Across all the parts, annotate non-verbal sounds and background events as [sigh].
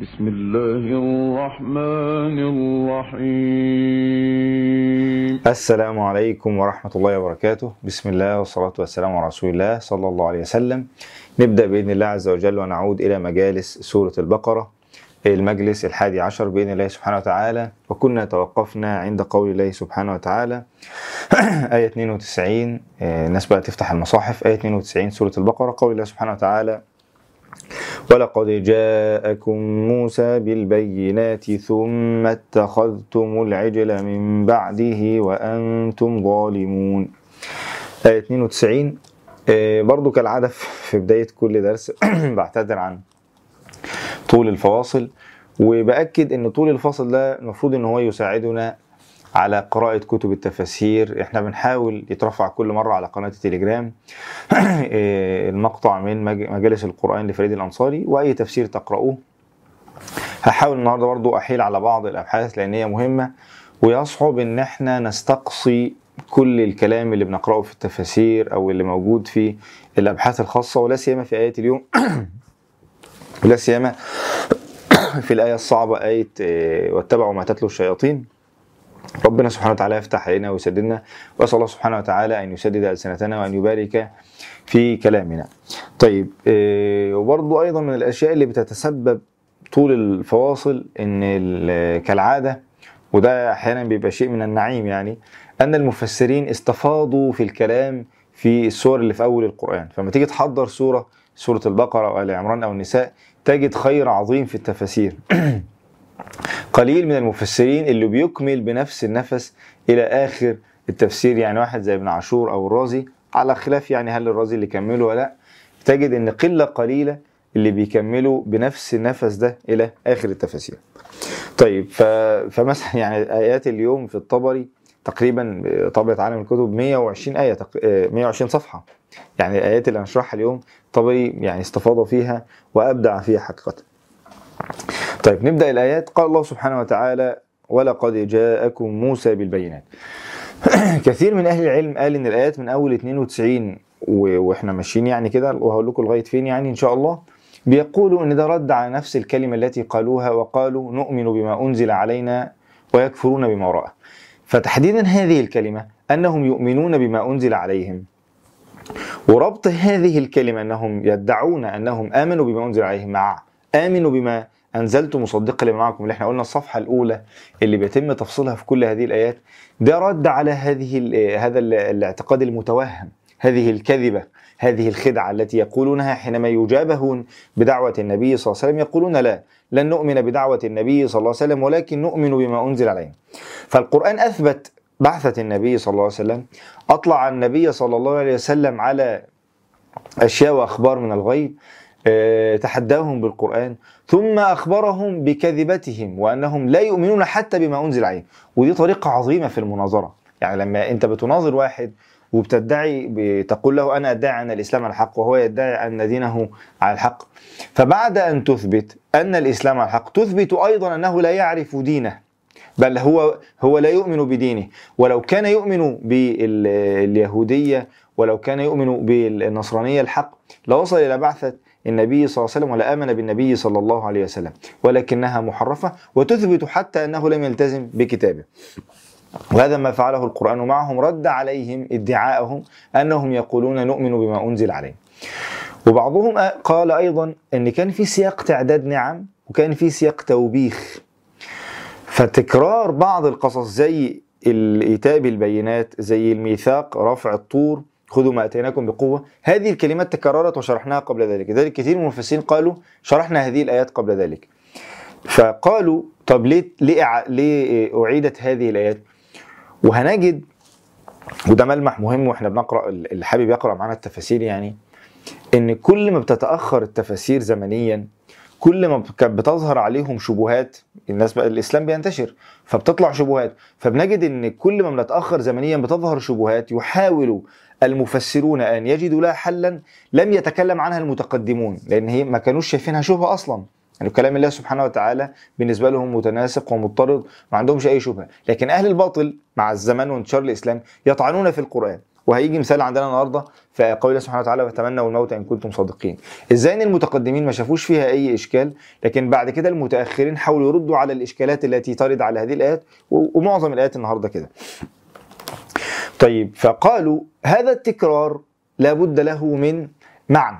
بسم الله الرحمن الرحيم. السلام عليكم ورحمة الله وبركاته. بسم الله والصلاة والسلام على رسول الله صلى الله عليه وسلم. نبدأ بإذن الله عز وجل ونعود إلى مجالس سورة البقرة. المجلس الحادي عشر بإذن الله سبحانه وتعالى. وكنا توقفنا عند قول الله سبحانه وتعالى. [clears throat] آية 92 آه، الناس بقى تفتح المصاحف. آية 92 سورة البقرة. قول الله سبحانه وتعالى ولقد جاءكم موسى بالبينات ثم اتخذتم العجل من بعده وأنتم ظالمون. آية 92 آه، برضو كالعادة في بداية كل درس [clears throat] بعتذر عن طول الفواصل وبأكد إن طول الفاصل ده المفروض إن هو يساعدنا على قراءة كتب التفاسير. إحنا بنحاول يترفع كل مرة على قناة التليجرام. [clears throat] إيه، المقطع من مج- مجالس القرآن لفريد الأنصاري وأي تفسير تقرأوه. هحاول النهاردة برضو أحيل على بعض الأبحاث لأن هي مهمة. ويصعب إن إحنا نستقصي كل الكلام اللي بنقرأه في التفاسير أو اللي موجود في الأبحاث الخاصة ولا سيما في آيات اليوم. [clears throat] ولا سيما [clears throat] في الآية الصعبة آية آه، واتبعوا ما تتلو الشياطين. ربنا سبحانه وتعالى يفتح علينا ويسددنا وأسأل الله سبحانه وتعالى أن يسدد ألسنتنا وأن يبارك في كلامنا. طيب آه، وبرضو أيضا من الأشياء اللي بتتسبب طول الفواصل إن ال- كالعادة وده أحيانا بيبقى شيء من النعيم يعني أن المفسرين استفاضوا في الكلام في السور اللي في أول القرآن فلما تيجي تحضر سورة سورة البقرة أو ال عمران أو النساء تجد خير عظيم في التفاسير [clears throat] قليل من المفسرين اللي بيكمل بنفس النفس إلى آخر التفسير. يعني واحد زي ابن عاشور أو الرازي على خلاف يعني هل الرازي اللي كمله ولا لأ تجد إن قلة قليلة اللي بيكملوا بنفس النفس ده إلى آخر التفاسير. طيب. فمثلا يعني آيات اليوم في الطبري تقريبا طبعة عالم الكتب 120 آية تق... آه، 120 صفحة. يعني الآيات اللي هنشرحها اليوم طبري يعني استفاض فيها وأبدع فيها حقيقة. طيب نبدأ الآيات. قال الله سبحانه وتعالى ولقد جاءكم موسى بالبينات. [clears throat] كثير من أهل العلم قال إن الآيات من أول 92 و- وإحنا ماشيين يعني كده وهقول لكم لغاية فين يعني إن شاء الله. بيقولوا إن ده رد على نفس الكلمة التي قالوها وقالوا نؤمن بما أنزل علينا ويكفرون بما وراءه. فتحديدا هذه الكلمة أنهم يؤمنون بما أنزل عليهم. وربط هذه الكلمة أنهم يدعون أنهم آمنوا بما أنزل عليهم مع آمنوا بما أنزلت مصدقا لما معكم. اللي إحنا قلنا الصفحة الأولى اللي بيتم تفصيلها في كل هذه الآيات ده رد على هذه هذا ال- الاعتقاد المتوهم. هذه الكذبة هذه الخدعة التي يقولونها حينما يجابهون بدعوة النبي صلى الله عليه وسلم يقولون لا لن نؤمن بدعوة النبي صلى الله عليه وسلم ولكن نؤمن بما أنزل عليه. فالقرآن أثبت بعثة النبي صلى الله عليه وسلم أطلع النبي صلى الله عليه وسلم على أشياء وأخبار من الغيب تحداهم بالقرآن ثم أخبرهم بكذبتهم وأنهم لا يؤمنون حتى بما أنزل عليهم. ودي طريقة عظيمة في المناظرة. يعني لما أنت بتناظر واحد وبتدعي بتقول له أنا أدعي أن الإسلام الحق وهو يدعي أن دينه على الحق. فبعد أن تثبت أن الإسلام على الحق تثبت أيضا أنه لا يعرف دينه بل هو هو لا يؤمن بدينه. ولو كان يؤمن باليهودية ولو كان يؤمن بالنصرانية الحق لوصل إلى بعثة النبي صلى الله عليه وسلم ولا آمن بالنبي صلى الله عليه وسلم ولكنها محرفة وتثبت حتى أنه لم يلتزم بكتابه. وهذا ما فعله القرآن معهم رد عليهم ادعاءهم أنهم يقولون نؤمن بما أنزل عليه. وبعضهم قال أيضا أن كان في سياق تعداد نعم وكان في سياق توبيخ. فتكرار بعض القصص زي الإيتاء بالبينات زي الميثاق رفع الطور خذوا ما أتيناكم بقوة. هذه الكلمات تكررت وشرحناها قبل ذلك. لذلك كثير من المفسرين قالوا شرحنا هذه الآيات قبل ذلك. فقالوا طب ليه ليه ليه أعيدت هذه الآيات؟ وهنجد وده ملمح مهم وإحنا بنقرأ اللي حابب يقرأ معانا التفاسير يعني إن كل ما بتتأخر التفاسير زمنيا كل ما بتظهر عليهم شبهات الناس بقى الإسلام بينتشر فبتطلع شبهات. فبنجد إن كل ما بنتأخر زمنيا بتظهر شبهات يحاول المفسرون أن يجدوا لها حلا لم يتكلم عنها المتقدمون لأن هي ما كانوش شايفينها شبهة أصلا. يعني كلام الله سبحانه وتعالى بالنسبة لهم متناسق ومضطرد ما عندهمش أي شبهة. لكن أهل الباطل مع الزمان وانتشار الإسلام يطعنون في القرآن. وهيجي مثال عندنا النهارده في قول الله سبحانه وتعالى وتمنوا الموت إن كنتم صادقين إزاي إن المتقدمين ما شافوش فيها أي إشكال؟ لكن بعد كده المتأخرين حاولوا يردوا على الإشكالات التي ترد على هذه الآيات ومعظم الآيات النهارده كده. طيب فقالوا هذا التكرار لابد له من معنى.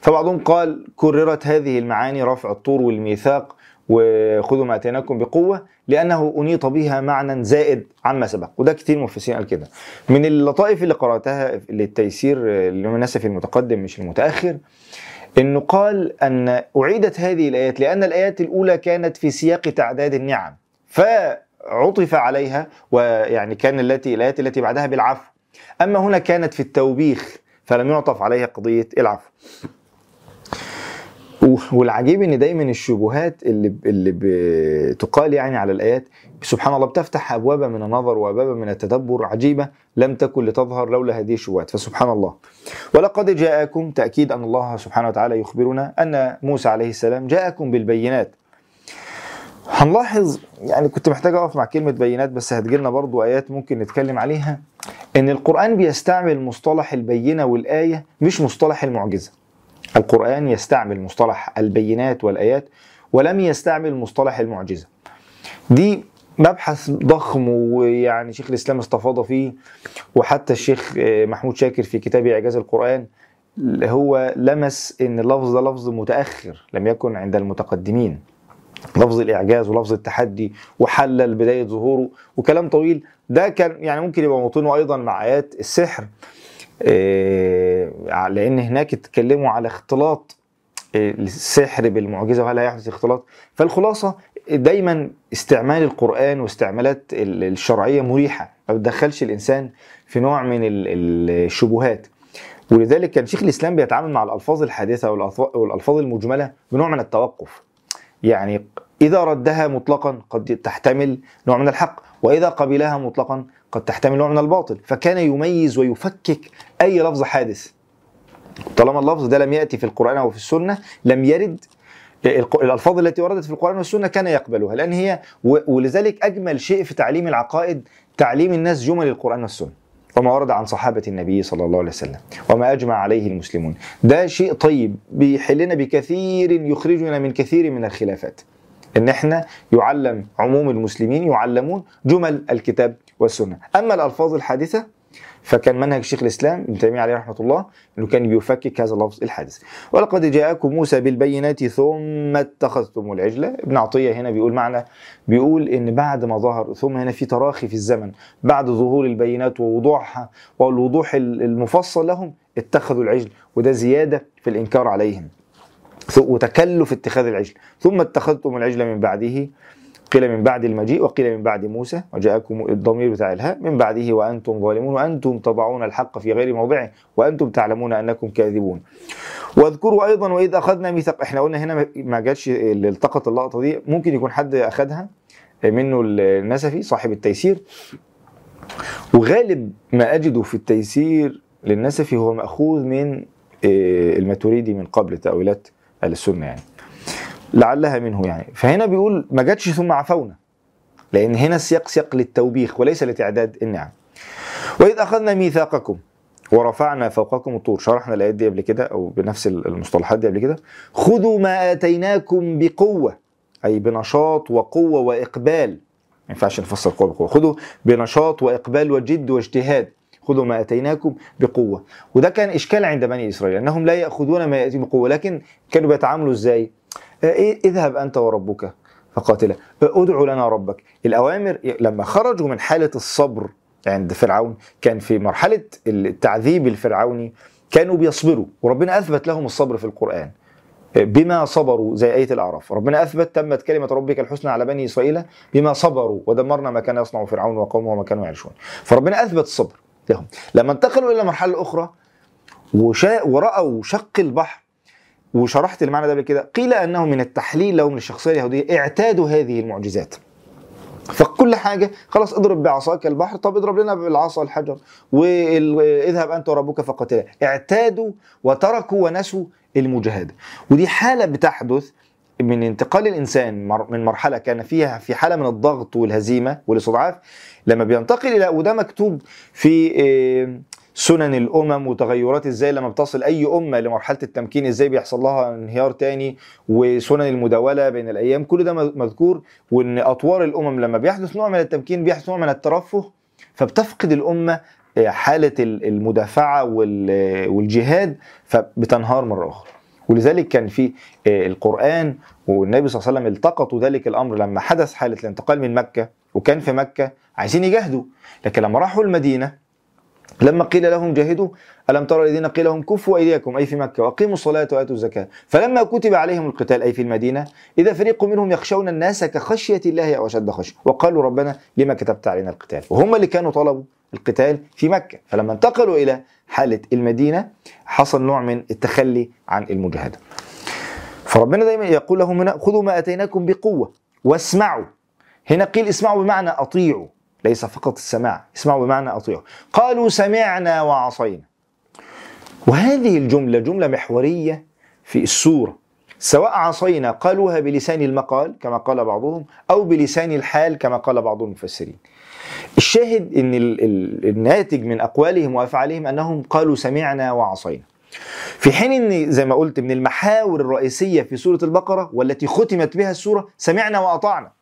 فبعضهم قال كررت هذه المعاني رفع الطور والميثاق وخذوا ما آتيناكم بقوة لأنه أنيط بها معنى زائد عما سبق. وده كتير مفسرين قال كده. من اللطائف اللي قرأتها للتيسير في المتقدم مش المتأخر إنه قال أن أعيدت هذه الآيات لأن الآيات الأولى كانت في سياق تعداد النعم. فعطف عليها ويعني كان التي الآيات التي بعدها بالعفو. أما هنا كانت في التوبيخ فلم يعطف عليها قضية العفو. والعجيب إن دايما الشبهات اللي اللي بتقال يعني على الآيات سبحان الله بتفتح ابوابا من النظر وابوابا من التدبر عجيبة لم تكن لتظهر لولا هذه الشبهات. فسبحان الله. ولقد جاءكم تأكيد أن الله سبحانه وتعالى يخبرنا أن موسى عليه السلام جاءكم بالبينات. هنلاحظ يعني كنت محتاج أقف مع كلمة بينات بس هتجيلنا برضو آيات ممكن نتكلم عليها. إن القرآن بيستعمل مصطلح البينة والآية مش مصطلح المعجزة. القرآن يستعمل مصطلح البينات والآيات ولم يستعمل مصطلح المعجزة. دي مبحث ضخم ويعني شيخ الإسلام استفاض فيه وحتى الشيخ آه، محمود شاكر في كتابه إعجاز القرآن هو لمس إن اللفظ ده لفظ متأخر لم يكن عند المتقدمين. لفظ الإعجاز ولفظ التحدي وحلل بداية ظهوره وكلام طويل. ده كان يعني ممكن يبقى موطنه أيضا مع آيات السحر. آه، لأن هناك اتكلموا على اختلاط آه، السحر بالمعجزة وهل هيحدث اختلاط. فالخلاصة دايما استعمال القرآن واستعمالات ال- الشرعية مريحة. ما بتدخلش الإنسان في نوع من ال- ال- الشبهات. ولذلك كان شيخ الإسلام بيتعامل مع الألفاظ الحادثة والألفاظ المجملة بنوع من التوقف. يعني إذا ردها مطلقا قد تحتمل نوع من الحق وإذا قبلها مطلقا قد تحتمل نوع من الباطل. فكان يميز ويفكك أي لفظ حادث. طالما اللفظ ده لم يأتي في القرآن أو في السنة لم يرد الألفاظ التي وردت في القرآن والسنة كان يقبلها لأن هي ولذلك أجمل شيء في تعليم العقائد تعليم الناس جمل القرآن والسنة. وما ورد عن صحابة النبي صلى الله عليه وسلم. وما أجمع عليه المسلمون. ده شيء طيب بيحلنا بكثير يخرجنا من كثير من الخلافات. إن إحنا يعلم عموم المسلمين يعلمون جمل الكتاب والسنة. أما الألفاظ الحادثة فكان منهج شيخ الإسلام ابن تيمية عليه رحمة الله إنه كان بيفكك هذا اللفظ الحادث ولقد جاءكم موسى بالبينات ثم اتخذتم العجلة. ابن عطية هنا بيقول معنى بيقول إن بعد ما ظهر ثم هنا في تراخي في الزمن بعد ظهور البينات ووضوحها والوضوح المفصل لهم اتخذوا العجل وده زيادة في الإنكار عليهم. وتكلف اتخاذ العجل. ثم اتخذتم العجل من بعده. قيل من بعد المجيء وقيل من بعد موسى وجاءكم الضمير بتاع الهاء من بعده وأنتم ظالمون وأنتم تضعون الحق في غير موضعه وأنتم تعلمون أنكم كاذبون. واذكروا أيضا واذ أخذنا ميثاق إحنا قلنا هنا ما جاتش اللي التقط اللقطه دي ممكن يكون حد أخذها منه النسفي صاحب التيسير. وغالب ما أجده في التيسير للنسفي هو مأخوذ من آه، الماتوريدي من قبل تأويلات أهل السنة يعني. لعلها منه يعني. فهنا بيقول ما جاتش ثم عفونا لأن هنا السياق سياق للتوبيخ وليس لتعداد النعم. وإذ أخذنا ميثاقكم ورفعنا فوقكم الطور. شرحنا الآيات دي قبل كده أو بنفس المصطلحات دي قبل كده. خذوا ما آتيناكم بقوة أي بنشاط وقوة وإقبال. ما ينفعش نفسر قوة بقوة. خذوا بنشاط وإقبال وجد واجتهاد. خذوا ما آتيناكم بقوة. وده كان إشكال عند بني إسرائيل أنهم لا يأخذون ما يأتي بقوة لكن كانوا بيتعاملوا إزاي؟ إيه اذهب أنت وربك فقاتلا. ادعو لنا ربك. الأوامر لما خرجوا من حالة الصبر عند فرعون كان في مرحلة التعذيب الفرعوني كانوا بيصبروا. وربنا أثبت لهم الصبر في القرآن. بما صبروا زي آية الأعراف. ربنا أثبت تمت كلمة ربك الحسنى على بني إسرائيل بما صبروا. ودمرنا ما كان يصنع فرعون وقومه وما كانوا يعيشون فربنا أثبت الصبر لهم. لما انتقلوا إلى مرحلة أخرى وشاء ورأوا شق البحر وشرحت المعنى ده قبل كده. قيل أنه من التحليل لهم للشخصية اليهودية اعتادوا هذه المعجزات. فكل حاجة خلاص اضرب بعصاك البحر طب اضرب لنا بالعصا الحجر واذهب أنت وربك فقتلا اعتادوا وتركوا ونسوا المجاهدة ودي حالة بتحدث من انتقال الإنسان من مرحلة كان فيها في حالة من الضغط والهزيمة والاستضعاف لما بينتقل إلى وده مكتوب في آه، سنن الأمم وتغيرات إزاي لما بتصل أي أمة لمرحلة التمكين إزاي بيحصل لها انهيار تاني وسنن المداولة بين الأيام. كل ده مذكور وإن أطوار الأمم لما بيحدث نوع من التمكين بيحدث نوع من الترفه فبتفقد الأمة حالة المدافعة وال- والجهاد فبتنهار مرة أخرى. ولذلك كان في القرآن والنبي صلى الله عليه وسلم التقطوا ذلك الأمر لما حدث حالة الانتقال من مكة وكان في مكة عايزين يجاهدوا. لكن لما راحوا المدينة لما قيل لهم جاهدوا ألم ترى الذين قيل لهم كفوا أيديكم أي في مكة وأقيموا الصلاة وآتوا الزكاة. فلما كتب عليهم القتال أي في المدينة إذا فريق منهم يخشون الناس كخشية الله أو أشد خشية وقالوا ربنا لما كتبت علينا القتال؟ وهم اللي كانوا طلبوا القتال في مكة. فلما انتقلوا إلى حالة المدينة حصل نوع من التخلي عن المجاهدة. فربنا دايما يقول لهم هنا خذوا ما أتيناكم بقوة واسمعوا. هنا قيل اسمعوا بمعنى أطيعوا. ليس فقط السماع. اسمعوا بمعنى أطيعوا قالوا سمعنا وعصينا. وهذه الجملة جملة محورية في السورة. سواء عصينا قالوها بلسان المقال كما قال بعضهم أو بلسان الحال كما قال بعض المفسرين. الشاهد ال- الناتج من أقوالهم وأفعالهم أنهم قالوا سمعنا وعصينا. في حين إن زي ما قلت من المحاور الرئيسية في سورة البقرة والتي ختمت بها السورة سمعنا وأطعنا.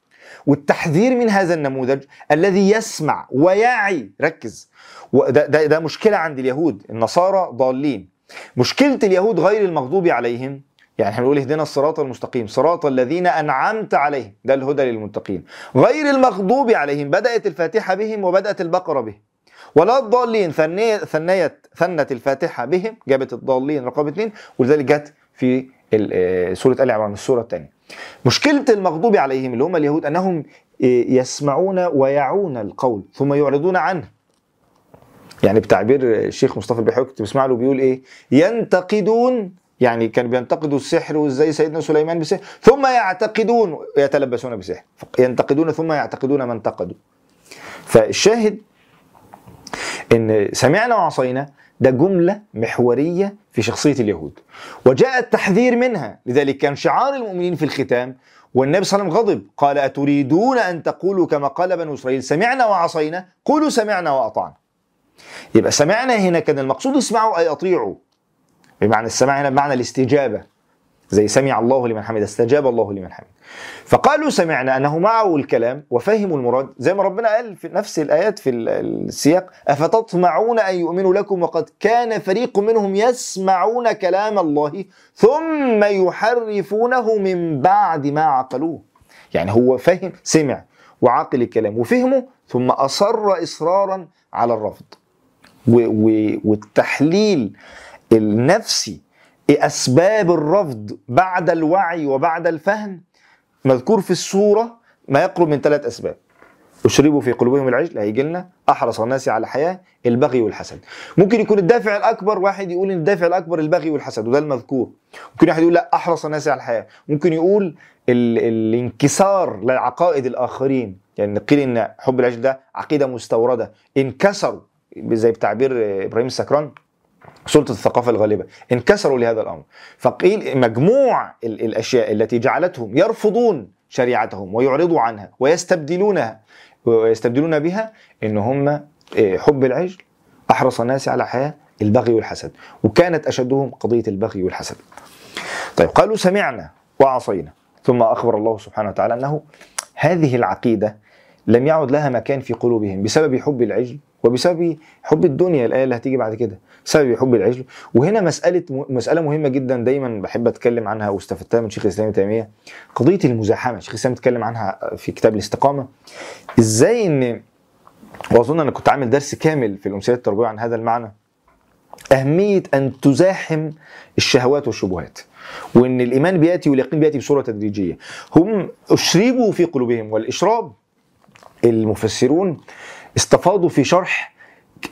والتحذير من هذا النموذج الذي يسمع ويعي. ركز. وده ده, ده مشكلة عند اليهود. النصارى ضالين. مشكلة اليهود غير المغضوب عليهم. يعني إحنا بنقول اهدنا الصراط المستقيم. صراط الذين أنعمت عليهم. ده الهدى للمتقين. غير المغضوب عليهم. بدأت الفاتحة بهم وبدأت البقرة بهم. ولا الضالين. ثنيت ثنت الفاتحة بهم. جابت الضالين رقم اثنين. ولذلك جت في آه، سورة آل عمران السورة الثانية. مشكلة المغضوب عليهم اللي هم اليهود أنهم آه، يسمعون ويعون القول ثم يعرضون عنه. يعني بتعبير الشيخ مصطفى البحيري كنت بسمع له بيقول إيه؟ ينتقدون يعني كانوا بينتقدوا السحر وإزاي سيدنا سليمان بسحر ثم يعتقدون يتلبسون بسحر. ينتقدون ثم يعتقدون ما انتقدوا. فالشاهد إن سمعنا وعصينا ده جملة محورية في شخصية اليهود. وجاء التحذير منها. لذلك كان شعار المؤمنين في الختام والنبي صلى الله عليه وسلم غضب قال أتريدون أن تقولوا كما قال بنو إسرائيل سمعنا وعصينا قولوا سمعنا وأطعنا. يبقى سمعنا هنا كان المقصود اسمعوا أي أطيعوا. بمعنى السماع هنا بمعنى الاستجابة. زي سمع الله لمن حمد استجاب الله لمن حمد فقالوا سمعنا أنه معه الكلام وفهموا المراد زي ما ربنا قال في نفس الآيات في ال- السياق أفتطمعون أن يؤمنوا لكم وقد كان فريق منهم يسمعون كلام الله ثم يحرفونه من بعد ما عقلوه. يعني هو فهم سمع وعقل الكلام وفهمه ثم أصر إصرارا على الرفض. والتحليل النفسي اسباب الرفض بعد الوعي وبعد الفهم مذكور في السورة ما يقرب من ثلاث أسباب. أشربوا في قلوبهم العجل هيجي لنا أحرص الناس على الحياة البغي والحسد. ممكن يكون الدافع الأكبر واحد يقول إن الدافع الأكبر البغي والحسد وده المذكور. ممكن واحد يقول لا أحرص الناس على الحياة. ممكن يقول ال الانكسار لعقائد الآخرين. يعني قيل إن حب العجل ده عقيدة مستوردة. انكسروا زي بتعبير إبراهيم السكران. سلطة الثقافة الغالبة. انكسروا لهذا الأمر. فقيل مجموع ال- الأشياء التي جعلتهم يرفضون شريعتهم ويعرضوا عنها ويستبدلونها. ويستبدلون بها إن هم إيه، حب العجل أحرص الناس على حياة البغي والحسد. وكانت أشدهم قضية البغي والحسد. طيب قالوا سمعنا وعصينا. ثم أخبر الله سبحانه وتعالى أنه هذه العقيدة لم يعد لها مكان في قلوبهم بسبب حب العجل وبسبب حب الدنيا الآية اللي هتيجي بعد كده بسبب حب العجل وهنا مسألة مسألة مهمة جدا دايما بحب أتكلم عنها واستفدتها من شيخ الإسلام ابن تيمية. قضية المزاحمة شيخ الإسلام اتكلم عنها في كتاب الاستقامة. إزاي إن وأظن أنا كنت عامل درس كامل في الأمثلة التربوية عن هذا المعنى؟ أهمية أن تزاحم الشهوات والشبهات وأن الإيمان بيأتي واليقين بيأتي بصورة تدريجية. هم أشربوا في قلوبهم والإشراب المفسرون استفاضوا في شرح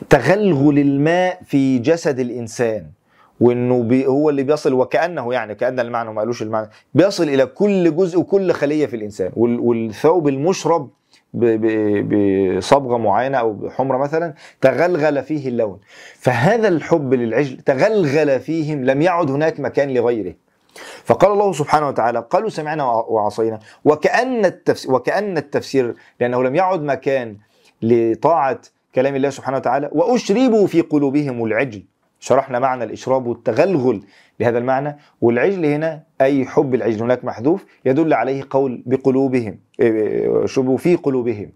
تغلغل الماء في جسد الإنسان وإنه بي هو اللي بيصل وكأنه يعني كأن المعنى ما قالوش المعنى بيصل إلى كل جزء وكل خلية في الإنسان وال- والثوب المشرب بصبغة معينة أو بحمرة مثلا تغلغل فيه اللون. فهذا الحب للعجل تغلغل فيهم لم يعد هناك مكان لغيره. فقال الله سبحانه وتعالى قالوا سمعنا وعصينا وكأن التفسير وكأن التفسير لأنه لم يعد مكان لطاعة كلام الله سبحانه وتعالى وأشربوا في قلوبهم العجل. شرحنا معنى الإشراب والتغلغل لهذا المعنى والعجل هنا أي حب العجل هناك محذوف يدل عليه قول بقلوبهم اشربوا في قلوبهم.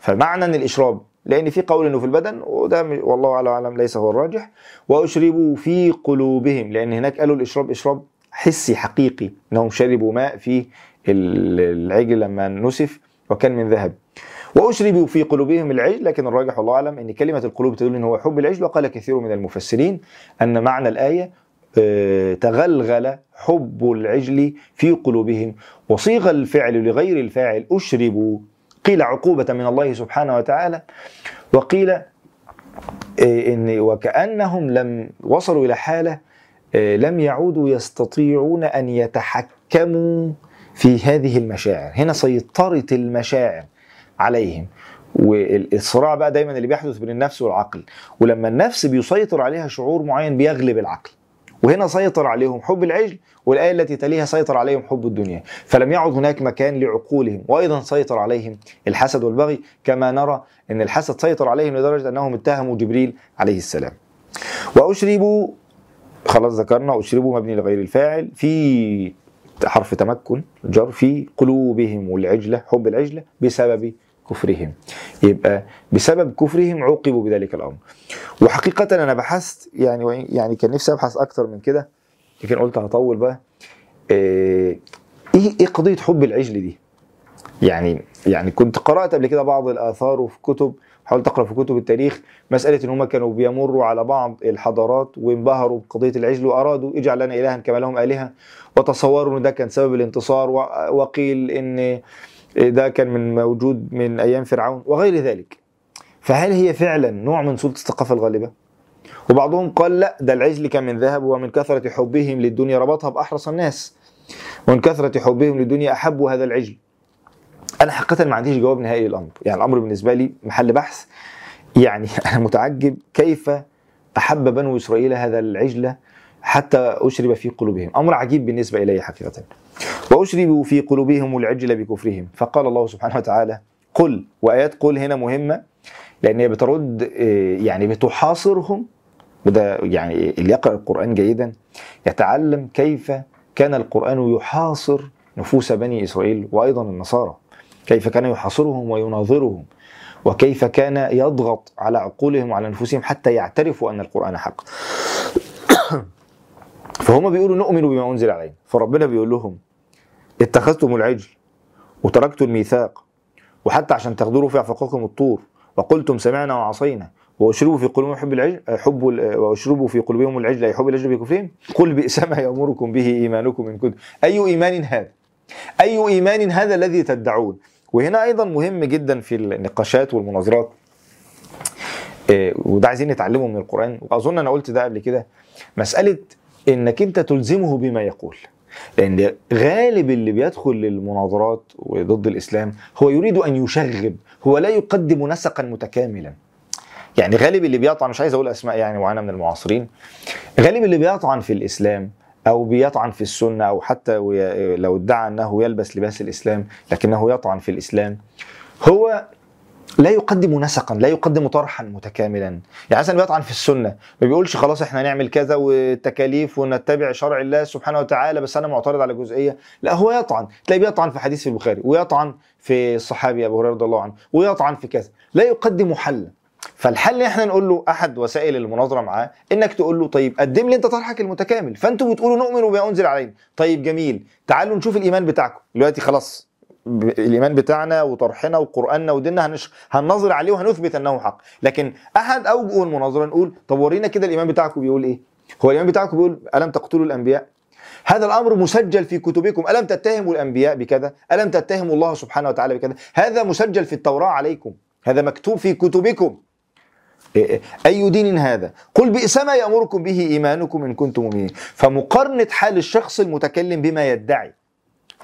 فمعنى ان الإشراب لأن في قول إنه في البدن وده والله أعلم ليس هو الراجح. وأشربوا في قلوبهم لأن هناك قالوا الإشراب إشراب حسي حقيقي إنهم شربوا ماء في ال- العجل لما نسف وكان من ذهب. وأشربوا في قلوبهم العجل لكن الراجح والله أعلم إن كلمة القلوب تدل ان هو حب العجل وقال كثير من المفسرين أن معنى الآية آه، تغلغل حب العجل في قلوبهم وصيغ الفعل لغير الفاعل أشربوا قيل عقوبة من الله سبحانه وتعالى وقيل آه، إن وكأنهم لم وصلوا إلى حالة آه، لم يعودوا يستطيعون أن يتحكموا في هذه المشاعر. هنا سيطرت المشاعر. عليهم. والصراع بقى دايما اللي بيحدث بين النفس والعقل. ولما النفس بيسيطر عليها شعور معين بيغلب العقل. وهنا سيطر عليهم حب العجل والآية التي تليها سيطر عليهم حب الدنيا. فلم يعد هناك مكان لعقولهم. وأيضا سيطر عليهم الحسد والبغي. كما نرى أن الحسد سيطر عليهم لدرجة أنهم اتهموا جبريل عليه السلام. وأشربوا خلاص ذكرنا أشربوا مبني لغير الفاعل في حرف تمكن جر في قلوبهم العجلة حب العجلة بسبب كفرهم. يبقى بسبب كفرهم عوقبوا بذلك الأمر. وحقيقة أنا بحثت يعني يعني كان نفسي أبحث أكتر من كده لكن قلت هطول بقى. إيه إيه إيه قضية حب العجل دي؟ يعني يعني كنت قرأت قبل كده بعض الآثار وفي كتب حاولت أقرأ في كتب التاريخ مسألة إن هم كانوا بيمروا على بعض الحضارات وانبهروا بقضية العجل وأرادوا اجعل لنا إلها كما لهم آلهة وتصوروا إن ده كان سبب الانتصار وقيل إن ده كان من موجود من أيام فرعون وغير ذلك. فهل هي فعلا نوع من سلطة الثقافة الغالبة؟ وبعضهم قال لا ده العجل كان من ذهب ومن كثرة حبهم للدنيا ربطها بأحرص الناس. ومن كثرة حبهم للدنيا أحبوا هذا العجل. أنا حقيقة ما عنديش جواب نهائي للأمر. يعني الأمر بالنسبة لي محل بحث. يعني [laughs] أنا متعجب كيف أحب بنو إسرائيل هذا العجل حتى أشرب في قلوبهم. أمر عجيب بالنسبة إلي حقيقة. وأشربوا في قلوبهم العجل بكفرهم. فقال الله سبحانه وتعالى قل وآيات قل هنا مهمة لأن هي بترد آه، يعني بتحاصرهم وده يعني اللي يقرأ القرآن جيدا يتعلم كيف كان القرآن يحاصر نفوس بني إسرائيل وأيضا النصارى. كيف كان يحاصرهم ويناظرهم وكيف كان يضغط على عقولهم وعلى نفوسهم حتى يعترفوا أن القرآن حق. [coughs] فهم بيقولوا نؤمن بما أنزل علينا. فربنا بيقول لهم اتخذتم العجل وتركتوا الميثاق وحتى عشان تغدروا في أعفاقكم الطور وقلتم سمعنا وعصينا وأشربوا في قلوبهم حب العجل حب ال- وأشربوا في قلوبهم العجل أي حب العجل بكفرهم قل بئس ما يأمركم به إيمانكم إن كنتم. أي إيمان هذا؟ أي إيمان هذا الذي تدعون؟ وهنا أيضا مهم جدا في النقاشات والمناظرات. آه، وده عايزين نتعلمه من القرآن. واظن أنا قلت ده قبل كده. مسألة إنك أنت تلزمه بما يقول. لأن غالب اللي بيدخل للمناظرات وضد الإسلام هو يريد أن يشغب هو لا يقدم نسقا متكاملا. يعني غالب اللي بيطعن مش عايز أقول أسماء يعني معينة من المعاصرين غالب اللي بيطعن في الإسلام أو بيطعن في السنة أو حتى لو ادعى أنه يلبس لباس الإسلام لكنه يطعن في الإسلام هو لا يقدم نسقا لا يقدم طرحا متكاملا. يعني مثلا بيطعن في السنة ما بيقولش خلاص إحنا نعمل كذا والتكاليف ونتبع شرع الله سبحانه وتعالى بس أنا معترض على جزئية. لا هو يطعن. تلاقيه بيطعن في حديث في البخاري ويطعن في الصحابي أبو هريرة رضي الله عنه ويطعن في كذا. لا يقدم حلا فالحل إحنا نقول له أحد وسائل المناظرة معاه إنك تقول له طيب قدم لي أنت طرحك المتكامل. فأنتوا بتقولوا نؤمن بما أنزل علينا. طيب جميل. تعالوا نشوف الإيمان بتاعكم. دلوقتي خلاص. الإيمان بتاعنا وطرحنا وقرآننا وديننا هنش... هننظر عليه وهنثبت أنه حق. لكن أحد اوجه المناظره نقول طب ورينا كده الإيمان بتاعكم بيقول إيه؟ هو الإيمان بتاعكم بيقول ألم تقتلوا الأنبياء؟ هذا الأمر مسجل في كتبكم. ألم تتهموا الأنبياء بكذا؟ ألم تتهموا الله سبحانه وتعالى بكذا؟ هذا مسجل في التوراة عليكم. هذا مكتوب في كتبكم. أي دين هذا؟ قل بئس ما يأمركم به إيمانكم إن كنتم مؤمنين. فمقارنة حال الشخص المتكلم بما يدعي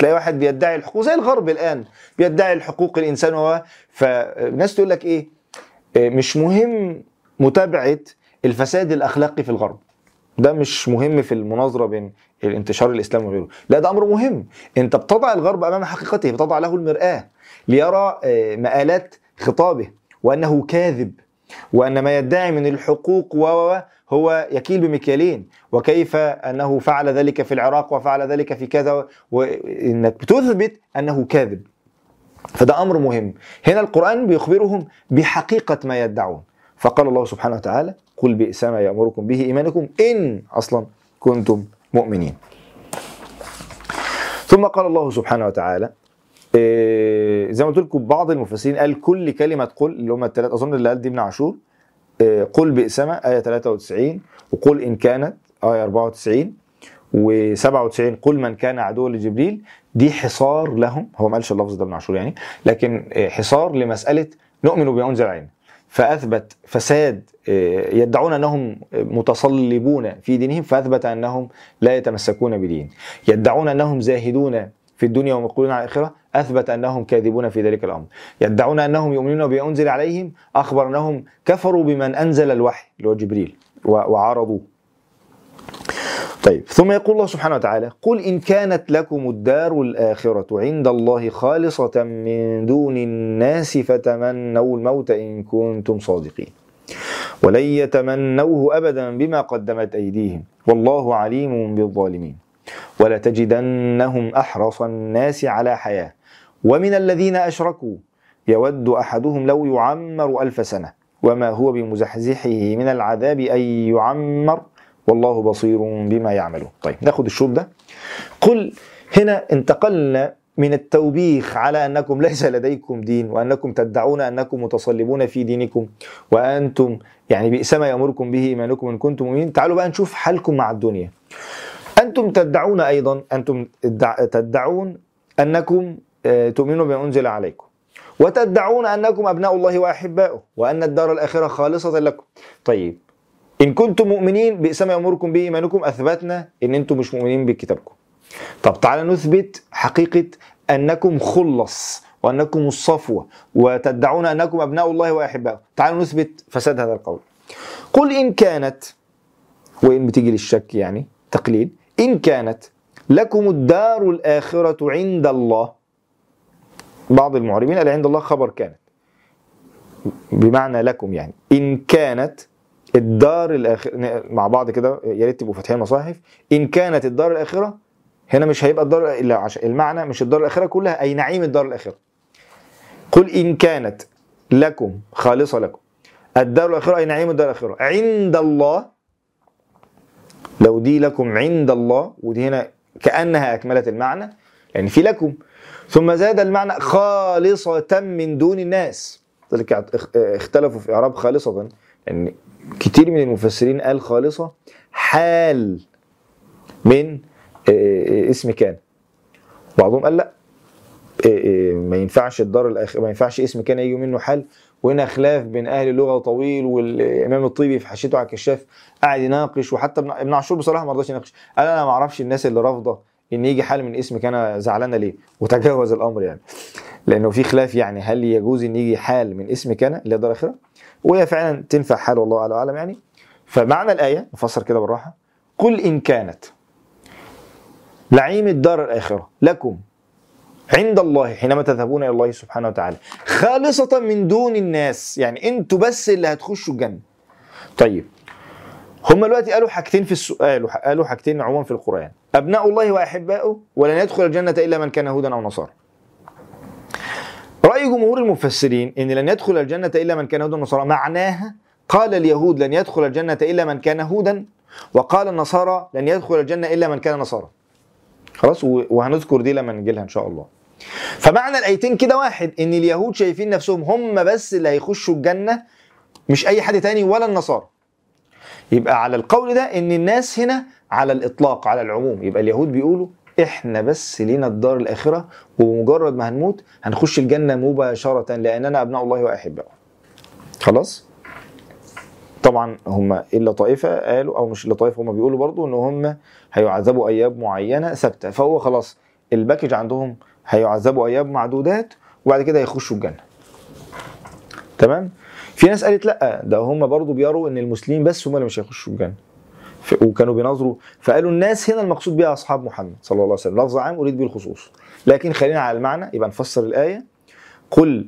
تلاقي واحد بيدعي الحقوق زي الغرب الآن بيدعي الحقوق الإنسان و فالناس تقول لك إيه؟ إيه، مش مهم متابعة الفساد الأخلاقي في الغرب. ده مش مهم في المناظرة بين الانتشار الإسلامي وغيره. لا ده أمر مهم. أنت بتضع الغرب أمام حقيقته بتضع له المرآة ليرى آه، مآلات خطابه وأنه كاذب وأن ما يدعي من الحقوق و هو يكيل بمكيالين وكيف أنه فعل ذلك في العراق وفعل ذلك في كذا وانك بتثبت أنه كاذب. فده أمر مهم. هنا القرآن بيخبرهم بحقيقة ما يدعون. فقال الله سبحانه وتعالى قل بئس ما يأمركم به إيمانكم إن أصلا كنتم مؤمنين. ثم قال الله سبحانه وتعالى إيه، زي ما قلت لكم بعض المفسرين قال كل كلمة قل اللي هم الثلاث أظن اللي قال دي ابن عاشور قل بئس ما إيه 93 وقل إن كانت آية 94 و97 قل من كان عدوا لجبريل. دي حصار لهم هو ما قالش اللفظ ده ابن عاشور يعني لكن إيه، حصار لمسألة نؤمن بما انزل علينا فأثبت فساد إيه، يدعون أنهم متصلبون في دينهم فأثبت أنهم لا يتمسكون بدين. يدعون أنهم زاهدون في الدنيا ومقبلون على الآخرة أثبت أنهم كاذبون في ذلك الأمر. يدعون أنهم يؤمنون بما انزل عليهم أخبر أنهم كفروا بمن أنزل الوحي اللي هو جبريل وعارضوه طيب ثم يقول الله سبحانه وتعالى قل إن كانت لكم الدار الآخرة عند الله خالصة من دون الناس فتمنوا الموت إن كنتم صادقين. ولن يتمنوه أبدا بما قدمت أيديهم. والله عليم بالظالمين. ولتجدنهم أحرص الناس على حياة. ومن الذين أشركوا يود أحدهم لو يعمر ألف سنة. وما هو بمزحزحه من العذاب أن يعمر؟ والله بصير بما يعملون. طيب ناخد الشوط ده. قل هنا انتقلنا من التوبيخ على أنكم [laughs] ليس لديكم دين وأنكم تدعون أنكم متصلبون في دينكم وأنتم يعني بئس ما يأمركم به إيمانكم إن كنتم مؤمنين. تعالوا بقى نشوف حالكم مع الدنيا. أنتم تدعون أيضا أنتم ادع- تدعون أنكم آه، تؤمنون بما أنزل عليكم. وتدعون أنكم أبناء الله وأحباؤه وأن الدار الآخرة خالصة لكم. طيب إن كنتم مؤمنين بئس ما يأمركم به إيمانكم أثبتنا إن أنتم مش مؤمنين بكتابكم. طب تعالى نثبت حقيقة أنكم خلص وأنكم الصفوة وتدعون أنكم أبناء الله وأحباؤه. تعالوا نثبت فساد هذا القول. قل إن كانت وإن بتيجي للشك يعني تقليل إن كانت لكم الدار الآخرة عند الله. بعض المعربين قال عند الله خبر كانت. بمعنى لكم يعني. إن كانت الدار الآخرة مع بعض كده يا ريت تبقوا فاتحين المصاحف إن كانت الدار الآخرة هنا مش هيبقى الدار إلا عشان المعنى مش الدار الآخرة كلها أي نعيم الدار الآخرة. قل إن كانت لكم خالصة لكم. الدار الآخرة أي نعيم الدار الآخرة. عند الله لو دي لكم عند الله ودي هنا كأنها أكملت المعنى يعني في لكم. ثم زاد المعنى خالصة من دون الناس. ذلك اخ- اختلفوا في إعراب خالصة يعني كتير من المفسرين قال خالصة حال من آه، اسم كان. بعضهم قال لا آه، آه، ما ينفعش الدار الأخ... ما ينفعش اسم كان يجي منه حال. وهنا خلاف بين أهل اللغة طويل والإمام الطيبي في حاشيته على الكشاف قاعد يناقش وحتى ابن عاشور بصراحة ما رضاش يناقش. قال أنا ما أعرفش الناس اللي رافضة إن يجي حال من اسم كان زعلانة ليه؟ وتجاوز الأمر يعني. لأنه في خلاف يعني هل يجوز إن يجي حال من اسم كان اللي هي الاخره وهي فعلا تنفع حال والله اعلم يعني. فمعنى الآية نفسر كده بالراحة. قل إن كانت لعيم الدار الآخرة لكم عند الله حينما تذهبون إلى الله سبحانه وتعالى. خالصة من دون الناس. يعني أنتوا بس اللي هتخشوا الجنة. طيب. هم دلوقتي قالوا حاجتين في السؤال قالوا حاجتين عموما في القرآن. أبناء الله وأحباؤه ولن يدخل الجنة إلا من كان هودا أو نصارى. رأي جمهور المفسرين إن لن يدخل الجنة إلا من كان هودا نصارى. معناها قال اليهود لن يدخل الجنة إلا من كان هودا وقال النصارى لن يدخل الجنة إلا من كان نصارى. خلاص وهنذكر دي لما نجي لها إن شاء الله. فمعنى الآيتين كده واحد إن اليهود شايفين نفسهم هم بس اللي هيخشوا الجنة مش أي حد تاني ولا النصارى. يبقى على القول ده إن الناس هنا على الإطلاق على العموم. يبقى اليهود بيقولوا إحنا بس لينا الدار الآخرة وبمجرد ما هنموت هنخش الجنة مباشرة لأننا أبناء الله وأحباؤه. خلاص؟ طبعا هم إلا طائفة قالوا أو مش إلا طائفة هم بيقولوا برضو إن هم هيعذبوا أيام معينة ثابتة. فهو خلاص الباكج عندهم هيعذبوا أيام معدودات وبعد كده هيخشوا الجنة. تمام؟ في ناس قالت لأ ده هم برضو بيروا إن المسلمين بس هم اللي مش هيخشوا الجنة. وكانوا بيناظروا فقالوا الناس هنا المقصود بها أصحاب محمد صلى الله عليه وسلم. لفظ عام أريد به الخصوص. لكن خلينا على المعنى يبقى نفسر الآية. قل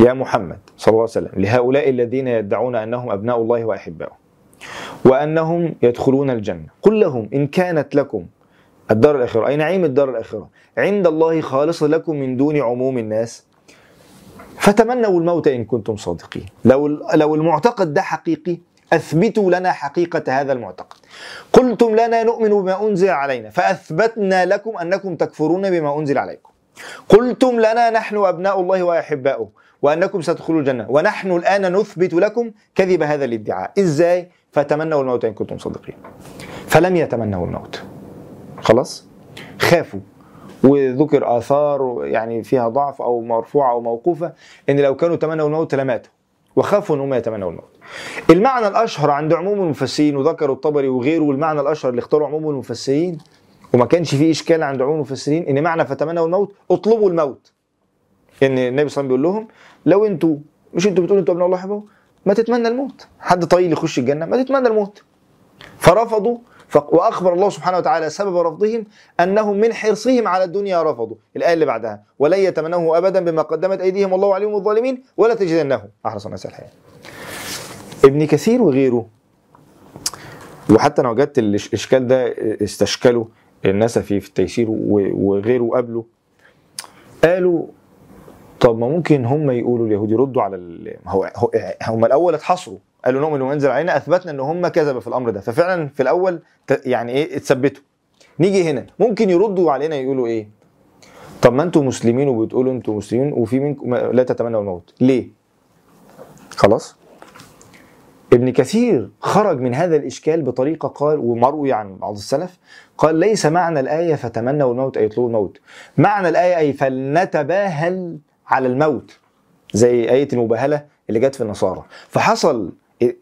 يا محمد صلى الله عليه وسلم لهؤلاء الذين يدعون أنهم أبناء الله وأحباؤه وأنهم يدخلون الجنة. قل لهم إن كانت لكم الدار الآخرة أي نعيم الدار الآخرة عند الله خالصة لكم من دون عموم الناس فتمنوا الموت إن كنتم صادقين. لو لو المعتقد ده حقيقي أثبتوا لنا حقيقة هذا المعتقد. قلتم لنا نؤمن بما أنزل علينا فأثبتنا لكم أنكم تكفرون بما أنزل عليكم. قلتم لنا نحن أبناء الله وأحباؤه وأنكم ستدخلوا الجنة. ونحن الآن نثبت لكم كذب هذا الادعاء. إزاي؟ فتمنوا الموت إن كنتم صادقين. فلم يتمنوا الموت. خلاص؟ خافوا. وذكر آثار يعني فيها ضعف أو مرفوعة أو موقوفة إن لو كانوا تمنوا الموت لماتوا. وخافوا إنهم يتمنوا الموت. المعنى الأشهر عند عموم المفسرين وذكروا الطبري وغيره والمعنى الأشهر اللي اختاروا عموم المفسرين وما كانش فيه إشكال عند عموم المفسرين إن معنى فتمنوا الموت أطلبوا الموت. إن النبي صلى الله عليه وسلم بيقول لهم لو أنتوا مش أنتوا بتقولوا أنتوا ابناء الله حبوا ما تتمنى الموت، حد طويل يخش الجنة ما تتمنى الموت. فرفضوا وأخبر الله سبحانه وتعالى سبب رفضهم أنهم من حرصهم على الدنيا رفضوا. الآية اللي بعدها ولن يتمنوه ابدا بما قدمت ايديهم والله عليم بالظالمين ولا تجدنهم أحرص الناس على الحياة ابن كثير وغيره وحتى أنا وجدت الاشكال ده استشكله النسفي في التيسير وغيره قبله قالوا طب ما ممكن هم يقولوا اليهود يردوا على ال... هو هم الأول اتحصروا قالوا نؤمن انزل علينا أثبتنا إن هم كذبوا في الأمر ده. ففعلا في الأول يعني إيه اتثبتوا. نيجي هنا ممكن يردوا علينا يقولوا إيه؟ طب ما أنتوا مسلمين وبتقولوا أنتوا مسلمين وفي منكم لا تتمنوا الموت. ليه؟ خلاص. ابن كثير خرج من هذا الإشكال بطريقة قال ومروي عن بعض السلف قال ليس معنى الآية فتمنوا الموت أي يطلبوا الموت. معنى الآية أي فلنتباهل على الموت زي آية المباهلة اللي جت في النصارى. فحصل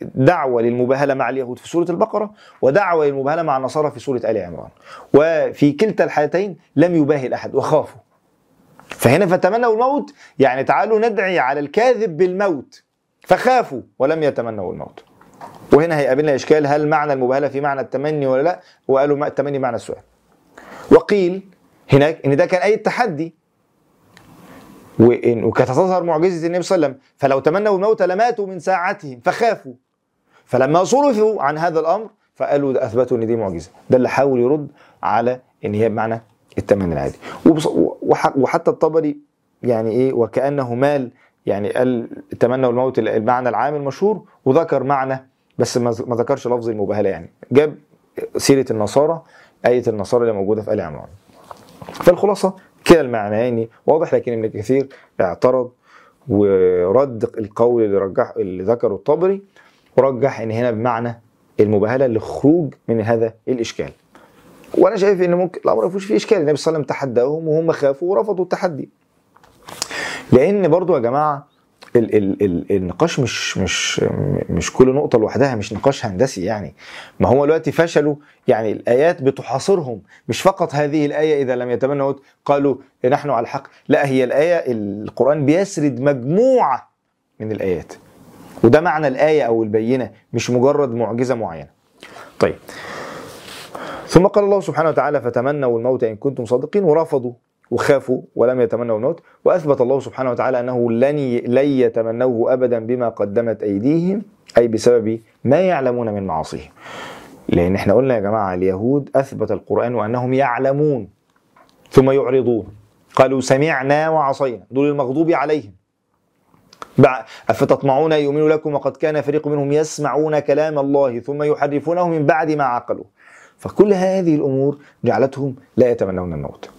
دعوة للمباهلة مع اليهود في سورة البقرة ودعوة للمباهلة مع النصارى في سورة آل عمران. وفي كلتا الحالتين لم يباهل أحد وخافوا. فهنا فتمنوا الموت يعني تعالوا ندعي على الكاذب بالموت. فخافوا ولم يتمنوا الموت. وهنا هيقابلنا إشكال هل معنى المباهلة في معنى التمني ولا لأ؟ وقالوا التمني معنى السؤال. وقيل هناك إن ده كان أي تحدي وإن وكانت تظهر معجزة النبي صلى الله عليه وسلم. فلو تمنوا الموت لماتوا من ساعتهم فخافوا. فلما صرفوا عن هذا الأمر فقالوا ده أثبتوا إن دي معجزة. ده اللي حاول يرد على ان هي بمعنى التمني العادي وحتى الطبري يعني إيه وكأنه مال يعني قال تمنوا الموت المعنى العام المشهور وذكر معنى بس ما ما ذكرش لفظ المباهلة يعني. جاب سيرة النصارى آية النصارى اللي موجودة في آل عمران. فالخلاصة كلا المعنيين واضح لكن ابن كثير اعترض ورد القول اللي رجح اللي ذكره الطبري ورجح إن هنا بمعنى المباهلة للخروج من هذا الإشكال. وأنا شايف إن ممكن الأمر ما فيهوش فيه إشكال. النبي صلى الله عليه وسلم تحداهم وهم خافوا ورفضوا التحدي. لأن برضو يا جماعة ال ال ال النقاش مش مش مش كل نقطة لوحدها مش نقاش هندسي يعني. ما هو دلوقتي فشلوا يعني الآيات بتحاصرهم. مش فقط هذه الآية إذا لم يتمنوا قالوا نحن على الحق. لا هي الآية القرآن بيسرد مجموعة من الآيات. وده معنى الآية أو البينة مش مجرد معجزة معينة. طيب. ثم قال الله سبحانه وتعالى فتمنوا الموت إن كنتم صادقين ورفضوا. وخافوا ولم يتمنوا الموت. وأثبت الله سبحانه وتعالى أنه لن لن يتمنوه أبدا بما قدمت أيديهم أي بسبب ما يعلمون من معاصيهم. لأن إحنا قلنا يا جماعة اليهود أثبت القرآن انهم يعلمون ثم يعرضون. قالوا سمعنا وعصينا. دول المغضوب عليهم. أفتطمعون أن يؤمنوا لكم وقد كان فريق منهم يسمعون كلام الله ثم يحرفونه من بعد ما عقلوا فكل هذه الأمور جعلتهم لا يتمنون الموت.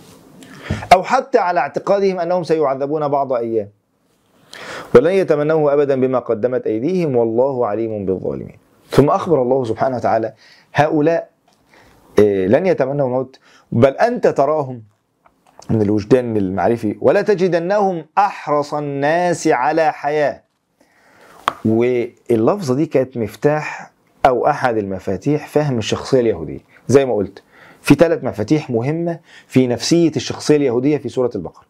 أو حتى على اعتقادهم أنهم سيعذبون بعض أيام. ولن يتمنوه أبدا بما قدمت أيديهم والله عليم بالظالمين. ثم أخبر الله سبحانه وتعالى هؤلاء إيه، لن يتمنوا الموت. بل أنت تراهم من الوجدان المعرفي ولا تجدنهم أحرص الناس على حياة. واللفظه دي كانت مفتاح أو أحد المفاتيح فهم الشخصية اليهودية. زي ما قلت في ثلاث مفاتيح مهمة في نفسية الشخصية اليهودية في سورة البقرة.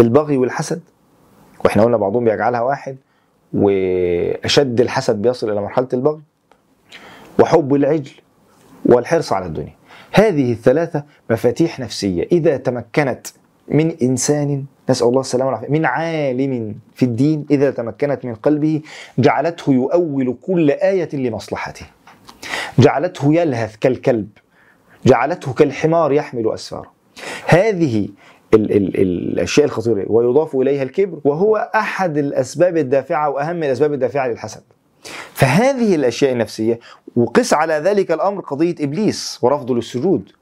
البغي والحسد وإحنا قلنا بعضهم بيجعلها واحد وأشد الحسد بيصل إلى مرحلة البغي وحب العجل والحرص على الدنيا. هذه الثلاثة مفاتيح نفسية. إذا تمكنت من إنسان نسأل الله السلامة والعافية من عالم في الدين إذا تمكنت من قلبه جعلته يؤول كل آية لمصلحته. جعلته يلهث كالكلب. جعلته كالحمار يحمل أسفاره. هذه ال ال الأشياء الخطيرة ويضاف إليها الكبر وهو أحد الأسباب الدافعة وأهم الأسباب الدافعة للحسد. فهذه الأشياء النفسية وقس على ذلك الأمر قضية إبليس ورفضه للسجود.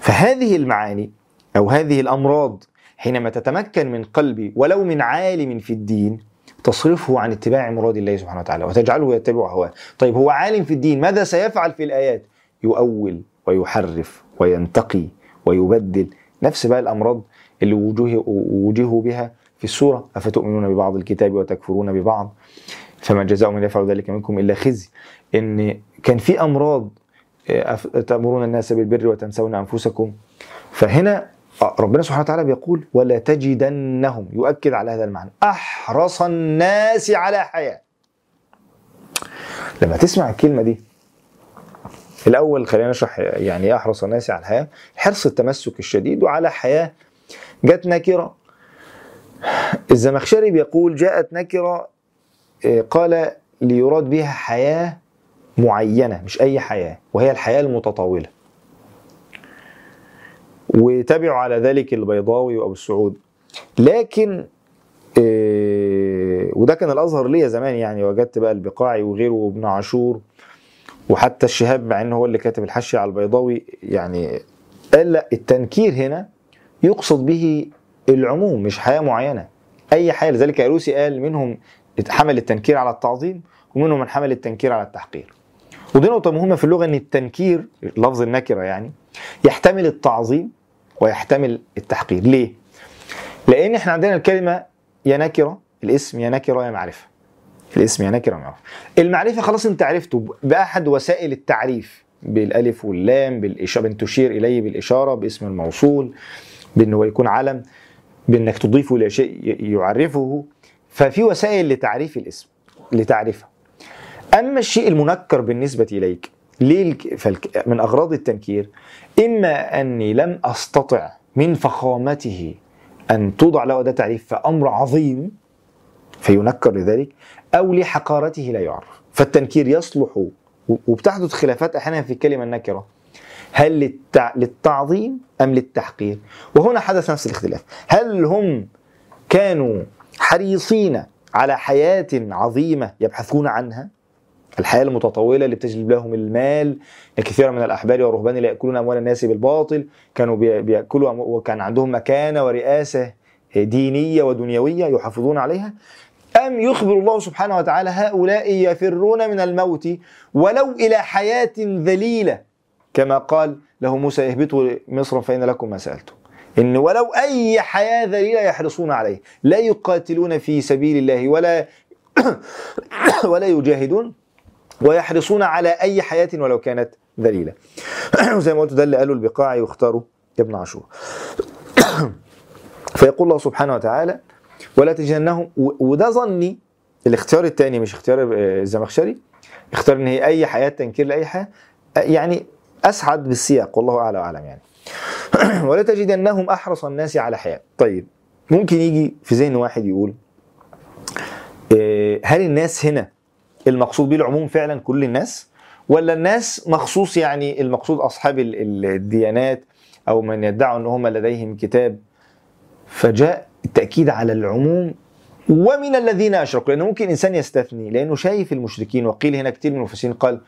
فهذه المعاني أو هذه الأمراض حينما تتمكن من قلبي ولو من عالم في الدين تصرفه عن اتباع مراد الله سبحانه وتعالى وتجعله يتبع هواه. طيب هو عالم في الدين ماذا سيفعل في الآيات؟ يؤول. ويحرف وينتقي ويبدل. نفس بقى الأمراض اللي وجوه وجهوا بها في السورة أفتؤمنون ببعض الكتاب وتكفرون ببعض؟ فما جزاء من يفعل ذلك منكم إلا خزي. إن كان في أمراض أف- تأمرون الناس بالبر وتنسون أنفسكم. فهنا ربنا سبحانه وتعالى بيقول ولا تجدنهم. يؤكد على هذا المعنى. أحرص الناس على حياة. لما تسمع الكلمة دي الأول خلينا نشرح يعني إيه أحرص الناس على الحياة. حرص التمسك الشديد وعلى حياة جت نكرة. الزمخشري بيقول جاءت نكرة آه، قال ليراد بها حياة معينة مش أي حياة وهي الحياة المتطاولة. وتبعوا على ذلك البيضاوي وأبو السعود. لكن آه، وده كان الأظهر ليا زمان يعني وجدت بقى البقاعي وغيره وابن عاشور وحتى الشهاب مع إنه هو اللي كاتب الحشي على البيضاوي يعني قال لا التنكير هنا يقصد به العموم مش حياة معينة أي حياه لذلك ايروسي قال منهم حمل التنكير على التعظيم ومنهم من حمل التنكير على التحقير ودي نقطة مهمة في اللغة إن التنكير لفظ النكرة يعني يحتمل التعظيم ويحتمل التحقير، ليه؟ لأن إحنا عندنا الكلمة يا نكرة الاسم يا نكرة يا معرفة. الاسم يا نكرة يا معرفة. المعرفة خلاص أنت عرفته بأحد وسائل التعريف بالألف واللام بالإشارة بأن تشير إليه بالإشارة باسم الموصول بأنه هو يكون علم بأنك تضيفه إلى شيء يعرفه. ففي وسائل لتعريف الاسم لتعريفه أما الشيء المنكر بالنسبة إليك ليه الك... فالك... من أغراض التنكير إما أني لم أستطع من فخامته أن توضع له أداة تعريف فأمر عظيم فينكر لذلك. أو لحقارته لا يعرف. فالتنكير يصلح وبتحدث خلافات أحيانا في الكلمة النكرة. هل للتع... للتعظيم أم للتحقير؟ وهنا حدث نفس الاختلاف. هل هم كانوا حريصين على حياة عظيمة يبحثون عنها؟ الحياة المتطوله اللي بتجلب لهم المال كثيرا من الأحبار والرهبان لا يأكلون أموال الناس بالباطل كانوا بي- بيأكلوا أمو- وكان عندهم مكانة ورئاسة دينية ودنيوية يحافظون عليها. أم يخبر الله سبحانه وتعالى هؤلاء يفرون من الموت ولو إلى حياة ذليلة؟ كما قال له موسى اهبطوا مصر فإن لكم ما سألتم. إن ولو أي حياة ذليلة يحرصون عليه. لا يقاتلون في سبيل الله ولا [coughs] ولا يجاهدون ويحرصون على أي حياة ولو كانت ذليلة. [coughs] زي ما قلت ده اللي قاله البقاعي واختاروا ابن عاشور. [coughs] فيقول الله سبحانه وتعالى ولا تجدنهم وده ظني الاختيار الثاني مش اختيار آه، الزمخشري. اختار إن هي أي حياة تنكير لأي حياة. آه، يعني أسعد بالسياق والله أعلى وأعلم يعني. [clears throat] ولا تجدنهم أحرص الناس على حياة. طيب ممكن يجي في ذهن واحد يقول آه، هل الناس هنا المقصود به العموم فعلا كل الناس؟ ولا الناس مخصوص يعني المقصود أصحاب ال- ال- الديانات أو من يدعوا إن هم لديهم كتاب؟ فجاء التأكيد على العموم ومن الذين أشركوا لأنه ممكن إنسان يستثني لأنه شايف المشركين وقيل هنا كتير من المفسرين قال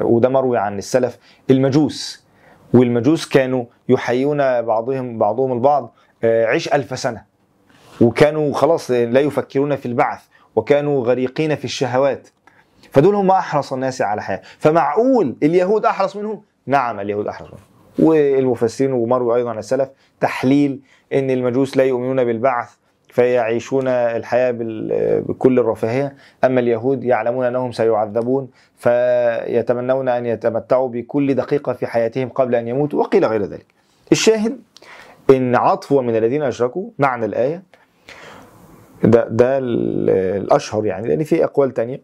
وده مروي عن السلف المجوس. والمجوس كانوا يحيون بعضهم بعضهم البعض آه، عيش ألف سنة. وكانوا خلاص لا يفكرون في البعث وكانوا غريقين في الشهوات. فدول هم أحرص الناس على حياة فمعقول اليهود أحرص منهم؟ نعم اليهود أحرص منهم. والمفسرين ومروي أيضا عن السلف تحليل إن المجوس لا يؤمنون بالبعث فيعيشون الحياة بال- بكل الرفاهية. أما اليهود يعلمون أنهم سيعذبون فيتمنون أن يتمتعوا بكل دقيقة في حياتهم قبل أن يموتوا وقيل غير ذلك. الشاهد إن عطف من الذين أشركوا معنى الآية. ده ده ال- الأشهر يعني لأن في أقوال تانية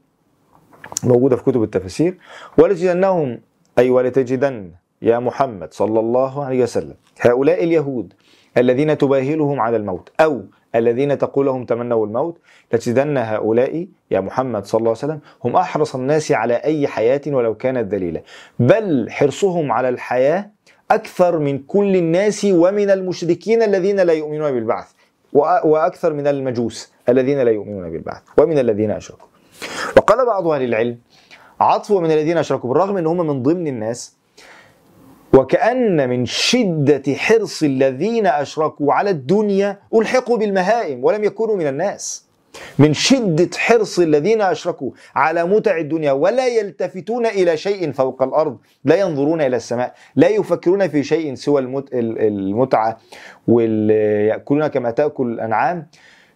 موجودة في كتب التفاسير ولتجدنهم أي ولتجدن يا محمد صلى الله عليه وسلم هؤلاء اليهود الذين تباهلهم على الموت أو الذين تقول لهم تمنوا الموت لتجدن هؤلاء يا محمد صلى الله عليه وسلم هم أحرص الناس على أي حياة ولو كانت ذليلة. بل حرصهم على الحياة أكثر من كل الناس ومن المشركين الذين لا يؤمنون بالبعث وأ- وأكثر من المجوس الذين لا يؤمنون بالبعث ومن الذين أشركوا. وقال بعض أهل العلم عطفوا من الذين أشركوا بالرغم أن هم من ضمن الناس وكأن من شدة حرص الذين أشركوا على الدنيا ألحقوا بالمهائم ولم يكونوا من الناس. من شدة حرص الذين أشركوا على متع الدنيا ولا يلتفتون إلى شيء فوق الأرض لا ينظرون إلى السماء لا يفكرون في شيء سوى المت... ال- المتعة ويأكلون كما تأكل الأنعام.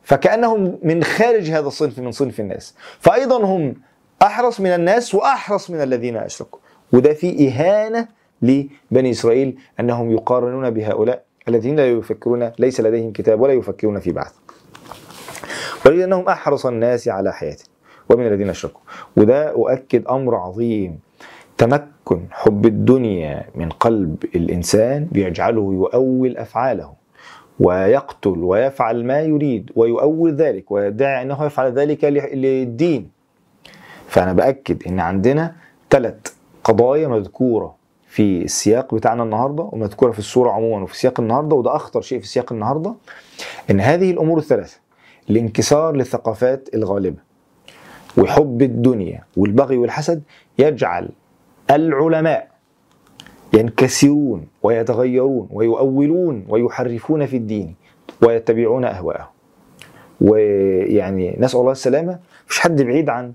فكأنهم من خارج هذا الصنف من صنف الناس. فأيضا هم أحرص من الناس وأحرص من الذين أشركوا. وده في إهانة لبني إسرائيل أنهم يقارنون بهؤلاء الذين لا يفكرون ليس لديهم كتاب ولا يفكرون في بعث ولذا أنهم أحرص الناس على حياته ومن الذين أشركوا. وده أؤكد أمر عظيم. تمكن حب الدنيا من قلب الإنسان بيجعله يؤول أفعاله ويقتل ويفعل ما يريد ويؤول ذلك ويدعي أنه يفعل ذلك للدين. فأنا بأكد إن عندنا ثلاث قضايا مذكورة في السياق بتاعنا النهارده ومذكورة في السورة عموما وفي سياق النهارده وده أخطر شيء في سياق النهارده إن هذه الأمور الثلاثة الانكسار للثقافات الغالبة وحب الدنيا والبغي والحسد يجعل العلماء ينكسرون ويتغيرون ويؤولون ويحرفون في الدين ويتبعون أهواءهم. ويعني نسأل الله السلامة. مش حد بعيد عن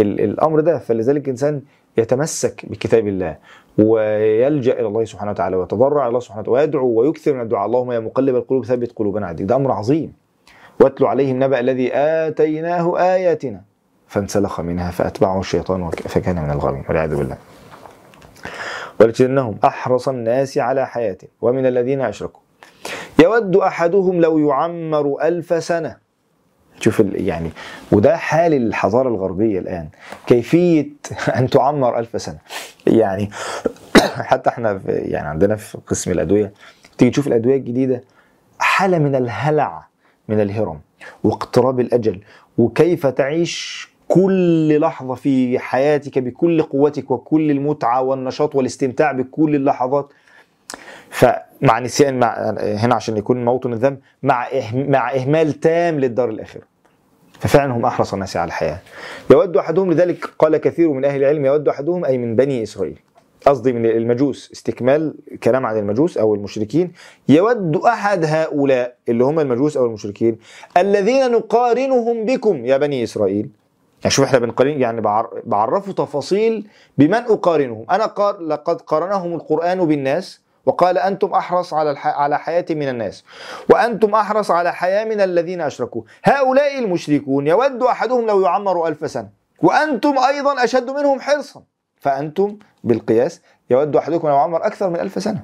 ال- الأمر ده فلذلك الإنسان يتمسك بكتاب الله. ويلجأ إلى الله سبحانه وتعالى ويتضرع إلى الله سبحانه وتعالى ويدعو ويكثر من الدعاء. اللهم يا مقلب القلوب ثبت قلوبنا على دينك ده أمر عظيم. واتلو عليهم نبأ الذي آتيناه آياتنا فانسلخ منها فأتبعه الشيطان فكان من الغاوين. والعياذ بالله. ولتجدنهم أحرص الناس على حياته. ومن الذين أشركوا. يود أحدهم لو يعمر ألف سنة شوف ال- يعني وده حال الحضارة الغربية الآن. كيفية [laughs] أن تعمر ألف سنة. يعني [coughs] حتى إحنا في يعني عندنا في قسم الأدوية تيجي تشوف الأدوية الجديدة حالة من الهلع من الهرم واقتراب الأجل وكيف تعيش كل لحظة في حياتك بكل قوتك وكل المتعة والنشاط والاستمتاع بكل اللحظات. فمع نسيان مع هنا عشان يكون موطن الذنب مع إه- مع إهمال تام للدار الآخرة. ففعلا هم احرص الناس على الحياة. يود أحدهم لذلك قال كثير من أهل العلم يود أحدهم أي من بني إسرائيل قصدي من المجوس استكمال كلام عن المجوس أو المشركين يود أحد هؤلاء اللي هم المجوس أو المشركين الذين نقارنهم بكم يا بني إسرائيل؟ يعني شوف إحنا بنقارن يعني بعر- بعرفوا تفاصيل بمن أقارنهم. أنا قار لقد قارنهم القرآن بالناس وقال أنتم أحرص على الح... على حياة من الناس. وأنتم أحرص على حياة من الذين أشركوا. هؤلاء المشركون يود أحدهم لو يعمر ألف سنة. وأنتم أيضا أشد منهم حرصا. فأنتم بالقياس يود أحدكم لو عمر أكثر من ألف سنة.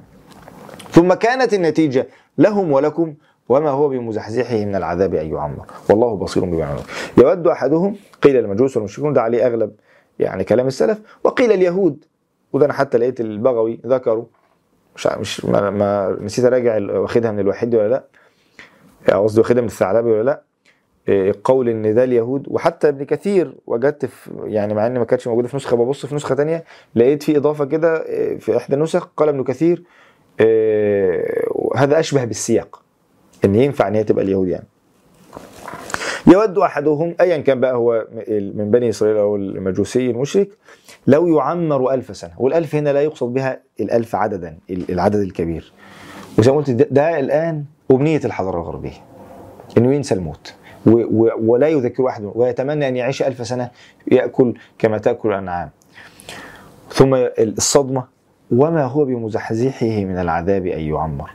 ثم كانت النتيجة لهم ولكم وما هو بمزحزحه من العذاب أن يعمر. والله بصير بما يود أحدهم قيل المجوس والمشركون ده عليه أغلب يعني كلام السلف. وقيل اليهود وده أنا حتى لقيت البغوي ذكروا مش مش ما, ما نسيت أراجع واخدها من الوحيد ولا لأ. يعني قصدي واخدها من الثعلبي ولا لأ. إيه، قول إن ده اليهود وحتى ابن كثير وجدت في يعني مع إن ما كانتش موجودة في نسخة ببص في نسخة تانية لقيت في إضافة كده إيه، في إحدى النسخ قال ابن كثير هذا أشبه بالسياق إن ينفع إن هي تبقى اليهود يعني. يود أحدهم ايا كان بقى هو من بني إسرائيل أو المجوسي المشرك لو يعمر ألف سنة والألف هنا لا يقصد بها الألف عددا العدد الكبير. وزي ما قلت ده, الآن امنيه الحضارة الغربية إنه ينسى الموت. و و ولا يذكر أحد ويتمنى أن يعيش ألف سنة يأكل كما تأكل الأنعام. ثم الصدمة وما هو بمزحزحه من العذاب أن يعمر؟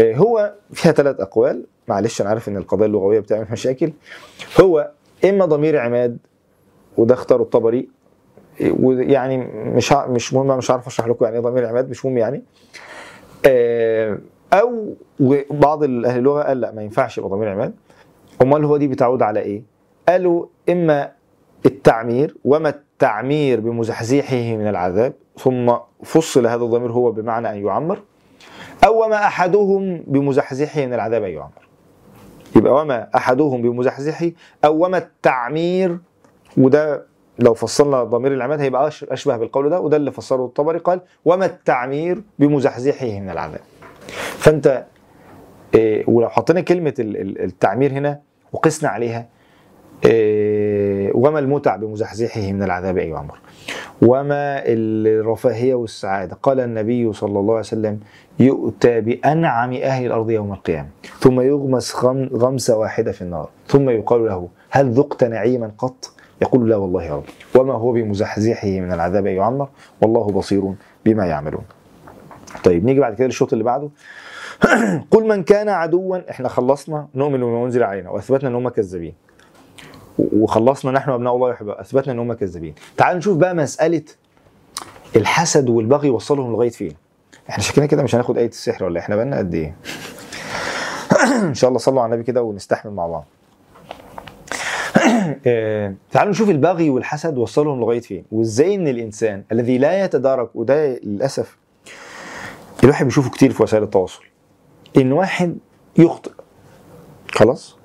آه، هو فيها ثلاث أقوال. معلش أنا عارف إن القضايا اللغوية بتعمل مشاكل. هو إما ضمير عماد وده اختاره الطبري ويعني مش مش مهم مش عارف اشرح لكم يعني إيه ضمير عماد مش مهم يعني. آه، أو بعض أهل اللغة قال لا ما ينفعش يبقى ضمير عماد أمال هو دي بتعود على إيه؟ قالوا إما التعمير وما التعمير بمزحزحه من العذاب ثم فصل هذا الضمير هو بمعنى أن يعمر أو وما أحدهم بمزحزحه من العذاب أن يعمر. يبقى وما أحدهم بمزحزحه أو وما التعمير وده لو فصلنا ضمير العماد هيبقى أشبه بالقول ده وده اللي فسره الطبري قال وما التعمير بمزحزحه من العذاب فأنت إيه، ولو حطينا ال- التعمير هنا وقسنا عليها إيه، وما المتع بمزحزحه من العذاب أي عمر وما الرفاهية والسعادة. قال النبي صلى الله عليه وسلم يؤتى بأنعم أهل الأرض يوم القيامة. ثم يغمس غم غمسة واحدة في النار. ثم يقال له هل ذقت نعيما قط؟ يقول لا والله يا رب. وما هو بمزحزحه من العذاب أن يعمر والله بصير بما يعملون. طيب نيجي بعد كده للشوط اللي بعده. [clears throat] قل من كان عدوا إحنا خلصنا نؤمن بما انزل علينا وأثبتنا إن هم كذابين. وخلصنا نحن أبناء الله يحبه أثبتنا إن هم كذابين. تعال نشوف بقى مسألة الحسد والبغي وصلهم لغاية فين. إحنا شكلنا كده مش هناخد آية السحر ولا إحنا بقالنا قد إيه؟ [clears throat] إن شاء الله صلوا على النبي كده ونستحمل مع بعض. تعالوا نشوف البغي والحسد وصلهم لغاية فين وإزاي إن الإنسان الذي لا يتدارك وده للأسف الواحد بيشوفه كتير في وسائل التواصل إن واحد يخطئ خلاص؟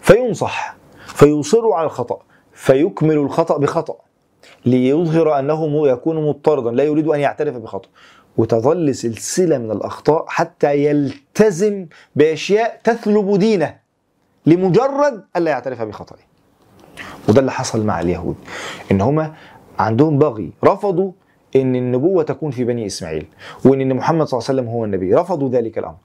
فينصح فيصر على الخطأ فيكمل الخطأ بخطأ ليظهر أنه يكون مضطردا لا يريد أن يعترف بخطأ. وتظل سلسلة من الأخطاء حتى يلتزم بأشياء تثلب دينه لمجرد ألا يعترف بخطأه وده اللي حصل مع اليهود إن هما عندهم بغي رفضوا إن النبوة تكون في بني إسماعيل وإن محمد صلى الله عليه وسلم هو النبي رفضوا ذلك الأمر.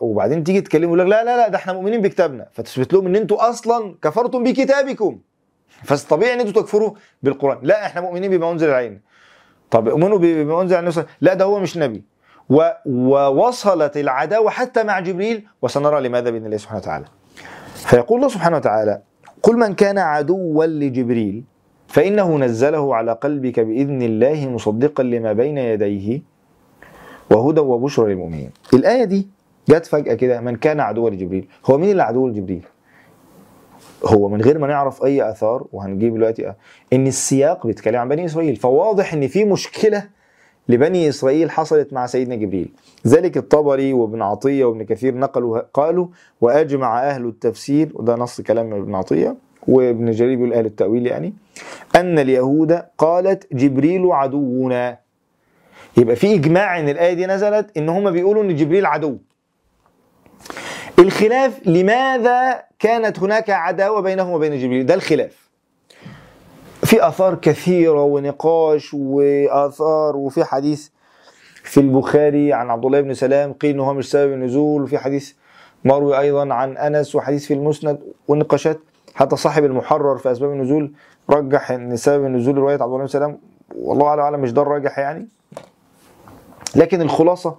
وبعدين تيجي تكلموا لك لا لا لا ده إحنا مؤمنين بكتابنا. فتثبت لهم إن أنتوا أصلا كفرتم بكتابكم. فطبيعي إن أنتوا تكفروا بالقرآن. لا إحنا مؤمنين بما أنزل علينا طب امنوا بما أنزل على النبي لا ده هو مش نبي. ووصلت العداوة حتى مع جبريل وسنرى لماذا؟ بإذن الله سبحانه وتعالى. فيقول الله سبحانه وتعالى قل من كان عدوا لجبريل فإنه نزله على قلبك بإذن الله مصدقا لما بين يديه وهدى وبشرى للمؤمنين. الآية دي جت فجأة كده من كان عدوا لجبريل. هو مين اللي عدو لجبريل؟ هو من غير ما نعرف أي آثار وهنجيب دلوقتي إن السياق بيتكلم عن بني إسرائيل. فواضح إن في مشكلة لبني إسرائيل حصلت مع سيدنا جبريل. ذلك الطبري وابن عطية وابن كثير نقلوا قالوا وأجمع أهل التفسير وده نص كلام ابن عطية وابن جرير بيقول أهل التأويل يعني أن اليهود قالت جبريل عدونا يبقى في إجماع إن الآية دي نزلت إن هم بيقولوا إن جبريل عدو. الخلاف لماذا كانت هناك عداوة بينهم وبين جبريل؟ ده الخلاف. في آثار كثيرة ونقاش وآثار وفي حديث في البخاري عن عبد الله بن سلام قيل إنه هو مش سبب النزول وفي حديث مروي أيضا عن أنس وحديث في المسند ونقاشات. حتى صاحب المحرر في أسباب النزول رجح إن سبب النزول رواية عبد الله بن سلام والله أعلم مش ده الراجح يعني. لكن الخلاصة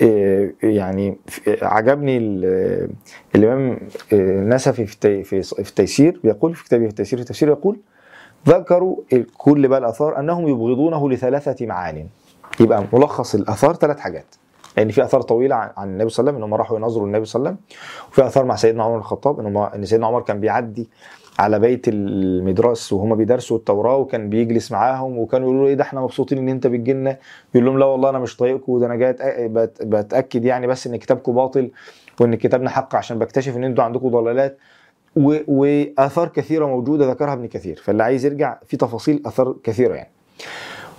إيه، يعني عجبني ال- الإمام إيه، النسفي في في التيسير بيقول في كتابه التيسير في التفسير يقول ذكروا كل بقى الآثار أنهم يبغضونه لثلاثة معان. يبقى ملخص الآثار ثلاث حاجات. لأن في آثار طويلة عن النبي صلى الله عليه وسلم إنهم راحوا يناظروا النبي صلى الله عليه وسلم. وفي آثار مع سيدنا عمر الخطاب إن إن سيدنا عمر كان بيعدي على بيت المدرس وهم بيدرسوا التوراة وكان بيجلس معاهم وكانوا يقولوا له إيه ده إحنا مبسوطين إن أنت بتجي لنا يقول لهم لا والله أنا مش طايقكم ده أنا جاي بتأكد يعني بس إن كتابكم باطل وإن كتابنا حق عشان بكتشف إن أنتوا عندكم ضلالات. وآثار كثيرة موجودة ذكرها ابن كثير فاللي عايز يرجع في تفاصيل آثار كثيرة يعني.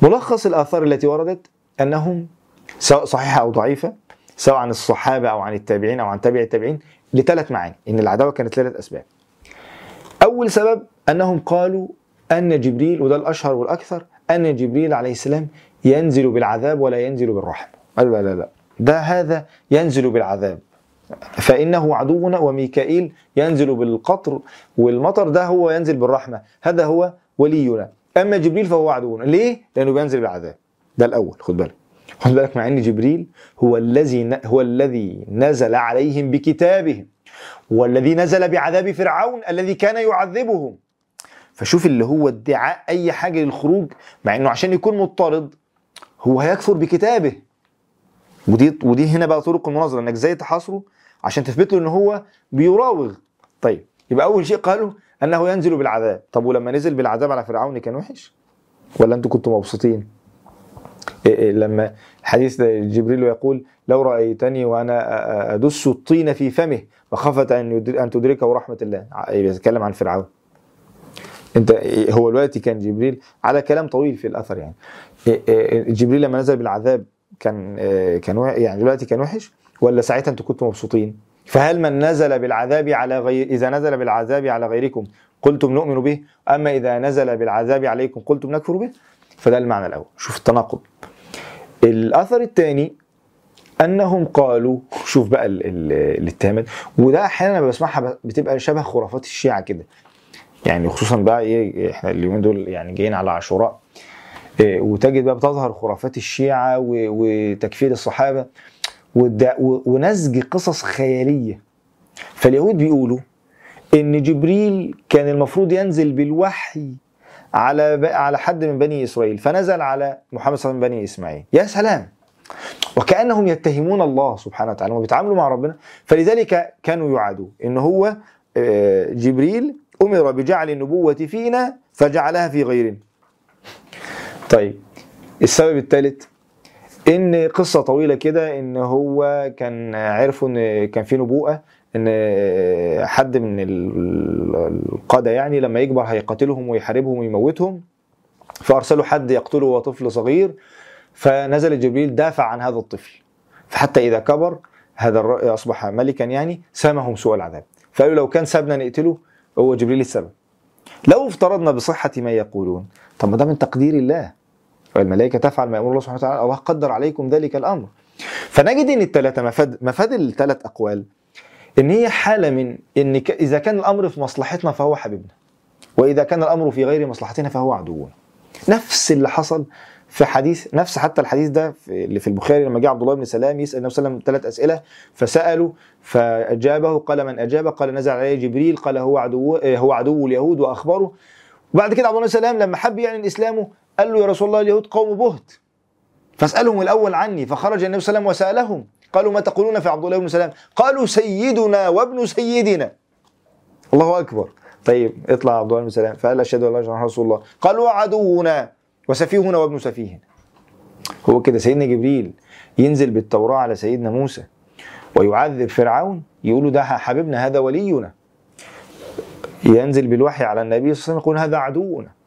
ملخص الآثار التي وردت أنهم سواء صحيحة أو ضعيفة سواء عن الصحابة أو عن التابعين أو عن تابع التابعين لثلاث معاني إن العداوة كانت ثلاث أسباب. أول سبب أنهم قالوا أن جبريل وده الأشهر والأكثر أن جبريل عليه السلام ينزل بالعذاب ولا ينزل بالرحمه قالوا لا لا لا ده هذا ينزل بالعذاب. فإنه عدونا وميكائيل ينزل بالقطر والمطر ده هو ينزل بالرحمة هذا هو ولينا. أما جبريل فهو عدونا. ليه؟ لأنه بينزل بالعذاب. ده الأول خد بالك. خد بالك مع إن جبريل هو الذي هو الذي نزل عليهم بكتابهم والذي نزل بعذاب فرعون الذي كان يعذبهم. فشوف اللي هو ادعاء أي حاجة للخروج مع إنه عشان يكون مضطرد هو هيكفر بكتابه. ودي ودي هنا بقى طرق المناظرة إنك إزاي تحاصره؟ عشان تثبت له ان هو بيراوغ. طيب يبقى أول شيء قالوا أنه ينزل بالعذاب. طب ولما نزل بالعذاب على فرعون كان وحش؟ ولا أنتوا كنتوا مبسوطين؟ إيه إيه لما الحديث ده جبريل يقول لو أ- أ- أدس الطين في فمه مخافة أن يدر- أن تدركه رحمة الله. ع- بيتكلم عن فرعون. أنت إيه هو دلوقتي كان جبريل على كلام طويل في الأثر يعني. إيه إيه جبريل لما نزل بالعذاب كان إيه كان يعني دلوقتي كان وحش؟ ولا ساعتها أنتوا كنتوا مبسوطين؟ فهل من نزل بالعذاب على غير إذا نزل بالعذاب على غيركم قلتم نؤمن به؟ أما إذا نزل بالعذاب عليكم قلتم نكفر به؟ فده المعنى الأول. شوف التناقض. الأثر الثاني أنهم قالوا شوف بقى ال- ال- الاتهامات. وده أحيانا بسمعها بتبقى شبه خرافات الشيعة كده. يعني خصوصا بقى إيه إحنا اليومين دول يعني جايين على عاشوراء. إيه وتجد بقى بتظهر خرافات الشيعة وتكفير الصحابة. ونسج قصص خيالية. فاليهود بيقولوا إن جبريل كان المفروض ينزل بالوحي على على حد من بني إسرائيل فنزل على محمد صلى الله عليه وسلم بني إسماعيل. يا سلام! وكأنهم يتهمون الله سبحانه وتعالى وبيتعاملوا مع ربنا. فلذلك كانوا يعادوا إن هو آه، جبريل أمر بجعل النبوة فينا فجعلها في غيرنا. طيب السبب الثالث إن قصة طويلة كده إن هو كان عرفوا إن كان في نبوءة إن حد من ال- القادة يعني لما يكبر هيقاتلهم ويحاربهم ويموتهم فأرسلوا حد يقتله وهو طفل صغير فنزل جبريل دافع عن هذا الطفل. فحتى إذا كبر هذا أصبح ملكا يعني سامهم سوء العذاب. فقالوا لو كان سابنا نقتله هو جبريل السبب. لو افترضنا بصحة ما يقولون. طب ما ده من تقدير الله. والملائكه تفعل ما يأمر الله سبحانه وتعالى الله قدر عليكم ذلك الأمر. فنجد إن الثلاثه مفاد مفاد الثلاث أقوال إن هي حالة من إن إذا كان الأمر في مصلحتنا فهو حبيبنا وإذا كان الأمر في غير مصلحتنا فهو عدونا. نفس اللي حصل في حديث نفس حتى الحديث ده في اللي في البخاري لما جاء عبد الله بن سلام يسأل النبي صلى الله عليه وسلم ثلاث أسئلة فسألوا فأجابه قال من أجاب؟ قال نزل عليه جبريل قال هو عدو هو عدو اليهود واخبره وبعد كده عبد الله بن سلام لما حب يعلن إسلامه قال له يا رسول الله اليهود قوم بهت. فاسألهم الأول عني فخرج النبي صلى الله عليه وسلم وسألهم. قالوا ما تقولون في عبد الله بن سلام؟ قالوا سيدنا وابن سيدنا. الله أكبر. طيب اطلع عبد الله بن سلام. فقال أشهد أن لا إلا الله رسول الله. قالوا عدونا وسفيهنا وابن سفيهنا هو كده سيدنا جبريل ينزل بالتوراة على سيدنا موسى ويعذب فرعون يقولوا ده حبيبنا هذا ولينا. ينزل بالوحي على النبي صلى الله عليه وسلم يقول هذا عدونا.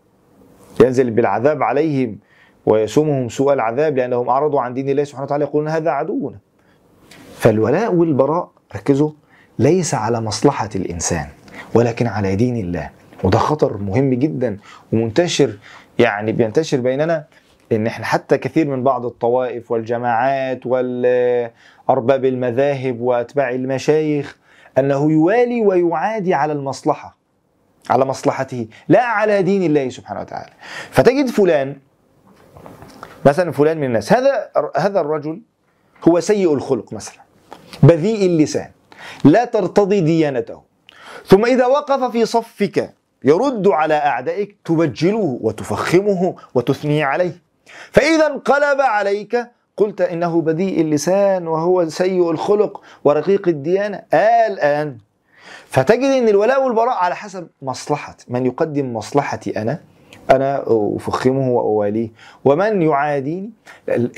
ينزل بالعذاب عليهم ويسومهم سوء العذاب لأنهم أعرضوا عن دين الله سبحانه وتعالى يقولون هذا عدونا. فالولاء والبراء ركزوا ليس على مصلحة الإنسان ولكن على دين الله. وده خطر مهم جدا ومنتشر يعني بينتشر بيننا إن إحنا حتى كثير من بعض الطوائف والجماعات والأرباب المذاهب وأتباع المشايخ أنه يوالي ويعادي على المصلحة. على مصلحته لا على دين الله سبحانه وتعالى. فتجد فلان مثلا فلان من الناس هذا هذا الرجل هو سيء الخلق مثلا بذيء اللسان لا ترتضي ديانته. ثم إذا وقف في صفك يرد على أعدائك تبجله وتفخمه وتثني عليه. فإذا انقلب عليك قلت إنه بذيء اللسان وهو سيء الخلق ورقيق الديانة. آه آلآن فتجد أن الولاء والبراء على حسب مصلحة. من يقدم مصلحتي أنا أنا أفخمه وأواليه. ومن يعاديني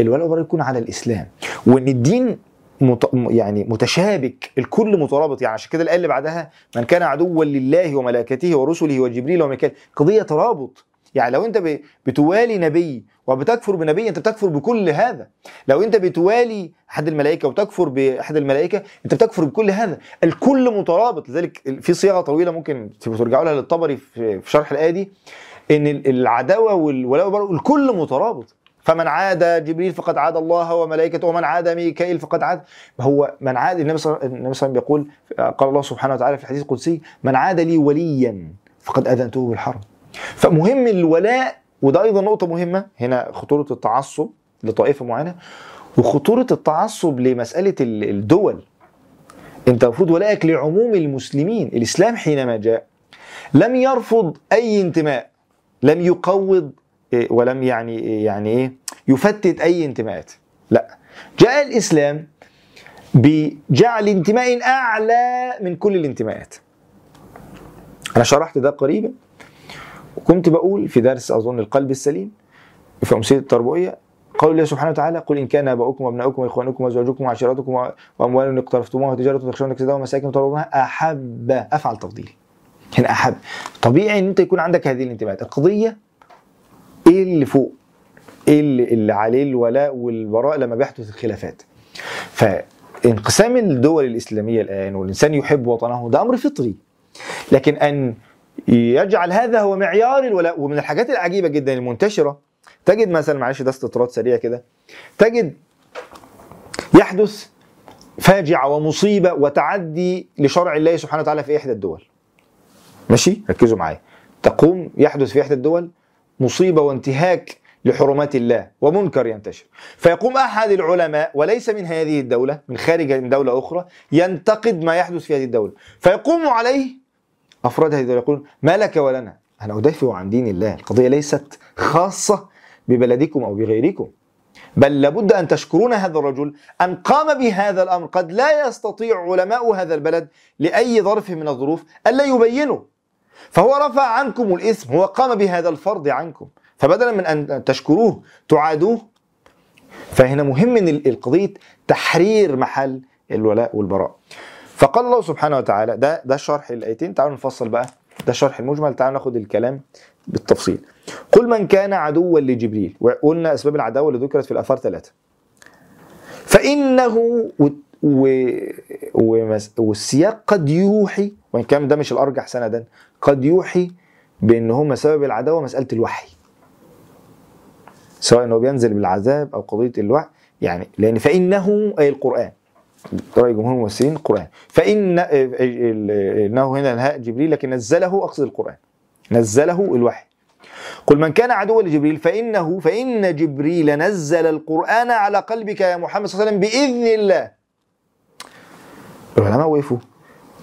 الولاء والبراء يكون على الإسلام. وأن الدين مت... يعني متشابك الكل مترابط. يعني عشان كده الايه اللي بعدها من كان عدوا لله وملائكته ورسله وجبريل وميكائيل. قضية ترابط. يعني لو انت. بتوالي نبي وبتكفر بنبي انت بتكفر بكل هذا. لو انت بتوالي أحد الملائكة وتكفر بأحد الملائكة انت بتكفر بكل هذا. الكل مترابط. لذلك في صياغة طويلة ممكن ترجعوا لها للطبري في شرح الآية دي إن العداوة والولاء الكل مترابط. فمن عاد جبريل فقد عاد الله وملائكته ومن عاد ميكائيل فقد عاد. هو من عاد النبي صلى الله عليه وسلم بيقول قال الله سبحانه وتعالى في الحديث القدسي من عاد لي وليا فقد أذنته بالحرب. فمهم الولاء وده أيضا نقطة مهمة هنا خطورة التعصب لطائفة معينة وخطورة التعصب لمسألة الدول. أنت المفروض ولائك لعموم المسلمين الإسلام حينما جاء لم يرفض أي انتماء لم يقوض ولم يعني يعني إيه يفتت أي انتماءات. لا جاء الإسلام بجعل انتماء أعلى من كل الانتماءات. أنا شرحت ده قريبا. وكنت بقول في درس أظن القلب السليم في امثله التربوية قول الله سبحانه وتعالى قل إن كان أباؤكم وأبناؤكم وإخوانكم وأزواجكم وعشيرتكم واموال اقترفتموها وتجارة تخشون كسادها ومساكن ترضونها أحب أفعل تفضيل. هنا أحب. طبيعي إن أنت يكون عندك هذه الانتماءات. القضية إيه اللي فوق إيه اللي عليه الولاء والبراء لما بيحدث الخلافات. فانقسام الدول الإسلامية الآن والإنسان يحب وطنه ده أمر فطري. لكن أن يجعل هذا هو معيار الولاء ومن الحاجات العجيبة جدا المنتشرة. تجد مثلا معلش ده استطراد سريع كده. تجد يحدث فاجعه ومصيبة وتعدي لشرع الله سبحانه وتعالى في إحدى الدول. ماشي؟ ركزوا معايا. تقوم يحدث في إحدى الدول مصيبة وانتهاك لحرمات الله ومنكر ينتشر. فيقوم أحد العلماء وليس من هذه الدولة من خارج من دولة أخرى ينتقد ما يحدث في هذه الدولة. فيقوم عليه افراد هذه الدولة يقولون ما لك ولنا أنا؟ أدافع عن دين الله. القضية ليست خاصة ببلدكم أو بغيركم. بل لابد أن تشكرون هذا الرجل أن قام بهذا الأمر. قد لا يستطيع علماء هذا البلد لأي ظرف من الظروف ألا يبينوا فهو رفع عنكم الإثم هو قام بهذا الفرض عنكم. فبدلا من أن تشكروه تعادوه. فهنا مهم من القضية تحرير محل الولاء والبراء. فقال الله سبحانه وتعالى ده ده شرح الآيتين. تعالوا نفصل بقى. ده شرح المجمل. تعالوا ناخد الكلام بالتفصيل. قل من كان عدوا لجبريل. وقلنا أسباب العداوة اللي ذكرت في الآثار ثلاثة. فإنه و... و... ومس... والسياق قد يوحي وإن كان ده مش الأرجح سندا قد يوحي بأن هم سبب العداوة مسألة الوحي. سواء انه بينزل بالعذاب أو قضية الوحي يعني لأن فإنه أي القرآن رأي جمهور المفسرين القرآن فإن إنه هنا الهاء جبريل لكن نزله أقصد القرآن. نزله الوحي. قل من كان عدوا لجبريل فإنه فإن جبريل نزل القرآن على قلبك يا محمد صلى الله عليه وسلم بإذن الله. العلماء وقفوا.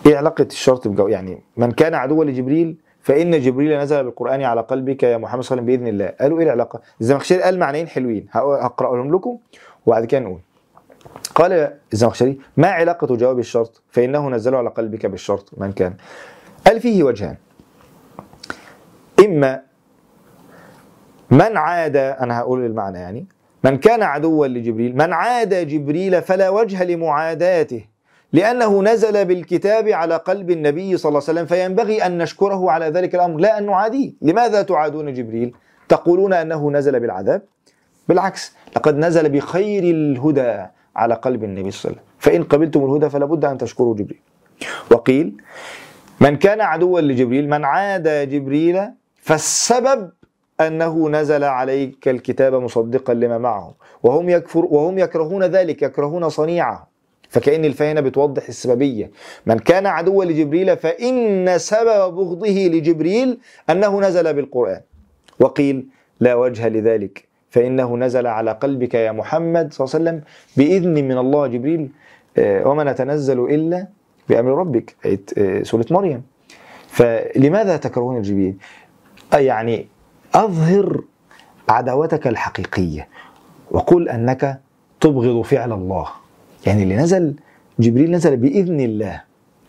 إيه علاقة الشرط بجو يعني من كان عدوا لجبريل فإن جبريل نزل بالقرآن على قلبك يا محمد صلى الله عليه وسلم بإذن الله. قالوا إيه العلاقة؟ الزمخشري قال معنيين حلوين. هقرأهم لكم وبعد كده نقول. قال الزمخشري ما علاقة جواب الشرط؟ فإنه نزله على قلبك بالشرط من كان. قال فيه وجهان. إما من عاد أنا هقول المعنى يعني من كان عدوا لجبريل من عاد جبريل فلا وجه لمعاداته لأنه نزل بالكتاب على قلب النبي صلى الله عليه وسلم فينبغي أن نشكره على ذلك الأمر لا أن نعاديه. لماذا تعادون جبريل؟ تقولون أنه نزل بالعذاب؟ بالعكس لقد نزل بخير الهدى. على قلب النبي صلى الله عليه وسلم. فإن قبلتم الهدى فلا بد أن تشكروا جبريل. وقيل من كان عدوا لجبريل من عاد جبريل فالسبب أنه نزل عليك الكتاب مصدقا لما معه وهم يكفر وهم يكرهون ذلك يكرهون صنيعه. فكأن الفاء هنا بتوضح السببية. من كان عدوا لجبريل فإن سبب بغضه لجبريل أنه نزل بالقرآن. وقيل لا وجه لذلك. فإنه نزل على قلبك يا محمد صلى الله عليه وسلم بإذن من الله جبريل وما نتنزل إلا بأمر ربك سورة مريم. فلماذا تكرهون جبريل يعني أظهر عداوتك الحقيقية وقل أنك تبغض فعل الله. يعني اللي نزل جبريل نزل بإذن الله.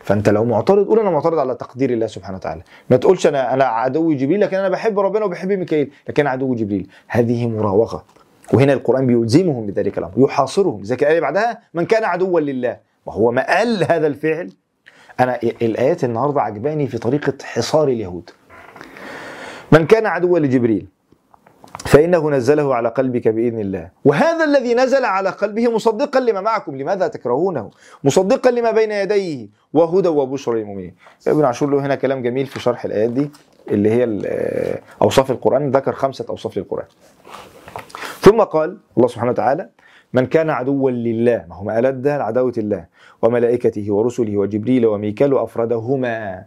فانت لو معترض قول أنا معترض على تقدير الله سبحانه وتعالى. ما تقولش أنا أنا عدو جبريل لكن أنا بحب ربنا وبحب ميكائيل. لكن أنا عدو جبريل. هذه مراوغة. وهنا القرآن بيلزمهم بذلك الأمر يحاصرهم. زي الآية بعدها من كان عدوا لله. وهو ما قال هذا الفعل. أنا الآيات النهارده عجباني في طريقة حصار اليهود. من كان عدوا لجبريل؟ فإنه نزله على قلبك بإذن الله. وهذا الذي نزل على قلبه مصدقا لما معكم. لماذا تكرهونه؟ مصدقا لما بين يديه. وهدى وبشرى للمؤمنين. ابن عاشور له هنا كلام جميل في شرح الآيات دي اللي هي أوصاف القرآن ذكر خمسة أوصاف للقرآن. ثم قال الله سبحانه وتعالى من كان عدوا لله ما هو مآلات ده؟ عداوة الله. وملائكته ورسله وجبريل وميكال وأفردهما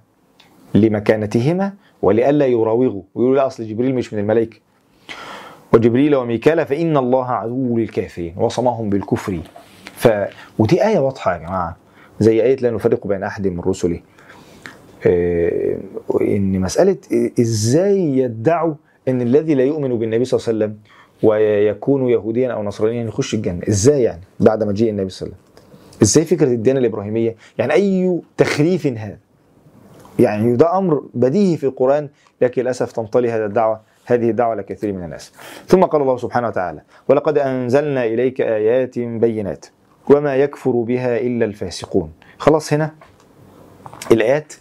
لمكانتهما ولئلا يراوغوا. ويقولوا لا أصل جبريل مش من الملائكة. وجبريل وميكال فإن الله عدو للكافرين وصمهم بالكفر. ف ودي آية واضحة يا جماعة زي آية لا نفرق بين أحد من رسله. آه إن مسألة إزاي يدعوا إن الذي لا يؤمن بالنبي صلى الله عليه وسلم ويكون يهوديا أو نصرانيا يخش الجنة؟ إزاي يعني؟ بعد مجيء النبي صلى الله عليه وسلم. إزاي فكرة الديانة الإبراهيمية؟ يعني أي تخريف هذا؟ يعني ده أمر بديهي في القرآن لكن للأسف تمتلي هذا الدعوة هذه الدعوة لكثير من الناس. ثم قال الله سبحانه وتعالى ولقد أنزلنا إليك آيات بينات وما يكفر بها إلا الفاسقون. خلاص هنا الآيات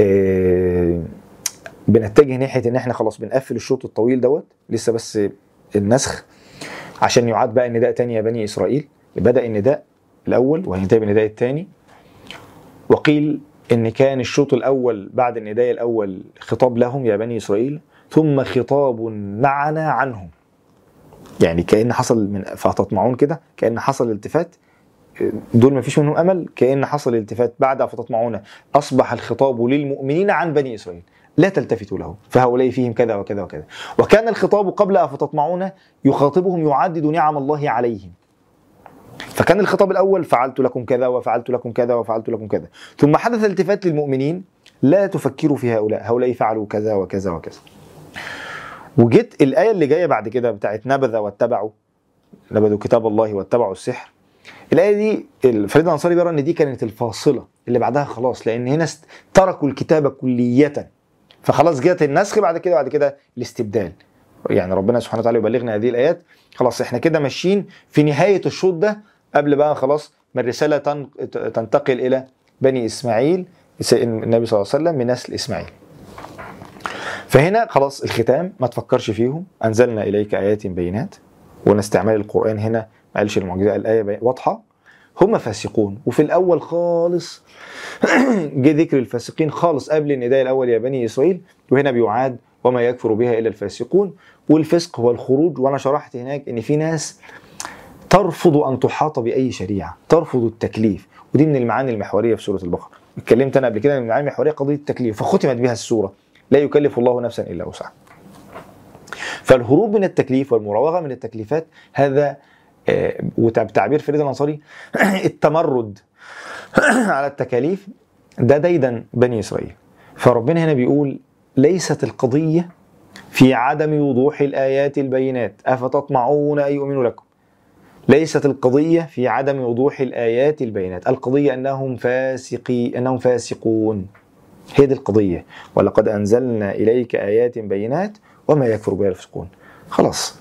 آه، بنتجه ناحية إن إحنا خلاص بنقفل الشوط الطويل دوت لسه بس النسخ عشان يعاد بقى النداء تاني يا بني إسرائيل. بدأ النداء الأول وهينتهي بالنداء الثاني وقيل إن كان الشوط الأول بعد النداء الأول خطاب لهم يا بني إسرائيل. ثم خطاب معنا عنهم. يعني كأن حصل من فتطمعون كده كأن حصل التفات دول ما فيش منهم أمل كأن حصل التفات بعد فتطمعون أصبح الخطاب للمؤمنين عن بني إسرائيل. لا تلتفتوا له فهؤلاء فيهم كذا وكذا وكذا. وكان الخطاب قبل أفتطمعون يخاطبهم يعدد نعم الله عليهم. فكان الخطاب الأول فعلت لكم كذا وفعلت لكم كذا وفعلت لكم كذا. ثم حدث التفات للمؤمنين لا تفكروا في هؤلاء هؤلاء فعلوا كذا وكذا وكذا. وجيت الآية اللي جاية بعد كده بتاعت نبذ واتبعوا نبذوا كتاب الله واتبعوا السحر. الآية دي فريد الأنصاري بيرى إن دي كانت الفاصلة اللي بعدها خلاص لأن هنا تركوا الكتابه كلية. فخلاص جت النسخ بعد كده بعد كده الاستبدال. يعني ربنا سبحانه وتعالى يبلغنا هذه الآيات. خلاص إحنا كده ماشيين في نهاية الشوط ده. قبل بقى خلاص ما الرسالة تن- تنتقل إلى بني إسماعيل النبي صلى الله عليه وسلم من نسل إسماعيل. فهنا خلاص الختام ما تفكرش فيهم. أنزلنا إليك آيات بينات وان استعمال القرآن هنا. ما قالش المعجزة الآية واضحة؟ هم فاسقون. وفي الأول خالص [clears throat] جه ذكر الفاسقين خالص قبل النداء الأول يا بني إسرائيل. وهنا بيعاد وما يكفر بها إلا الفاسقون. والفسق هو الخروج. وأنا شرحت هناك إن في ناس ترفض أن تحاط بأي شريعة ترفض التكليف. ودي من المعاني المحورية في سورة البقرة. اتكلمت أنا قبل كده من المعاني المحورية قضية التكليف فختمت بها السورة. لا يكلف الله نفسا إلا وسعها. فالهروب من التكليف والمراوغة من التكليفات هذا آه، وبتعبير فريد الأنصاري [clears throat] التمرد [clears throat] على التكاليف ده ديدا بني إسرائيل. فربنا هنا بيقول ليست القضية في عدم وضوح الآيات البينات. أفتطمعون أن يؤمنوا لكم؟ ليست القضية في عدم وضوح الآيات البينات. القضية أنهم فاسقي أنهم فاسقون. هي دي القضية. ولقد أنزلنا إليك آيات بينات وما يكفر بها الفاسقون خلاص.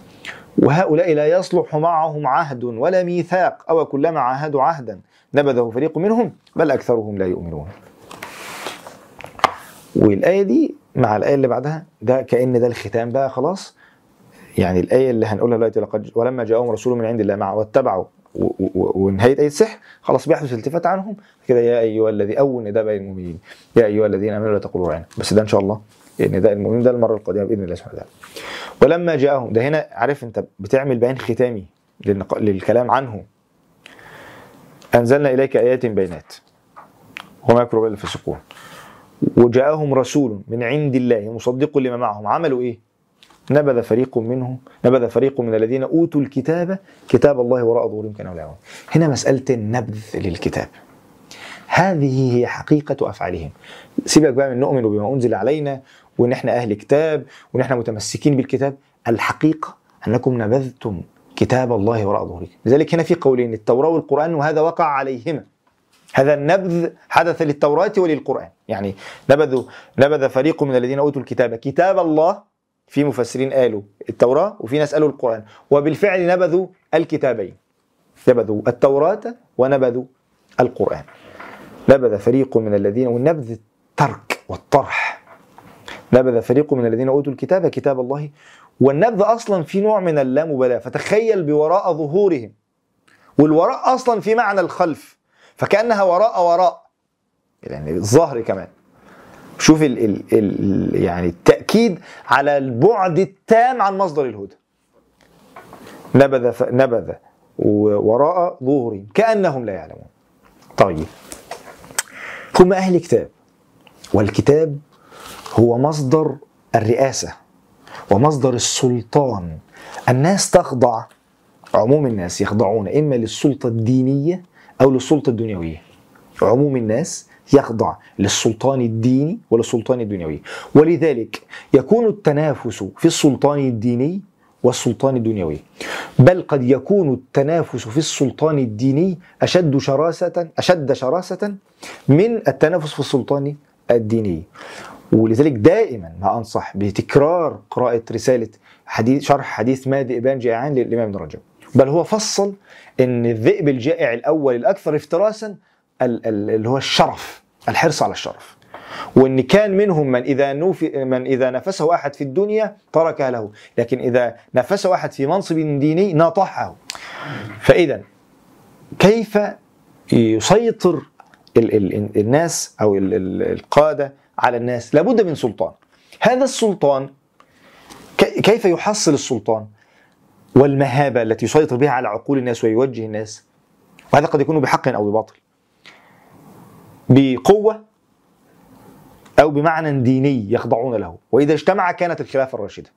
وهؤلاء لا يصلح معهم عهد ولا ميثاق أو كلما عاهدوا عهدا نبذه فريق منهم بل أكثرهم لا يؤمنون. والآية دي مع الآية اللي بعدها ده كأن ده الختام بقى خلاص. يعني الآية اللي هنقولها دلوقتي لقد ولما جاءهم رسول من عند الله مع واتبعوا ونهاية آية السحر خلاص بيحدث التفات عنهم. كده يا أيها الذي أول نداء بين المؤمنين. يا أيها الذين آمنوا لا تقولوا راعنا بس ده إن شاء الله. نداء المؤمنين ده المرة القادمة بإذن الله سبحانه وتعالى. ولما جاءهم ده هنا عارف أنت بتعمل بيان ختامي للكلام عنه أنزلنا إليك آيات بينات. وما يكفر بها الفاسقون. وجاءهم رسول من عند الله مصدق لما معهم. عملوا إيه؟ نبذ فريق منهم نبذ فريق من الذين أوتوا الكتاب كتاب الله وراء ظهورهم كانوا لا هنا مسألة النبذ للكتاب. هذه هي حقيقة أفعالهم. سيبك بقى من نؤمن بما أنزل علينا وإن إحنا أهل كتاب وإن إحنا متمسكين بالكتاب. الحقيقة أنكم نبذتم كتاب الله وراء ظهوركم. لذلك هنا في قولين التوراة والقرآن وهذا وقع عليهما. هذا النبذ حدث للتوراة وللقرآن. يعني نبذوا نبذ فريق من الذين أوتوا الكتاب كتاب الله. في مفسرين قالوا التوراة وفي ناس قالوا القرآن. وبالفعل نبذوا الكتابين. نبذوا التوراة ونبذوا القرآن. نبذ فريق من الذين والنبذ الترك والطرح. نبذ فريق من الذين أوتوا الكتاب كتاب الله والنبذ أصلا في نوع من اللامبالاة. فتخيل بوراء ظهورهم. والوراء أصلا في معنى الخلف. فكأنها وراء وراء. يعني الظهر كمان. شوف ال ال ال يعني التأكيد على البعد التام عن مصدر الهدى. نبذ نبذ وراء ظهورهم. كأنهم لا يعلمون. طيب. هم أهل كتاب والكتاب هو مصدر الرئاسة ومصدر السلطان. الناس تخضع عموم الناس يخضعون إما للسلطة الدينية أو للسلطة الدنيوية. عموم الناس يخضع للسلطان الديني وللسلطان الدنيوي. ولذلك يكون التنافس في السلطان الديني والسلطان الدنيوي. بل قد يكون التنافس في السلطان الديني أشد شراسة أشد شراسة من التنافس في السلطان الديني. ولذلك دائما ما أنصح بتكرار قراءة رسالة حديث شرح حديث ما ذئبان جائعان للإمام ابن رجب. بل هو فصل إن الذئب الجائع الأول الأكثر افتراسا ال- ال- اللي هو الشرف الحرص على الشرف. وإن كان منهم من إذا نوفي من إذا نفسه أحد في الدنيا تركها له. لكن إذا نفسه أحد في منصب ديني ناطحه. فإذا كيف يسيطر ال ال الناس أو ال ال القادة على الناس؟ لابد من سلطان. هذا السلطان كيف يحصل السلطان؟ والمهابة التي يسيطر بها على عقول الناس ويوجه الناس. وهذا قد يكون بحق أو بباطل. بقوة أو بمعنى ديني يخضعون له. وإذا اجتمع كانت الخلافة الراشدة.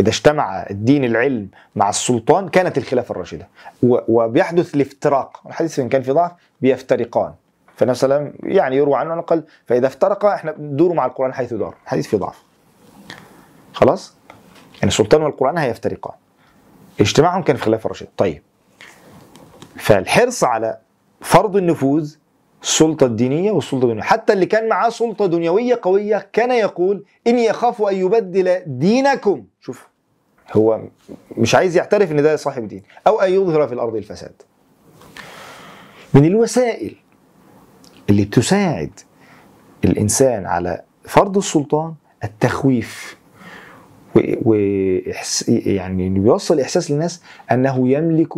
إذا اجتمع الدين العلم مع السلطان كانت الخلافة الراشدة. و- وبيحدث الافتراق. الحديث إن كان في ضعف بيفترقان. فالنبي صلى الله عليه وسلم يعني يروى عنه أنه قال فإذا افترقا إحنا ندور مع القرآن حيث دار. الحديث في ضعف. خلاص؟ يعني السلطان والقرآن هيفترقان. اجتماعهم كان في الخلافه الراشده طيب. فالحرص على فرض النفوذ السلطة الدينية والسلطة الدنيوية حتى اللي كان معاه سلطة دنيوية قوية كان يقول إني أخاف أن يبدل دينكم. شوف هو مش عايز يعترف إن ده صاحب دين أو أن يظهر في الأرض الفساد. من الوسائل اللي تساعد الإنسان على فرض السلطان التخويف و... و... يعني بيوصل إحساس للناس أنه يملك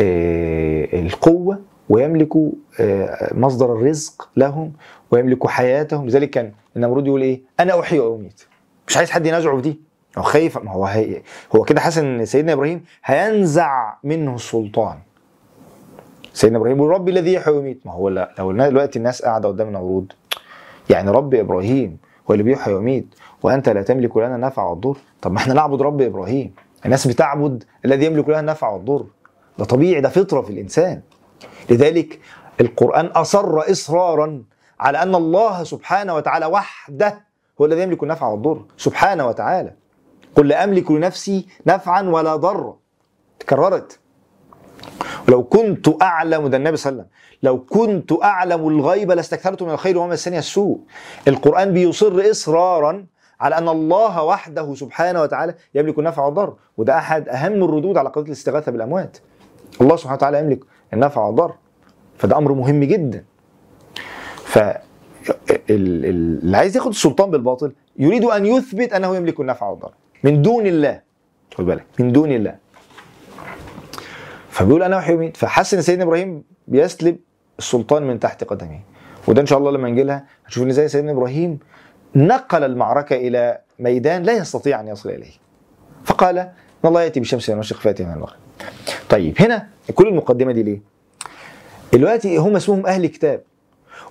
آه، القوه ويملك آه، مصدر الرزق لهم ويملك حياتهم. لذلك كان النمرود يقول إيه؟ أنا أحيي وأميت. مش عايز حد ينازعه في دي. هو خايف. ما هو هي هو كده حاسس إن سيدنا إبراهيم هينزع منه السلطان. سيدنا إبراهيم يقول ربي الذي يحيي ويميت. ما هو لا لو دلوقتي الناس قاعدة قدام النمرود يعني رب إبراهيم هو اللي بيحيي ويميت وأنت لا تملك لنا النفع والضر. طب ما إحنا نعبد رب إبراهيم. الناس بتعبد الذي يملك لها النفع والضر. ده طبيعي ده فطرة في الإنسان. لذلك القرآن أصر إصرارا على أن الله سبحانه وتعالى وحده هو الذي يملك النفع والضر. سبحانه وتعالى. قل لا أملك لنفسي نفعا ولا ضرا. تكررت. ولو كنت أعلم ده النبي صلى الله عليه وسلم لو كنت أعلم الغيب لاستكثرت من الخير وما مسني السوء. القرآن بيصر إصرارا على أن الله وحده سبحانه وتعالى يملك النفع والضر. وده أحد أهم الردود على قضية الاستغاثة بالأموات. الله سبحانه وتعالى يملك النفع والضر فده أمر مهم جدا. ف اللي عايز ياخد السلطان بالباطل يريد أن يثبت أنه يملك النفع والضر. من دون الله. خد بالك. من دون الله. فبيقول أنا وحي وميت فحس إن سيدنا إبراهيم بيسلب السلطان من تحت قدمه وده إن شاء الله لما نجي لها هنشوف إن إزاي سيدنا إبراهيم نقل المعركة إلى ميدان لا يستطيع أن يصل إليه. فقال ان الله يأتي بالشمس من المشرق فاتي من المغرب. طيب هنا كل المقدمة دي ليه؟ دلوقتي هم اسمهم أهل كتاب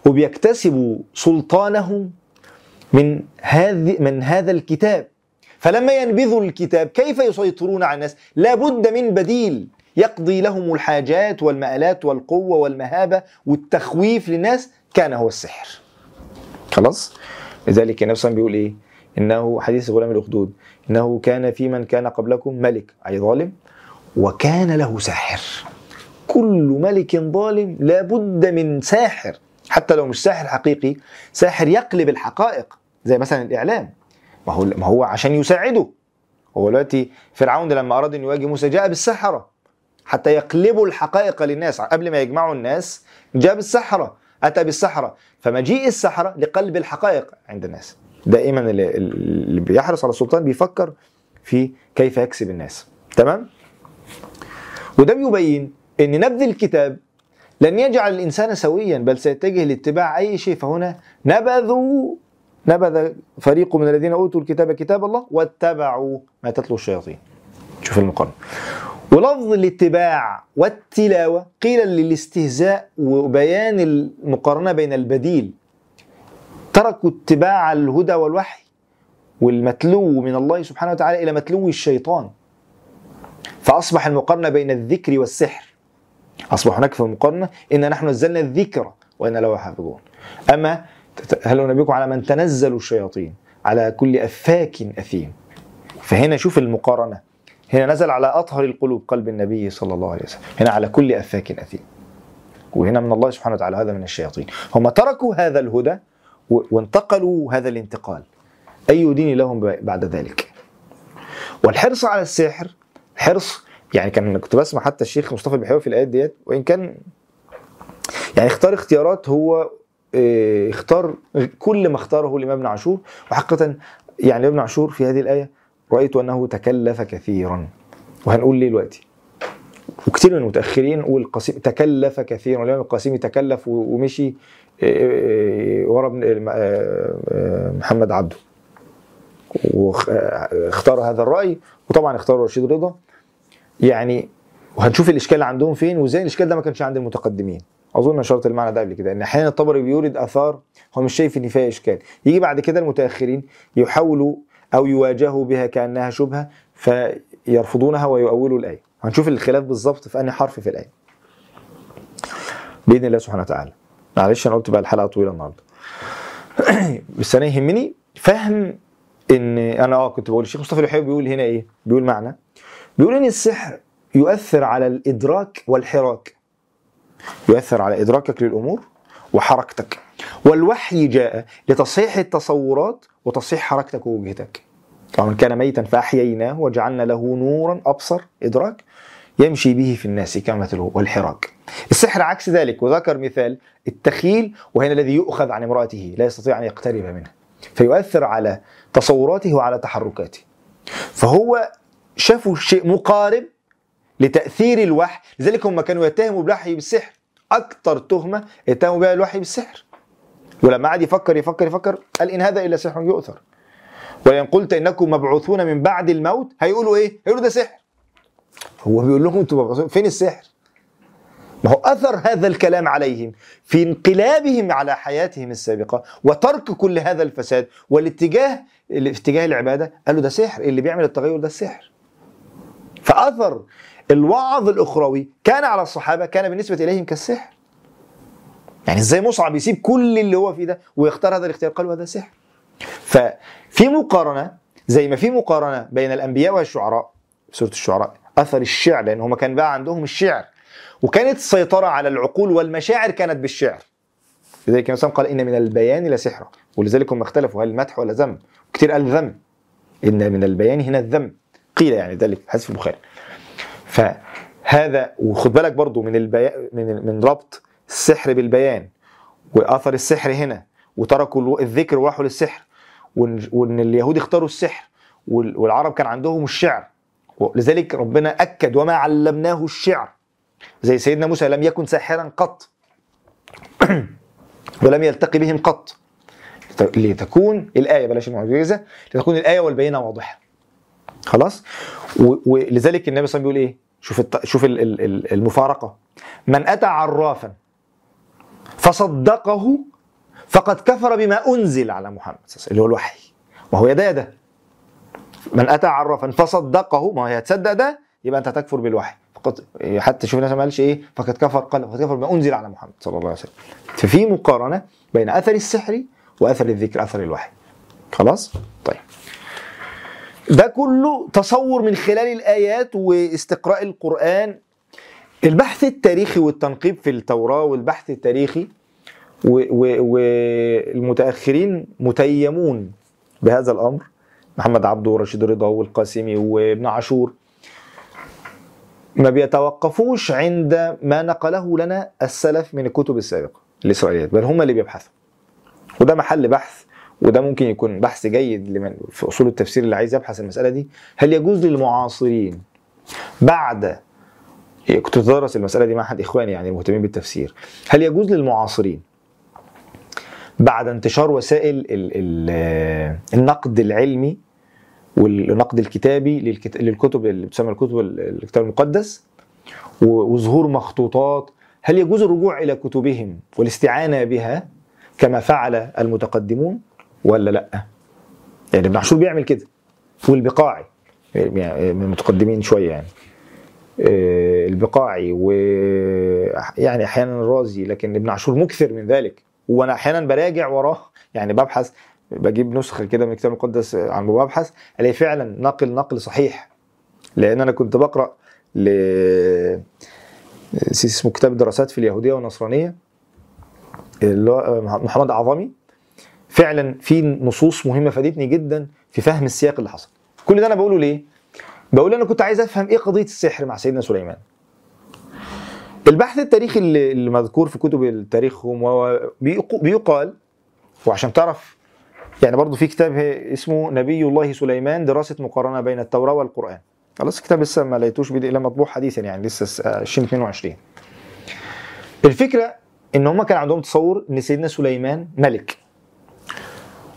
وبيكتسبوا سلطانهم من هذه من هذا الكتاب. فلما ينبذوا الكتاب كيف يسيطرون على الناس؟ لابد من بديل يقضي لهم الحاجات والمآلات والقوة والمهابة والتخويف للناس كان هو السحر. خلاص؟ لذلك النبي صلى الله عليه وسلم بيقول إيه؟ إنه حديث غلام الأخدود إنه كان في من كان قبلكم ملك أي ظالم. وكان له ساحر. كل ملك ظالم لابد من ساحر. حتى لو مش ساحر حقيقي ساحر يقلب الحقائق زي مثلا الإعلام. ما هو ما هو عشان يساعده. هو دلوقتي فرعون لما أراد أن يواجه موسى جاء بالسحرة. حتى يقلبوا الحقائق للناس. قبل ما يجمعوا الناس جاء بالسحرة أتى بالسحرة. فمجيء السحرة لقلب الحقائق عند الناس. دائما اللي, بيحرص على السلطان بيفكر في كيف يكسب الناس. تمام؟ وده بيبين إن نبذ الكتاب لن يجعل الإنسان سويا بل سيتجه لاتباع أي شيء. فهنا نبذوا نبذ فريق من الذين أوتوا الكتاب كتاب الله واتبعوا ما تتلو الشياطين. شوف المقارنة. ولفظ الاتباع والتلاوة قيل للاستهزاء وبيان المقارنة بين البديل. تركوا اتباع الهدى والوحي والمتلو من الله سبحانه وتعالى إلى متلو الشيطان. فأصبح المقارنة بين الذكر والسحر. أصبح هناك في المقارنة إن نحن نزلنا الذكر وإن له حافظون. أما هل نبيكم على من تنزل الشياطين؟ على كل أفاك أثيم. فهنا شوف المقارنة. هنا نزل على أطهر القلوب قلب النبي صلى الله عليه وسلم. هنا على كل أفاك أثيم. وهنا من الله سبحانه وتعالى هذا من الشياطين. هم تركوا هذا الهدى وانتقلوا هذا الانتقال. أي دين لهم بعد ذلك؟ والحرص على السحر حرص. يعني كان كنت بسمع حتى الشيخ مصطفى البحيوي في الآيات ديت وإن كان يعني اختار اختيارات هو آه، اختار كل ما اختاره الإمام ابن عاشور. وحقيقة يعني ابن عاشور في هذه الآية رأيت أنه تكلف كثيرا. وهنقول ليه دلوقتي. وكثير من المتأخرين والقاسم تكلف كثيرا. والإمام القاسمي تكلف ومشي آه، آه، ورا آه، آه، محمد عبده. واختار هذا الرأي. وطبعا اختار رشيد رضا. يعني وهنشوف الإشكال عندهم فين وإزاي الإشكال ده ما كانش عند المتقدمين. أظن اشرت المعنى ده قبل كده إن أحيانا الطبري بيورد آثار هو مش شايف إن فيها إشكال. يجي بعد كده المتأخرين يحاولوا أو يواجهوا بها كأنها شبهة فيرفضونها ويؤولوا الآية. هنشوف الخلاف بالظبط في أنهي حرف في الآية. بإذن الله سبحانه وتعالى. معلش أنا قلت بقى الحلقة طويلة النهارده. [clears throat] بس أنا يهمني فهم إن أنا آه كنت بقول الشيخ مصطفى الوحيد بيقول هنا إيه؟ بيقول معنى. بيقول إن السحر يؤثر على الإدراك والحراك. يؤثر على إدراكك للأمور وحركتك. والوحي جاء لتصحيح التصورات وتصحيح حركتك ووجهتك. ومن كان ميتا فأحييناه وجعلنا له نورا أبصر إدراك يمشي به في الناس كمثله والحراك. السحر عكس ذلك وذكر مثال التخيل وهنا الذي يؤخذ عن امرأته لا يستطيع أن يقترب منها فيؤثر على تصوراته وعلى تحركاته. فهو شافوا شيء مقارب لتأثير الوحي. لذلك هم كانوا يتهموا بالوحي بالسحر. أكثر تهمة اتهموا بها الوحي بالسحر. ولما قعد يفكر يفكر يفكر. قال إن هذا إلا سحر يؤثر. ولئن قلت إنكم مبعوثون من بعد الموت هيقولوا إيه؟ هيقولوا ده سحر. هو بيقول لهم أنتوا مبعوثون. فين السحر؟ ما هو أثر هذا الكلام عليهم في انقلابهم على حياتهم السابقة وترك كل هذا الفساد. والاتجاه اتجاه العبادة قالوا ده سحر. اللي بيعمل التغير ده السحر. فأثر الوعظ الأخروي كان على الصحابة كان بالنسبة إليهم كالسحر. يعني إزاي مصعب يسيب كل اللي هو فيه ده ويختار هذا الاختيار؟ قالوا هذا سحر. ففي مقارنة زي ما في مقارنة بين الأنبياء والشعراء سورة الشعراء أثر الشعر لأن هم كان بقى عندهم الشعر. وكانت السيطرة على العقول والمشاعر كانت بالشعر. لذلك النبي قال إن من البيان لسحرا ولذلك هم اختلفوا هل مدح ولا ذم؟ كتير قال ذم. إن من البيان هنا الذم. قيل يعني ذلك في حديث البخاري. فهذا وخد بالك برضو من البيان من من ربط السحر بالبيان وأثر السحر هنا وتركوا الذكر وراحوا للسحر وان وإن اليهود اختاروا السحر وال- والعرب كان عندهم الشعر لذلك ربنا أكد وما علمناه الشعر. زي سيدنا موسى لم يكن ساحرا قط. [clears throat] ولم يلتقي بهم قط. لتكون الآية بلاش المعجزة لتكون الآية والبينة واضحة. خلاص؟ ولذلك النبي صلى الله عليه وسلم بيقول إيه؟ شوف الت... شوف ال- ال- ال- المفارقة. من أتى عرافا فصدقه فقد كفر بما أنزل على محمد صلى الله عليه وسلم، اللي هو الوحي. وهو يدا يدا من أتى عرافا فصدقه ما هي هتصدق ده يبقى أنت تكفر بالوحي. فقد حتى شوف الناس ما قالش إيه؟ فقد كفر قال فقد كفر بما أنزل على محمد صلى الله عليه وسلم. ففي مقارنة بين أثر السحر وأثر الذكر أثر الوحي. خلاص؟ طيب. ده كله تصور من خلال الآيات واستقراء القرآن. البحث التاريخي والتنقيب في التوراة والبحث التاريخي والمتأخرين متيمون بهذا الأمر. محمد عبده ورشيد رضا والقاسمي وابن عاشور. ما بيتوقفوش عند ما نقله لنا السلف من الكتب السابقة الإسرائيليات بل هم اللي بيبحثوا. وده محل بحث وده ممكن يكون بحث جيد لمن في أصول التفسير اللي عايز يبحث المسألة دي هل يجوز للمعاصرين بعد كنت بدرس المسألة دي مع أحد إخواني يعني المهتمين بالتفسير هل يجوز للمعاصرين بعد انتشار وسائل ال ال النقد العلمي والنقد الكتابي للكت- للكتب اللي بتسمى الكتب ال- الكتاب المقدس وظهور مخطوطات هل يجوز الرجوع إلى كتبهم والاستعانة بها كما فعل المتقدمون؟ ولا لا؟ يعني ابن عاشور بيعمل كده والبقاعي يعني من المتقدمين شوية يعني. آه، البقاعي و يعني أحيانا الرازي لكن ابن عاشور مكثر من ذلك. وأنا أحيانا براجع وراه يعني ببحث بجيب نسخة كده من الكتاب المقدس عن ببحث ألاقي فعلا نقل نقل صحيح. لأن أنا كنت بقرأ ل اسمه كتاب الدراسات في اليهودية والنصرانية اللي هو محمد عظمي فعلا في نصوص مهمة فادتني جدا في فهم السياق اللي حصل. كل ده أنا بقوله ليه؟ بقول أنا كنت عايز أفهم إيه قضية السحر مع سيدنا سليمان. البحث التاريخي اللي مذكور في كتب التاريخ بيقال وعشان تعرف يعني برضو في كتاب اسمه نبي الله سليمان دراسة مقارنة بين التوراة والقرآن. خلاص الكتاب لسه ما لقيتوش إلا مطبوع حديثا يعني لسه س- آه، 2022 الفكرة إن هم كان عندهم تصور إن سيدنا سليمان ملك.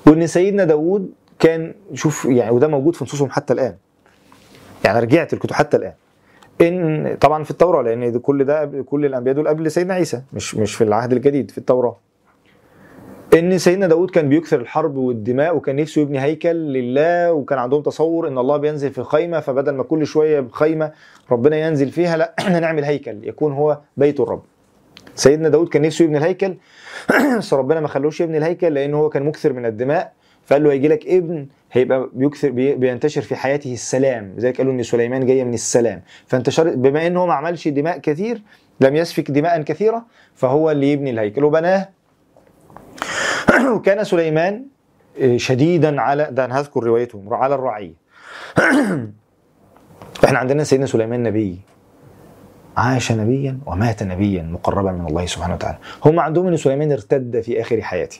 وإن سيدنا داوود كان شوف يعني وده موجود في نصوصهم حتى الآن. يعني رجعت الكتب حتى الآن. إن طبعا في التوراة لأن كل ده كل الأنبياء دول قبل سيدنا عيسى مش مش في العهد الجديد في التوراة. إن سيدنا داود كان بيكثر الحرب والدماء وكان نفسه يبني هيكل لله وكان عندهم تصور إن الله بينزل في خيمة فبدل ما كل شوية بخيمة ربنا ينزل فيها لأ إحنا [clears throat] نعمل هيكل يكون هو بيت الرب. سيدنا داود كان نفسه يبني الهيكل. [clears throat] بس ربنا ما خلوش يبني الهيكل لأن هو كان مكثر من الدماء. فقال له هيجي لك ابن هيبقى بيكثر بي- بينتشر في حياته السلام. لذلك قالوا إن سليمان جاية من السلام. فانتشر بما إن هو ما عملش دماء كثير لم يسفك دماء كثيرة فهو اللي يبني الهيكل. وبناه. [clears throat] وكان سليمان شديدا على ده أنا هذكر روايته على الرعية. [clears throat] إحنا عندنا سيدنا سليمان نبي. عاش نبيا ومات نبيا مقربا من الله سبحانه وتعالى. هم عندهم ان سليمان ارتد في آخر حياته.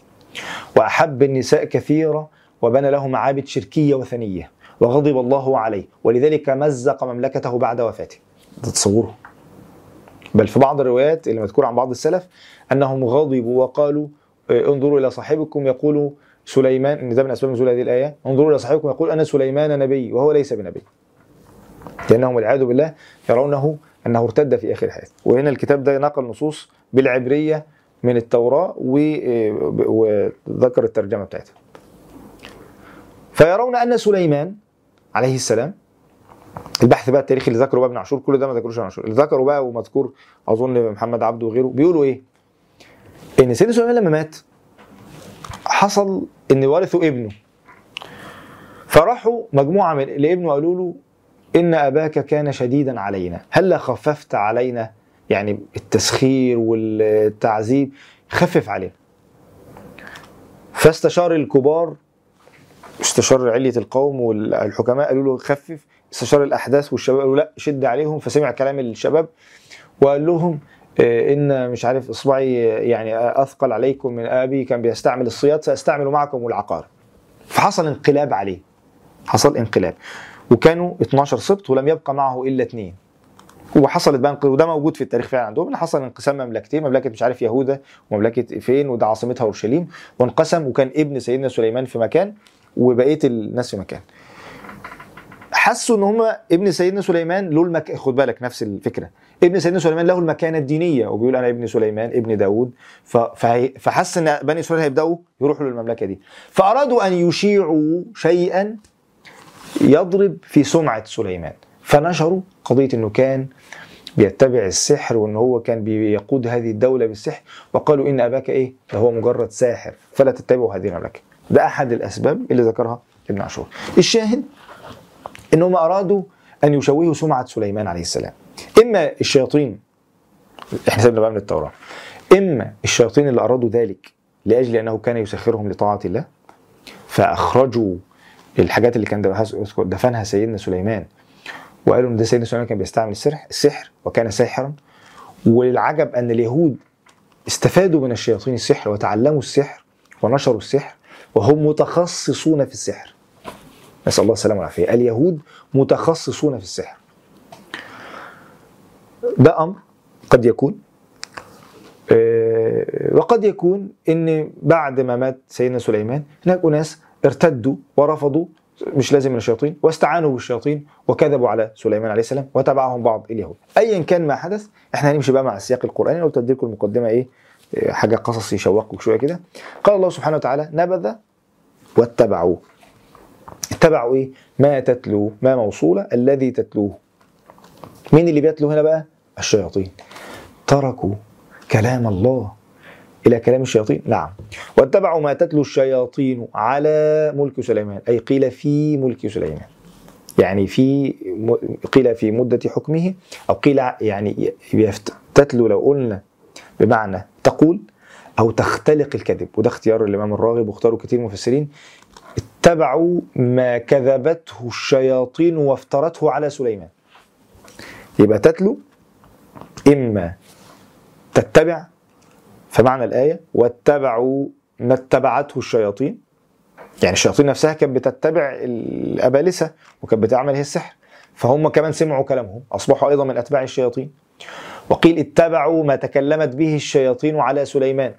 وأحب النساء كثيرا وبنى له معابد شركية وثنية وغضب الله عليه. ولذلك مزق مملكته بعد وفاته. تتصوروا بل في بعض الروايات اللي مذكور عن بعض السلف أنهم غضبوا وقالوا آه، انظروا إلى صاحبكم يقول سليمان إن ده من أسباب نزول هذه الآية انظروا إلى صاحبكم يقول أنا سليمان نبي وهو ليس بنبي. لأنهم والعياذ بالله يرونه انه ارتد في آخر حياته وهنا الكتاب ده نقل نصوص بالعبرية من التوراة وذكر الترجمة بتاعتها. فيرون أن سليمان عليه السلام البحث بقى التاريخي اللي ذكره بقى ابن عاشور كل ده ما ذكروش ابن عاشور. اللي ذكره بقى ومذكور أظن محمد عبده وغيره بيقولوا إيه؟ إن سيدنا سليمان لما مات حصل إن ورثوا ابنه. فراحوا مجموعة من لابنه قالوا له إن أباك كان شديدا علينا. هلا خففت علينا؟ يعني التسخير والتعذيب خفف علينا. فاستشار الكبار استشار علية القوم والحكماء قالوا له خفف. استشار الأحداث والشباب قالوا لا شد عليهم. فسمع كلام الشباب وقال لهم آه، إن مش عارف إصبعي يعني أثقل عليكم من أبي كان بيستعمل الصياد سأستعمل معكم العقار. فحصل انقلاب عليه. حصل انقلاب. وكانوا 12 سبط ولم يبقى معه إلا اثنين. وحصلت بقى وده موجود في التاريخ فعلا. عندهم ان حصل انقسام مملكتين مملكة مش عارف يهوذا ومملكة فين وده عاصمتها أورشليم. وانقسم وكان ابن سيدنا سليمان في مكان وبقيه الناس في مكان. حسوا إن هم ابن سيدنا سليمان له المك... خد بالك نفس الفكرة. ابن سيدنا سليمان له المكانة الدينية وبيقول أنا ابن سليمان ابن داود ف... فهي... فحس إن بني إسرائيل هيبدأوا يروحوا للمملكة دي. فأرادوا أن يشيعوا شيئا يضرب في سمعة سليمان فنشروا قضية إنه كان بيتبع السحر وان هو كان بيقود هذه الدولة بالسحر وقالوا إن أباك إيه؟ ده هو مجرد ساحر فلا تتبعوا هذه المملكه. ده أحد الأسباب اللي ذكرها ابن عاشور. الشاهد إنهم أرادوا أن يشوهوا سمعة سليمان عليه السلام. إما الشياطين إحنا سيبنا بقى من التوراة. إما الشياطين اللي أرادوا ذلك لأجل أنه كان يسخرهم لطاعة الله فأخرجوا الحاجات اللي كان دفنها سيدنا سليمان. وقالوا إن ده سيدنا سليمان كان بيستعمل السحر السحر وكان ساحرا. والعجب أن اليهود استفادوا من الشياطين السحر وتعلموا السحر ونشروا السحر وهم متخصصون في السحر. نسأل الله السلامة والعافية. اليهود متخصصون في السحر. ده أمر قد يكون آه، وقد يكون إن بعد ما مات سيدنا سليمان هناك أناس ارتدوا ورفضوا مش لازم من الشياطين واستعانوا بالشياطين وكذبوا على سليمان عليه السلام وتبعهم بعض اليهود. ايا كان ما حدث إحنا هنمشي بقى مع السياق القرآني لو تدي لكم المقدمة إيه إيه، حاجة قصص يشوقك شوية كده. قال الله سبحانه وتعالى نبذ واتبعوه. اتبعوا إيه؟ ما تتلو ما موصوله الذي تتلوه. مين اللي بيتلو هنا بقى؟ الشياطين. تركوا كلام الله. إلى كلام الشياطين. نعم. واتبعوا ما تتلو الشياطين على ملك سليمان. أي قيل في ملك سليمان. يعني في قيل في مدة حكمه أو قيل يعني تتلو لو قلنا بمعنى تقول أو تختلق الكذب. وده اختيار الإمام الراغب واختاره كتير مفسرين. اتبعوا ما كذبته الشياطين وافترته على سليمان. يبقى تتلو إما تتبع فمعنى الآية واتبعوا ما اتبعته الشياطين. يعني الشياطين نفسها كانت بتتبع الأبالسة وكانت بتعمل هي السحر. فهم كمان سمعوا كلامهم أصبحوا أيضا من أتباع الشياطين. وقيل اتبعوا ما تكلمت به الشياطين على سليمان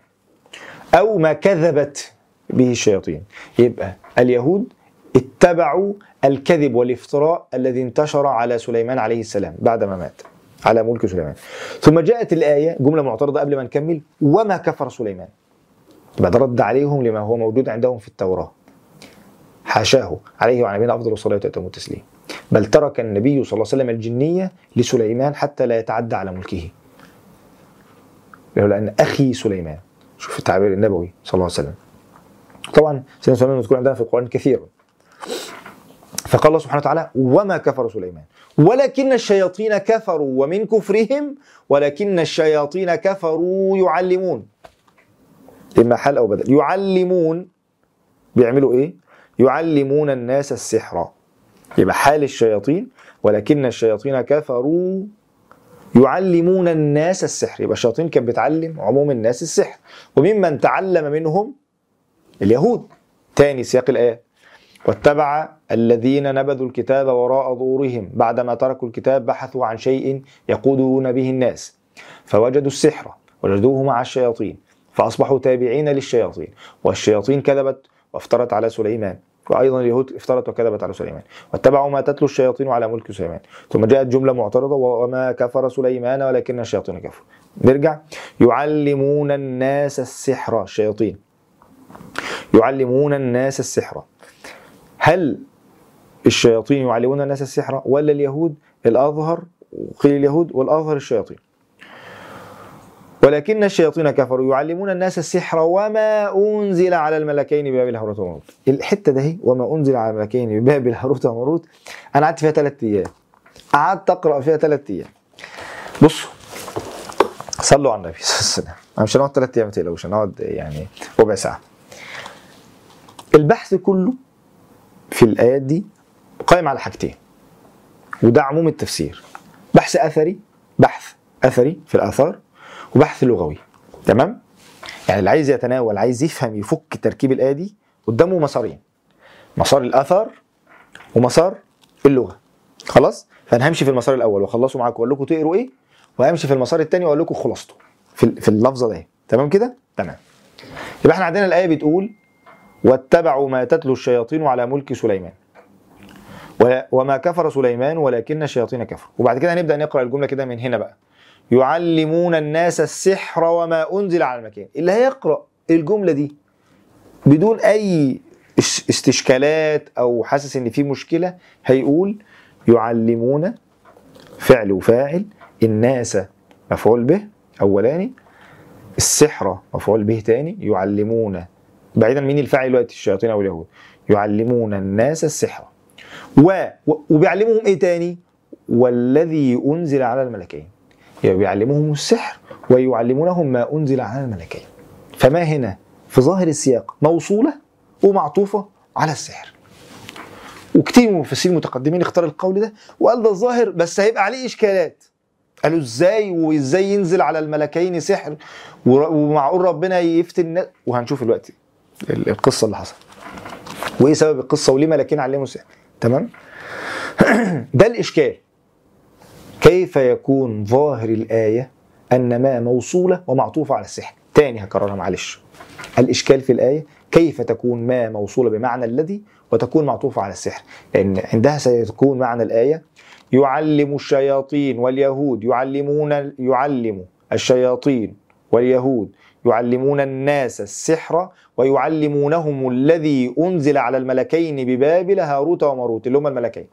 أو ما كذبت به الشياطين. يبقى اليهود اتبعوا الكذب والافتراء الذي انتشر على سليمان عليه السلام بعدما مات. على ملك سليمان. ثم جاءت الآية جملة معترضة قبل ما نكمل وما كفر سليمان. يبقى ده رد عليهم لما هو موجود عندهم في التوراة. حاشاه عليه وعلى نبينا أفضل الصلاة والسلام التسليم. بل ترك النبي صلى الله عليه وسلم الجنية لسليمان حتى لا يتعدى على ملكه. لأن أخي سليمان. شوف التعبير النبوي صلى الله عليه وسلم. طبعا سيدنا سليمان مذكور عندنا في القرآن كثيرا فقال الله سبحانه وتعالى وما كفر سليمان. ولكن الشياطين كفروا ومن كفرهم ولكن الشياطين كفروا يعلمون. إما حال أو بدل. يعلمون. بيعملوا إيه؟ يعلمون الناس السحر. يبقى حال الشياطين ولكن الشياطين كفروا يعلمون الناس السحر. يبقى الشياطين كانت بتعلم عموم الناس السحر. وممن تعلم منهم اليهود. تاني سياق الآية. واتبع الذين نبذوا الكتاب وراء ظهورهم بعدما تركوا الكتاب بحثوا عن شيء يقودون به الناس. فوجدوا السحر وجدوه مع الشياطين فأصبحوا تابعين للشياطين والشياطين كذبت وافترت على سليمان وأيضا اليهود افترت وكذبت على سليمان واتبعوا ما تتلو الشياطين على ملك سليمان. ثم جاءت جملة معترضة وما كفر سليمان ولكن الشياطين كفروا. نرجع. يعلمون الناس السحر الشياطين يعلمون الناس السحر. هل الشياطين يعلمون الناس السحر ولا اليهود الأظهر وقيل اليهود والأظهر الشياطين. ولكن الشياطين كفروا يعلمون الناس السحر وما أنزل على الملكين ببابل هاروت وماروت الحتة ده وما أنزل على الملكين ببابل هاروت وماروت أنا قعدت فيها ثلاث أيام. قعدت أقرأ فيها ثلاث أيام. بصوا صلوا على النبي صلى الله عليه وسلم. أنا مش هنقعد ثلاث أيام ما تقلقوش هنقعد يعني ربع ساعة. البحث كله في الآيات دي قائم على حاجتين وده عموم التفسير بحث أثري بحث أثري في الآثار وبحث لغوي تمام؟ يعني اللي عايز يتناول عايز يفهم يفك تركيب الآية دي قدامه مسارين مسار الأثر ومسار اللغة خلاص؟ فأنا همشي في المسار الأول وأخلصه معاكم وأقول لكم تقروا إيه وهمشي في المسار الثاني وأقول لكم خلاصته في في اللفظة ده تمام كده؟ تمام. يبقى إحنا عندنا الآية بتقول واتبعوا ما تتلو الشياطين على ملك سليمان. وما كفر سليمان ولكن الشياطين كفروا. وبعد كده هنبدأ نقرأ الجملة كده من هنا بقى. يعلمون الناس السحر وما أنزل على المكان. اللي هيقرأ الجملة دي بدون أي اس- استشكالات أو حاسس إن في مشكلة هيقول يعلمون فعل وفاعل الناس مفعول به أولاني السحر مفعول به تاني يعلمون. بعيدا مين الفاعل دلوقتي؟ الشياطين أو اليهود. يعلمون الناس السحر. و... وبيعلمهم إيه تاني؟ والذي أنزل على الملكين. يعني بيعلمهم السحر ويعلمونهم ما أنزل على الملكين. فما هنا؟ في ظاهر السياق موصولة ومعطوفة على السحر. وكتير من المفسرين المتقدمين اختار القول ده وقال ده الظاهر بس هيبقى عليه إشكالات. قالوا إزاي وإزاي ينزل على الملكين سحر ومعقول ربنا يفتن الناس؟ وهنشوف دلوقتي ال- القصة اللي حصلت. وإيه سبب القصة وليه ملكين علموا السحر؟ تمام؟ [clears throat] ده الإشكال. كيف يكون ظاهر الآية أن ما موصولة ومعطوفة على السحر؟ تاني هكررها معلش. الإشكال في الآية كيف تكون ما موصولة بمعنى الذي وتكون معطوفة على السحر؟ لأن عندها سيكون معنى الآية يعلم الشياطين واليهود يعلمون يعلم الشياطين واليهود يعلمون الناس السحر ويعلمونهم الذي أنزل على الملكين ببابل هاروت وماروت اللي هم الملكين.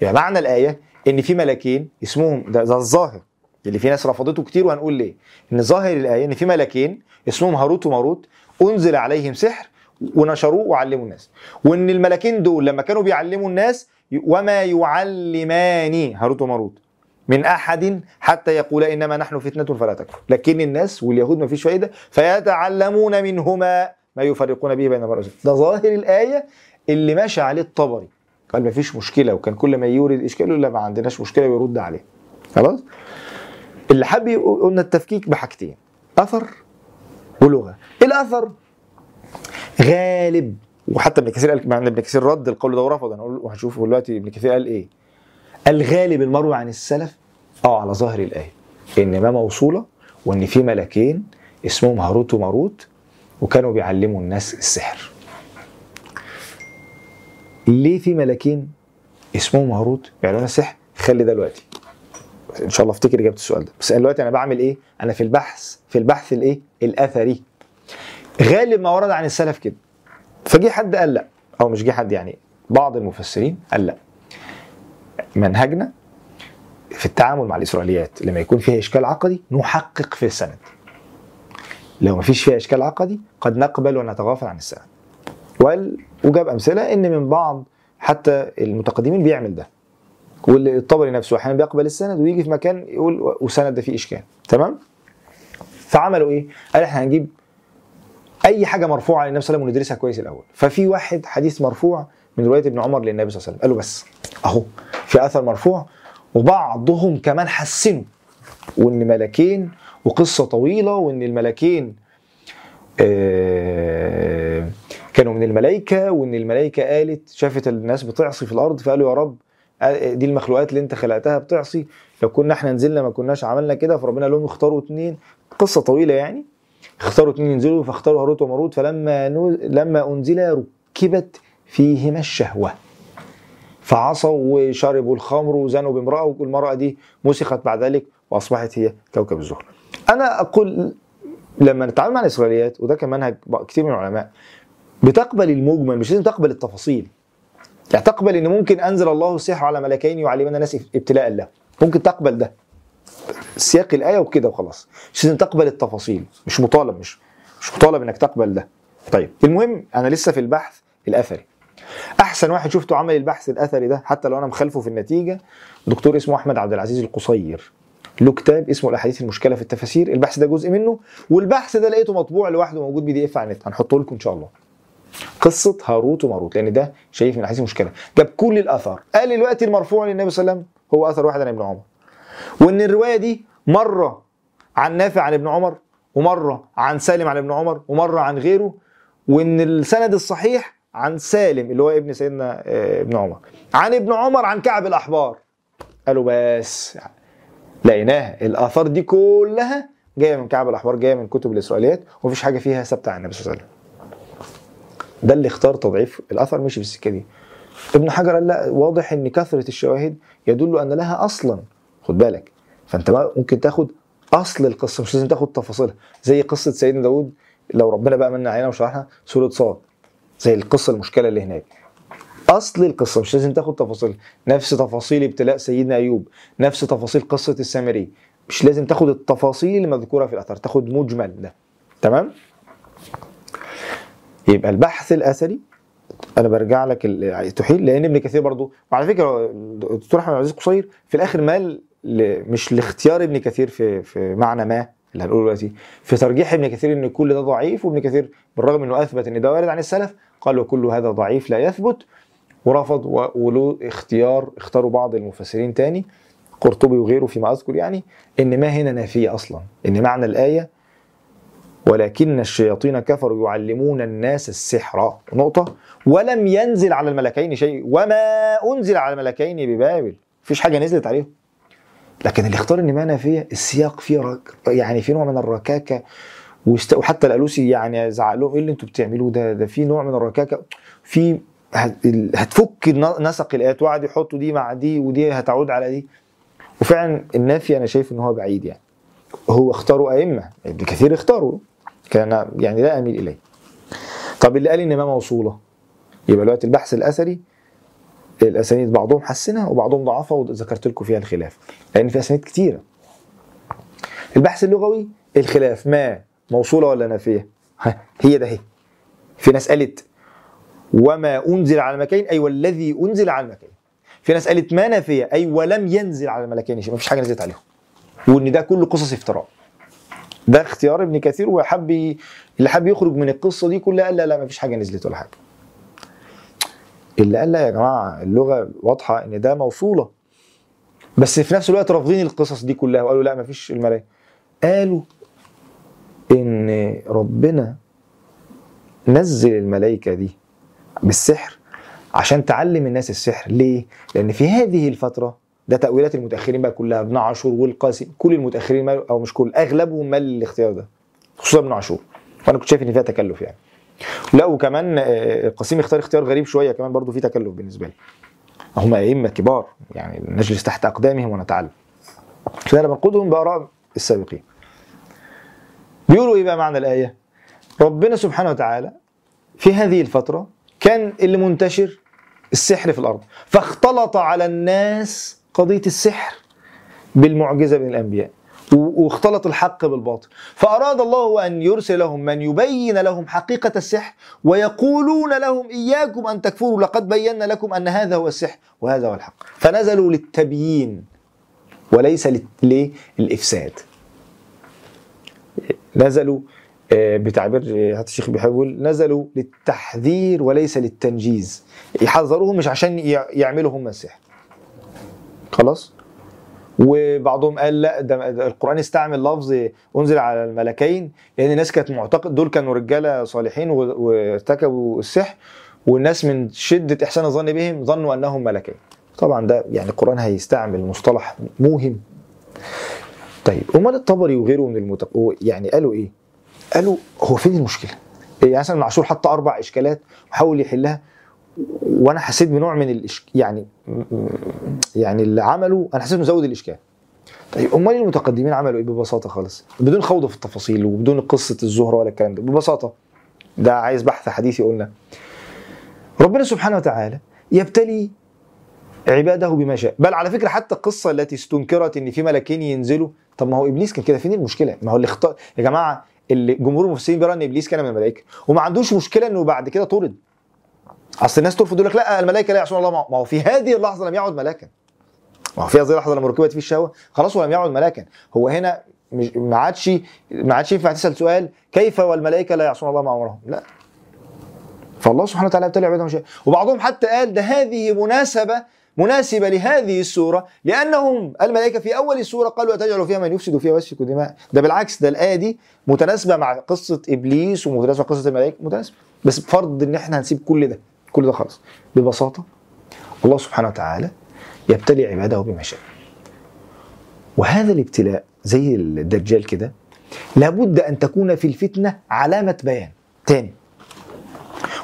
يعني معنى الآية إن في ملكين اسمهم ده, ده الظاهر اللي في ناس رفضته كتير وهنقول ليه. إن ظاهر الآية إن في ملكين اسمهم هاروت وماروت أنزل عليهم سحر ونشروه وعلموا الناس. وإن الملكين دول لما كانوا بيعلموا الناس وما يعلمان هاروت وماروت. من أحد حتى يقول إنما نحن فتنة فلا تكفر. لكن الناس واليهود ما فيش فايدة فيتعلمون منهما ما يفرقون به بين المرء ده ظاهر الآية اللي ماشي عليه الطبري. قال ما فيش مشكلة وكان كل ما يورد إشكال يقول لا ما عندناش مشكلة ويرد عليه. خلاص؟ اللي حب قلنا التفكيك بحاجتين أثر ولغة. الأثر غالب. وحتى ابن كثير قال مع ابن كثير رد القول ده ورفض هنقول وهنشوف دلوقتي ابن كثير قال إيه؟ الغالب المروي عن السلف آه على ظاهر الآية إن ما موصولة وإن في ملكين اسمهم هاروت وماروت وكانوا بيعلموا الناس السحر. ليه في ملكين اسمهم هاروت بيعلمونا السحر؟ خلي ده دلوقتي. إن شاء الله أفتكر إجابة السؤال ده. بس دلوقتي أنا بعمل إيه؟ أنا في البحث في البحث الإيه؟ الأثري. غالب ما ورد عن السلف كده. فجه حد قال لا أو مش جه حد يعني بعض المفسرين قال لا. منهجنا في التعامل مع الإسرائيليات. لما يكون فيها إشكال عقدي نحقق في السند. لو ما فيش فيها إشكال عقدي قد نقبل ونتغافل عن السند. وقال وجاب أمثلة إن من بعض حتى المتقدمين بيعمل ده. واللي الطبري نفسه أحيانا بيقبل السند ويجي في مكان يقول وسند ده فيه إشكال. تمام؟ فعملوا إيه؟ قال إحنا هنجيب أي حاجة مرفوعة للنبي صلى الله عليه وسلم وندرسها كويس الأول. ففي واحد حديث مرفوع من رواية ابن عمر للنبي صلى الله عليه وسلم. قالوا بس أهو. في اثر مرفوع وبعضهم كمان حسنوا. وإن ملكين وقصة طويلة وإن الملكين آه، كانوا من الملائكة وإن الملائكة قالت شافت الناس بتعصي في الأرض فقالوا يا رب آه، دي المخلوقات اللي أنت خلقتها بتعصي. لو كنا إحنا نزلنا ما كناش عملنا كده فربنا قال لهم اختاروا اتنين. قصة طويلة يعني. اختاروا اتنين ينزلوا فاختاروا هاروت وماروت فلما. لما أنزل ركبت فيهما الشهوة. فعصوا وشربوا الخمر وزنوا بامرأة والمرأة دي مسخت بعد ذلك وأصبحت هي كوكب الزهر. أنا أقول لما نتعامل مع الإسرائيليات وده كان منهج كتير من العلماء بتقبل المجمل مش لازم تقبل التفاصيل. يعني تقبل إن ممكن أنزل الله السحر على ملكين يعلمنا الناس ابتلاء له. ممكن تقبل ده. سياق الآية وكده وخلاص. مش لازم تقبل التفاصيل، مش مطالب مش مش مطالب إنك تقبل ده. طيب المهم أنا لسه في البحث الأثري. أحسن واحد شفته عمل البحث الأثري ده حتى لو أنا مخالفه في النتيجة دكتور اسمه أحمد عبد العزيز القصير. له كتاب اسمه الأحاديث المشكلة في التفاسير. البحث ده جزء منه والبحث ده لقيته مطبوع لوحده موجود PDF على النت. هنحطه لكم إن شاء الله. قصة هاروت وماروت لأن ده شايف من الأحاديث المشكلة. جاب كل الآثار. قال دلوقتي المرفوع للنبي صلى الله عليه وسلم هو اثر واحد عن ابن عمر. وإن الرواية دي مرة عن نافع عن ابن عمر ومرة عن سالم عن ابن عمر ومرة عن غيره وإن السند الصحيح عن سالم اللي هو ابن سيدنا آه، ابن عمر. عن ابن عمر عن كعب الأحبار. قالوا بس لقيناها. الآثار دي كلها جاية من كعب الأحبار جاية من كتب الإسرائيليات ومفيش حاجة فيها ثابتة عن النبي صلى الله عليه وسلم. ده اللي اختار تضعيف. الاثر مشي في السكة دي. ابن حجر قال لا واضح إن كثرة الشواهد يدل أن لها أصلا. خد بالك. فأنت بقى ممكن تاخد أصل القصة مش لازم تاخد تفاصيلها. زي قصة سيدنا داود لو ربنا بقى من علينا وشرحنا سورة صاد. زي القصة المشكلة اللي هناك. أصل القصة مش لازم تاخد تفاصيل. نفس تفاصيل ابتلاء سيدنا أيوب. نفس تفاصيل قصة السامري. مش لازم تاخد التفاصيل المذكورة في الأثر. تاخد مجمل ده. تمام؟ يبقى البحث الأثري أنا برجع لك ال- تحيل لأن ابن كثير برضو وعلى فكرة الدكتور أحمد العزيز قصير في الآخر مال مش لاختيار ابن كثير في في معنى ما اللي هنقوله دلوقتي في ترجيح ابن كثير إن كل ده ضعيف وابن كثير بالرغم إنه أثبت إن ده وارد عن السلف قال وكل هذا ضعيف لا يثبت. ورفض وله اختيار اختاروا بعض المفسرين تاني. قرطبي وغيره فيما أذكر يعني إن ما هنا نافية أصلا. إن معنى الآية ولكن الشياطين كفروا يعلمون الناس السحر. نقطة. ولم ينزل على الملكين شيء. وما أنزل على الملكين ببابل. مفيش حاجة نزلت عليهم. لكن اللي اختار إن ما نافية السياق فيه. يعني في نوع من الركاكة. وست... وحتى الالوسي يعني زعق لهم إيه اللي أنتوا بتعملوه ده ده في نوع من الركاكة. في هتفك نسق الآيات وقعد يحطوا دي مع دي ودي هتعود على دي. وفعلا النافي أنا شايف إن هو بعيد يعني. هو اختاروا أئمة ابن كثير اختاروا. كان يعني لا أميل إليه. طب اللي قال إن ما موصولة؟ يبقى دلوقتي البحث الأثري الأسانيد بعضهم حسنها وبعضهم ضعفها وذكرت لكم فيها الخلاف. لأن في أسانيد كتيرة. البحث اللغوي الخلاف. ما؟ موصولة ولا نافيه ها، هي ده هي في ناس قالت وما أنزل على المكين أي والذي أنزل على المكين في ناس قالت ما نافيه أي ولم ينزل على الملكين شيء ما فيش حاجة نزلت عليهم. وإن ده كله قصص افتراء. ده اختيار ابن كثير وحب اللي حب يخرج من القصة دي كلها قال لا لا ما فيش حاجة نزلت ولا حاجة. اللي قال لا يا جماعة اللغة واضحة إن ده موصولة. بس في نفس الوقت رافضين القصص دي كلها وقالوا لا ما فيش الملائكه قالوا إن ربنا نزل الملائكة دي بالسحر عشان تعلم الناس السحر. ليه؟ لأن في هذه الفترة ده تأويلات المتأخرين بقى كلها ابن عاشور والقاسم كل المتأخرين أو مش كل أغلبهم مال الاختيار ده خصوصا ابن عاشور. وأنا كنت شايف إن فيها تكلف يعني. لا وكمان آه، القاسم اختار اختيار غريب شوية كمان برضو فيه تكلف بالنسبة لي. هم أئمة كبار يعني نجلس تحت أقدامهم ونتعلم. فأنا بنقدهم بآراء السابقين. بيقولوا إيه بقى معنى الآية؟ ربنا سبحانه وتعالى في هذه الفترة كان اللي منتشر السحر في الأرض فاختلط على الناس قضية السحر بالمعجزة من الأنبياء واختلط الحق بالباطل فأراد الله أن يرسل لهم من يبين لهم حقيقة السحر ويقولون لهم إياكم أن تكفروا لقد بينا لكم أن هذا هو السحر وهذا هو الحق فنزلوا للتبيين وليس لل- للإفساد. نزلوا آه، بتعبير آه، حتى الشيخ بيقول نزلوا للتحذير وليس للتنجيز. يحذروهم مش عشان يع- يعملوا هم السحر خلاص؟ وبعضهم قال لا ده القرآن استعمل لفظ أنزل على الملكين لأن الناس كانت معتقد دول كانوا رجالة صالحين وارتكبوا السحر والناس من شدة إحسان الظن بهم ظنوا أنهم ملكين. طبعا ده يعني القرآن هيستعمل مصطلح موهم طيب أمال الطبري وغيره من المتق... يعني قالوا إيه؟ قالوا هو فين المشكلة؟ يعني مثلا ابن عاشور حط أربع إشكالات وحاول يحلها وأنا حسيت بنوع من الإش... يعني يعني اللي عمله أنا حسيت إنه زود الإشكال. طيب أمال المتقدمين عملوا إيه ببساطة خالص؟ بدون خوض في التفاصيل وبدون قصة الزهرة ولا الكلام ده ببساطة ده عايز بحث حديثي قلنا ربنا سبحانه وتعالى يبتلي عباده بما شاء بل على فكرة حتى القصة التي استنكرت إن في ملكين ينزلوا طب ما هو إبليس كان كده فين المشكلة. ما هو اللي اختار يا جماعة اللي جمهور المفسرين بيرى إن إبليس كان من الملائكة وما عندوش مشكلة إنه بعد كده طرد. أصل الناس ترفض يقول لك لا الملائكة لا يعصون الله. ما هو في هذه اللحظة لم يعد ملاكا. ما هو في هذه اللحظة لما ركبت فيه الشهوة خلاص هو لم يعد ملاكا. هو هنا مش ما عادش ما عادش ينفع تسأل سؤال كيف والملائكة لا يعصون الله ما أمرهم؟ لا. فالله سبحانه وتعالى يبتلي عباده وبعضهم حتى قال ده هذه مناسبة مناسبة لهذه السورة لأنهم الملائكة في أول السوره قالوا أتجعل فيها من يفسد فيها ويسفك الدماء. ده بالعكس ده الآية دي متناسبة مع قصة إبليس ومتناسبة مع قصة الملائكة متناسبة. بس بفرض إن إحنا هنسيب كل ده كل ده خالص. ببساطة الله سبحانه وتعالى يبتلي عباده بما شاء. وهذا الابتلاء زي الدجال كده لابد أن تكون في الفتنة علامة بيان. تاني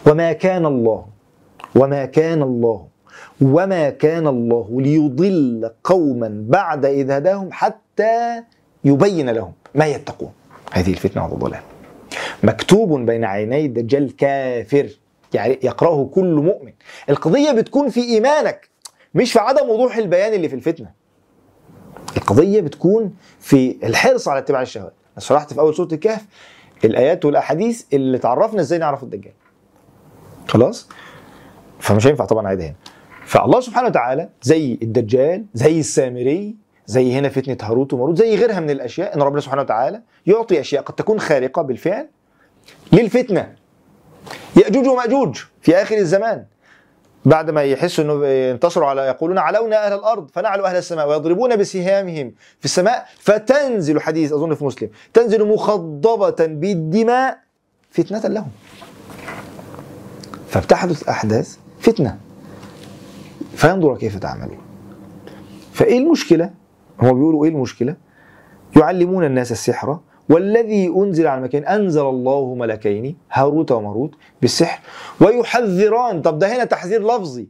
وما كان الله وما كان الله وما كان الله ليضل قوما بعد إذ هداهم حتى يبين لهم ما يتقون. هذه الفتنة والضلال مكتوب بين عيني الدجال كافر يعني يقرأه كل مؤمن. القضية بتكون في إيمانك مش في عدم وضوح البيان اللي في الفتنة. القضية بتكون في الحرص على اتباع الشهوات. أنا شرحت في أول سورة الكهف الآيات والأحاديث اللي تعرفنا إزاي نعرف الدجال. خلاص؟ فمش هينفع طبعا أعيدها هنا. فالله سبحانه وتعالى زي الدجال زي السامري زي هنا فتنة هاروت وماروت زي غيرها من الأشياء إن ربنا سبحانه وتعالى يعطي أشياء قد تكون خارقة بالفعل للفتنة. يأجوج ومأجوج في آخر الزمان. بعد ما يحسوا إنه ينتصروا على يقولون علونا أهل الأرض فنعلو أهل السماء ويضربون بسهامهم في السماء فتنزل حديث أظن في مسلم تنزل مخضبة بالدماء فتنة لهم. فبتحدث أحداث فتنة. فينظر كيف تعملون. فإيه المشكلة؟ هم بيقولوا إيه المشكلة؟ يعلمون الناس السحر والذي أنزل على المكان أنزل الله ملكين هاروت وماروت بالسحر ويحذران. طب ده هنا تحذير لفظي.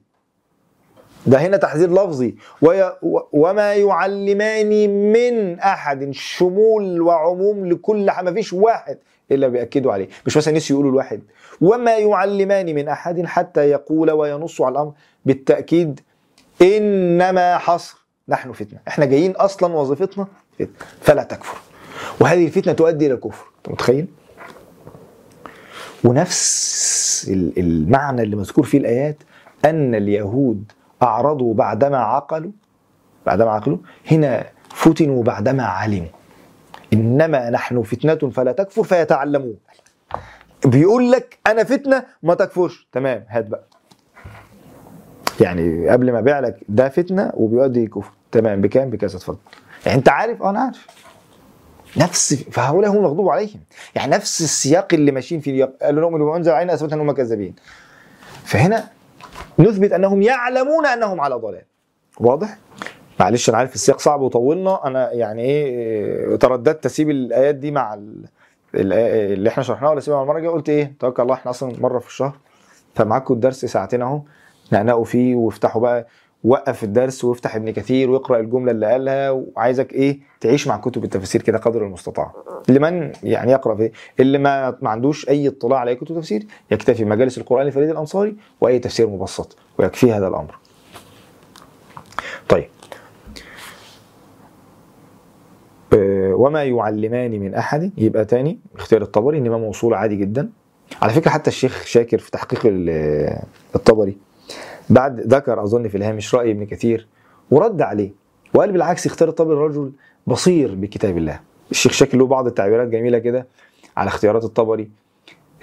ده هنا تحذير لفظي. وي وما يعلمان من أحد شمول وعموم لكل ما فيش واحد. إلا بيأكدوا عليه. مش مثلا نسي يقولوا الواحد. وما يعلمان من أحد حتى يقول وينص على الأمر. بالتأكيد إنما حصر. نحن فتنة. إحنا جايين أصلا وظيفتنا فتنة. فلا تكفر. وهذه الفتنة تؤدي إلى الكفر. أنت متخيل؟ ونفس المعنى اللي مذكور فيه الآيات أن اليهود أعرضوا بعدما عقلوا. بعدما عقلوا. هنا فتنوا بعدما علموا. إنما نحن فتنة فلا تكفر فيتعلمون. بيقول لك أنا فتنة ما تكفرش. تمام هات بقى. يعني قبل ما أبيع لك ده فتنة وبيؤدي كفر. تمام بكام؟ بكذا اتفضل. يعني أنت عارف؟ آه أنا عارف. نفس فهؤلاء هم المغضوب عليهم. يعني نفس السياق اللي ماشيين فيه قالوا نؤمن بما أنزل علينا اثبتنا انهم كذابين. فهنا نثبت أنهم يعلمون أنهم على ضلال. واضح؟ معلش أنا عارف السياق صعب وطولنا. أنا يعني إيه ترددت أسيب الآيات دي مع اللي إحنا شرحناها ولا اسيبها المرة الجاية. قلت إيه توكل الله إحنا أصلا مرة في الشهر. فمعاكم الدرس ساعتين أهو نقنقوا فيه وافتحوا بقى وقف الدرس وافتح ابن كثير واقرأ الجملة اللي قالها. وعايزك إيه تعيش مع كتب التفسير كده قدر المستطاع. لمن يعني يقرأ فيه اللي ما ما عندوش أي اطلاع على أي كتب تفسير يكتفي مجالس القرآن لفريد الأنصاري وأي تفسير مبسط ويكفي هذا الأمر. طيب آه، وما يعلمان من أحد. يبقى تاني اختيار الطبري إنما موصول عادي جدا. على فكرة حتى الشيخ شاكر في تحقيق ال- الطبري بعد ذكر أظن في الهامش رأي ابن كثير ورد عليه وقال بالعكس اختيار الطبري رجل بصير بكتاب الله. الشيخ شاكر له بعض التعبيرات جميلة كده على اختيارات الطبري.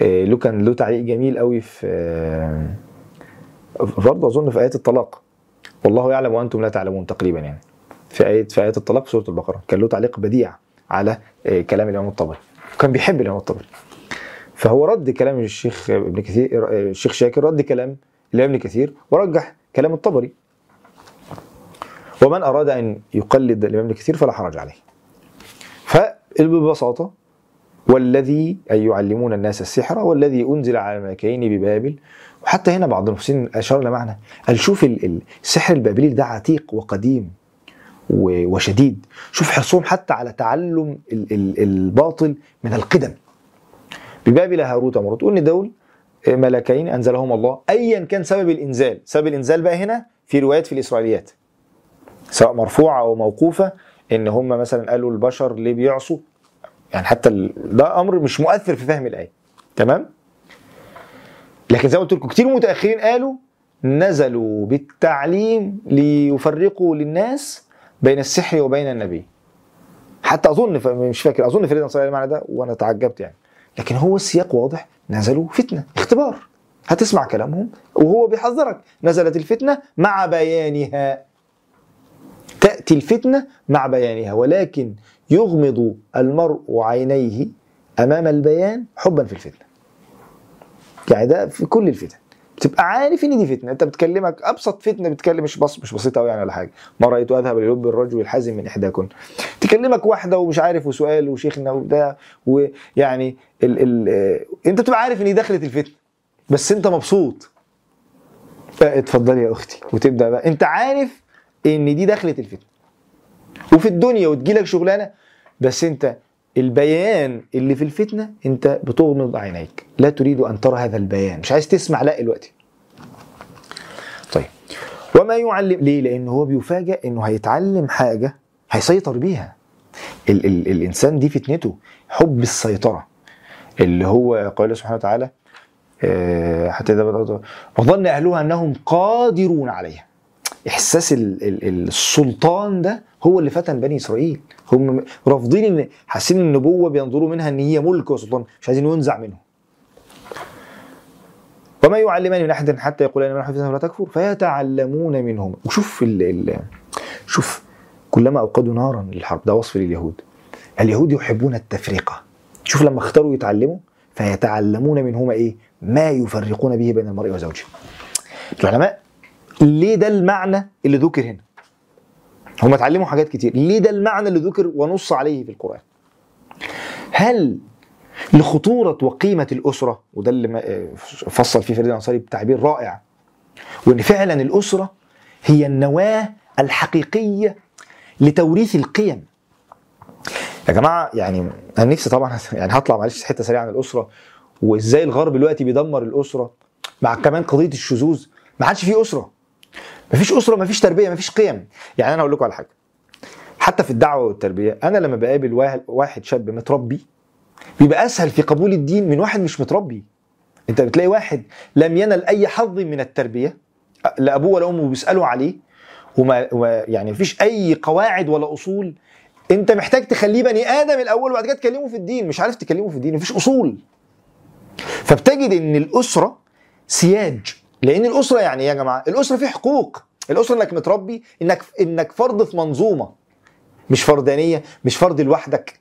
آه، له كان له تعليق جميل قوي في آه، برضه أظن في آيات الطلاق. والله يعلم وأنتم لا تعلمون تقريبا يعني. في آية في آيات الطلاق في سورة البقرة. كان له تعليق بديع على آه، كلام الإمام الطبري. كان بيحب الإمام الطبري. فهو رد كلام الشيخ ابن كثير آه، الشيخ شاكر رد كلام الإمام ابن كثير ورجح كلام الطبري. ومن أراد أن يقلد الإمام ابن كثير فلا حرج عليه. فببساطة والذي أي يعلمون الناس السحر والذي أنزل على الملكين ببابل. وحتى هنا بعض المفسرين أشار لمعنى قال شوف ال- ال- السحر البابلي ده عتيق وقديم. وشديد. شوف حرصهم حتى على تعلم ال- ال- الباطل من القدم. ببابل هاروت وماروت وان دول ملكين أنزلهم الله ايا كان سبب الإنزال. سبب الإنزال بقى هنا في روايات في الإسرائيليات. سواء مرفوعة أو موقوفة إن هم مثلا قالوا البشر ليه بيعصوا؟ يعني حتى ده أمر مش مؤثر في فهم الآية. تمام؟ لكن زي ما قلت لكم كتير متأخرين قالوا نزلوا بالتعليم ليفرقوا للناس بين السحر وبين النبي. حتى أظن ف- مش فاكر أظن فريد صلى المعنى ده وأنا تعجبت يعني. لكن هو السياق واضح نزلوا فتنة اختبار. هتسمع كلامهم؟ وهو بيحذرك. نزلت الفتنة مع بيانها. تأتي الفتنة مع بيانها ولكن يغمض المرء عينيه أمام البيان حبا في الفتنة. يعني ده في كل الفتن. بتبقى عارف إن دي فتنة. أنت بتكلمك أبسط فتنة بتكلم مش بس مش بسيطة قوي يعني ولا حاجة. ما رأيت أذهب للب الرجل الحازم من إحداكن. تكلمك واحدة ومش عارف وسؤال وشيخنا وبتاع ويعني ال ال آه، أنت بتبقى عارف إن دي دخلت الفتنة. بس أنت مبسوط. آه، اتفضلي يا أختي. وتبدأ بقى. أنت عارف إن دي دخلت الفتنة. وفي الدنيا وتجيلك شغلانة بس أنت البيان اللي في الفتنة انت بتغمض عينيك. لا تريد أن ترى هذا البيان. مش عايز تسمع لا دلوقتي طيب. وما يعلم ليه؟ لأن هو بيفاجئ إنه هيتعلم حاجة هيسيطر بيها. ال ال الإنسان دي فتنته حب السيطرة. اللي هو قال سبحانه وتعالى آه، حتى إذا وظن أهلها أنهم قادرون عليها. إحساس ال ال السلطان ده هو اللي فتن بني إسرائيل. هم رافضين ان حاسين النبوة بينظروا منها إن هي ملك وسلطان مش عايزين ينزع منهم. وما يعلمان من أحد حتى يقول ان من حفظه ولا تكفر فيتعلمون منهما وشوف ال ال شوف كلما أوقدوا نارا للحرب ده وصف لليهود. اليهود يحبون التفرقة. شوف لما اختاروا يتعلموا فيتعلمون منهما إيه؟ ما يفرقون به بين المرء وزوجه. العلماء ليه ده المعنى اللي ذكر هنا؟ هم اتعلموا حاجات كتير. ليه ده المعنى اللي ذكر ونص عليه في القرآن؟ هل لخطورة وقيمة الأسرة وده اللي فصل فيه فريد الأنصاري بتعبير رائع وإن فعلا الأسرة هي النواة الحقيقية لتوريث القيم؟ يا جماعة يعني أنا نفسي طبعا يعني هطلع معلش حتة سريعة عن الأسرة وإزاي الغرب دلوقتي بيدمر الأسرة مع كمان قضية الشذوذ ما عادش فيه أسرة. مفيش أسرة مفيش تربية مفيش قيم. يعني أنا أقول لكم على حاجة. حتى في الدعوة والتربية أنا لما بقابل واحد شاب متربي بيبقى أسهل في قبول الدين من واحد مش متربي. أنت بتلاقي واحد لم ينل أي حظ من التربية لا ابوه ولا أمه بيسألوا عليه وما- يعني مفيش أي قواعد ولا أصول. أنت محتاج تخليه بني آدم الأول وبعد كده تكلمه في الدين. مش عارف تكلمه في الدين مفيش أصول. فبتجد إن الأسرة سياج. لأن الأسرة يعني إيه يا جماعة الأسرة فيه حقوق. الأسرة إنك متربي إنك إنك فرد في منظومة. مش فردانيه مش فرد لوحدك.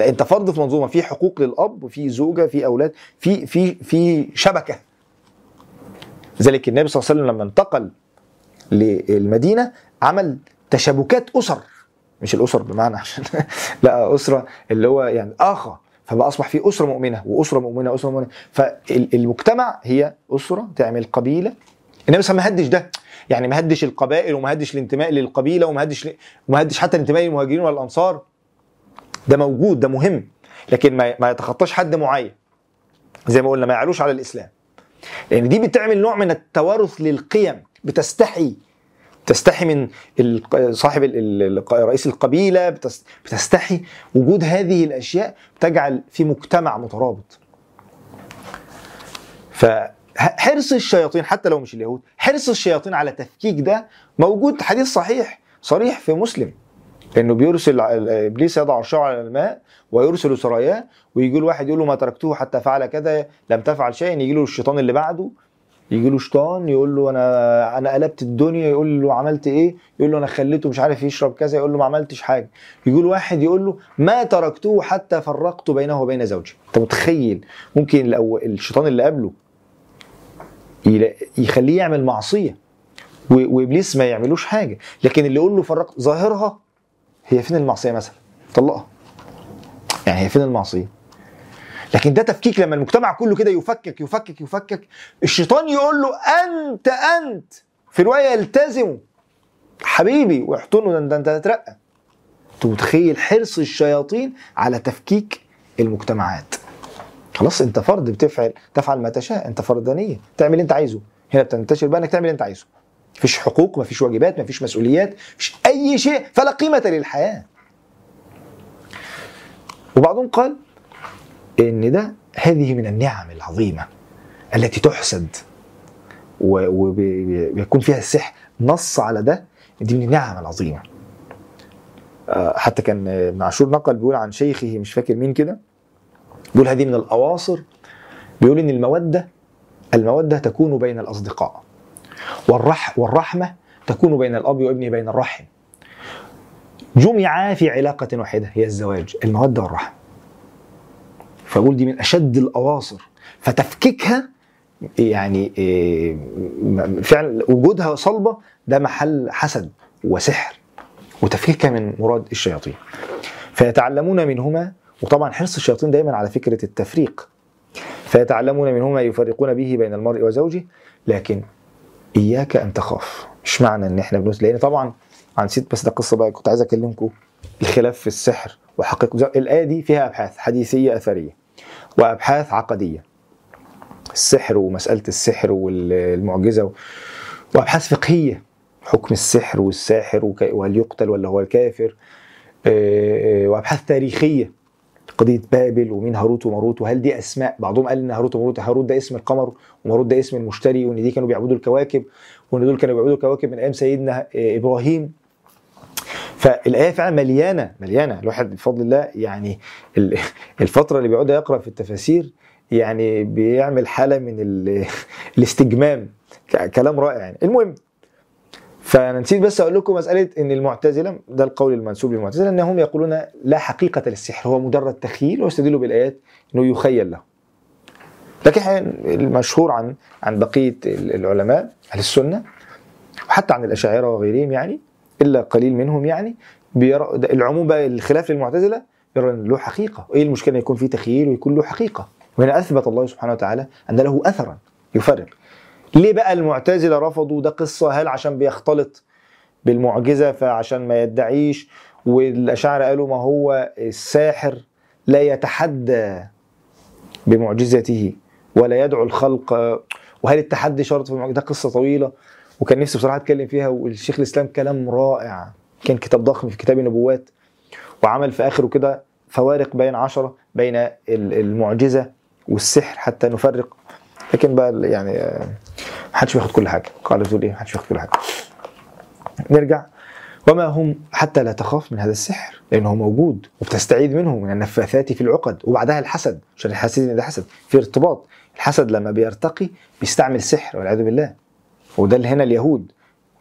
لا أنت فرد في منظومة. في حقوق للأب وفي زوجة في أولاد في في في شبكة. لذلك النبي صلى الله عليه وسلم لما انتقل للمدينة عمل تشابكات أسر. مش الأسر بمعنى عشان [laughs] لا أسرة اللي هو يعني آخا. فبقى اصبح في أسرة مؤمنة وأسرة مؤمنة وأسرة مؤمنة. فالمجتمع هي أسرة تعمل قبيلة. النبي صلى الله عليه وسلم ما هدش ده. يعني ما هدش القبائل وما هدش الانتماء للقبيلة وما هدش وما هدش حتى الانتماء للمهاجرين والانصار ده موجود ده مهم. لكن ما ما يتخطاش حد معين. زي ما قلنا ما يعلوش على الإسلام. لأن دي بتعمل نوع من التوارث للقيم بتستحي تستحي من صاحب رئيس القبيلة بتس- بتستحي وجود هذه الأشياء تجعل في مجتمع مترابط. فحرص الشياطين حتى لو مش اليهود حرص الشياطين على تفكيك ده موجود حديث صحيح صريح في مسلم. إنه بيرسل إبليس يضع عرشه على الماء ويرسل سراياه ويجي له واحد يقول له ما تركته حتى فعل كذا لم تفعل شيئا يجي له الشيطان اللي بعده يجي له شيطان يقول له أنا أنا قلبت الدنيا يقول له عملت إيه؟ يقول له أنا خليته مش عارف يشرب كذا يقول له ما عملتش حاجة. يجي له واحد يقول له ما تركته حتى فرقت بينه وبين زوجي. أنت متخيل؟ ممكن الأو- الشيطان اللي قبله يخليه يعمل معصية وإبليس ما يعملوش حاجة. لكن اللي يقول له فرقت ظاهرها هي فين المعصية مثلا؟ طلقها. يعني هي فين المعصية؟ لكن ده تفكيك لما المجتمع كله كده يفكك يفكك يفكك الشيطان يقول له أنت أنت في رواية يلتزموا حبيبي واحضنه ده أنت هترقى انت متخيل حرص الشياطين على تفكيك المجتمعات. خلاص أنت فرد بتفعل تفعل ما تشاء أنت فردانية. تعمل اللي أنت عايزه. هنا بتنتشر بقى إنك تعمل اللي أنت عايزه. مفيش حقوق مفيش واجبات مفيش مسؤوليات مفيش أي شيء فلا قيمة للحياة. وبعضهم قال إن ده هذه من النعم العظيمة التي تحسد وبيكون فيها السحر نص على ده. دي من النعم العظيمة. آه، حتى كان ابن عاشور نقل بيقول عن شيخه مش فاكر مين كده بيقول هذه من الأواصر بيقول إن المودة المودة تكون بين الأصدقاء والرح والرحمة تكون بين الأب وابنه بين الرحم. جمعا في علاقة واحدة هي الزواج المودة والرحمة. فبقول دي من أشد الأواصر. فتفكيكها يعني م- فعلا وجودها صلبة ده محل حسد وسحر. وتفكيكها من مراد الشياطين. فيتعلمون منهما وطبعا حرص الشياطين دايما على فكرة التفريق. فيتعلمون منهما يفرقون به بين المرء وزوجه لكن إياك أن تخاف. مش معنى إن إحنا بنقول لأن طبعا أنا نسيت بس ده قصة بقى كنت عايز أكلمكم. الخلاف في السحر وحقيقة الآية دي فيها أبحاث حديثية أثرية. وأبحاث عقدية. السحر ومسألة السحر والمعجزة وأبحاث فقهية. حكم السحر والساحر وهل يقتل ولا هو الكافر. آه، وأبحاث تاريخية. قضية بابل ومين هاروت وماروت وهل دي أسماء؟ بعضهم قال إن هاروت وماروت هاروت ده اسم القمر وماروت ده اسم المشتري وإن دي كانوا بيعبدوا الكواكب وإن دول كانوا بيعبدوا الكواكب من أيام سيدنا آه، إبراهيم. فالآية فعلا مليانة مليانة. الواحد بفضل الله يعني ال- الفترة اللي بيقعد يقرأ في التفاسير يعني بيعمل حالة من ال- الاستجمام. كلام رائع يعني. المهم فأنا نسيت بس أقول لكم مسألة إن المعتزلة ده القول المنسوب للمعتزلة انهم يقولون لا حقيقة للسحر هو مجرد تخيل ويستدلوا بالآيات إنه يخيل له لكن المشهور عن عن بقية العلماء أهل السنة وحتى عن الأشاعرة وغيرهم يعني إلا قليل منهم يعني بيرى العموم بقى الخلاف للمعتزلة يرى إن له حقيقة. إيه المشكلة يكون فيه تخيل ويكون له حقيقة؟ وهنا أثبت الله سبحانه وتعالى أن له اثرا يفرق. ليه بقى المعتزلة رفضوا ده قصة؟ هل عشان بيختلط بالمعجزة فعشان ما يدعيش؟ والأشاعرة قالوا ما هو الساحر لا يتحدى بمعجزته ولا يدعو الخلق. وهل التحدي شرط في المعجزة؟ ده قصة طويلة. وكان نفسي بصراحة أتكلم فيها والشيخ الإسلام كلام رائع. كان كتاب ضخم في كتاب النبوات وعمل في آخره كده فوارق بين عشرة بين ال- المعجزة والسحر حتى نفرق. لكن بقى يعني آه، محدش بياخد كل حاجة. قاعدة بتقول إيه؟ محدش بياخد كل حاجة. نرجع. وما هم حتى لا تخاف من هذا السحر لأنه موجود وبتستعيذ منه من النفاثات في العقد وبعدها الحسد عشان الحاسد إن ده حسد. في ارتباط الحسد لما بيرتقي بيستعمل سحر والعياذ بالله. وده اللي هنا اليهود.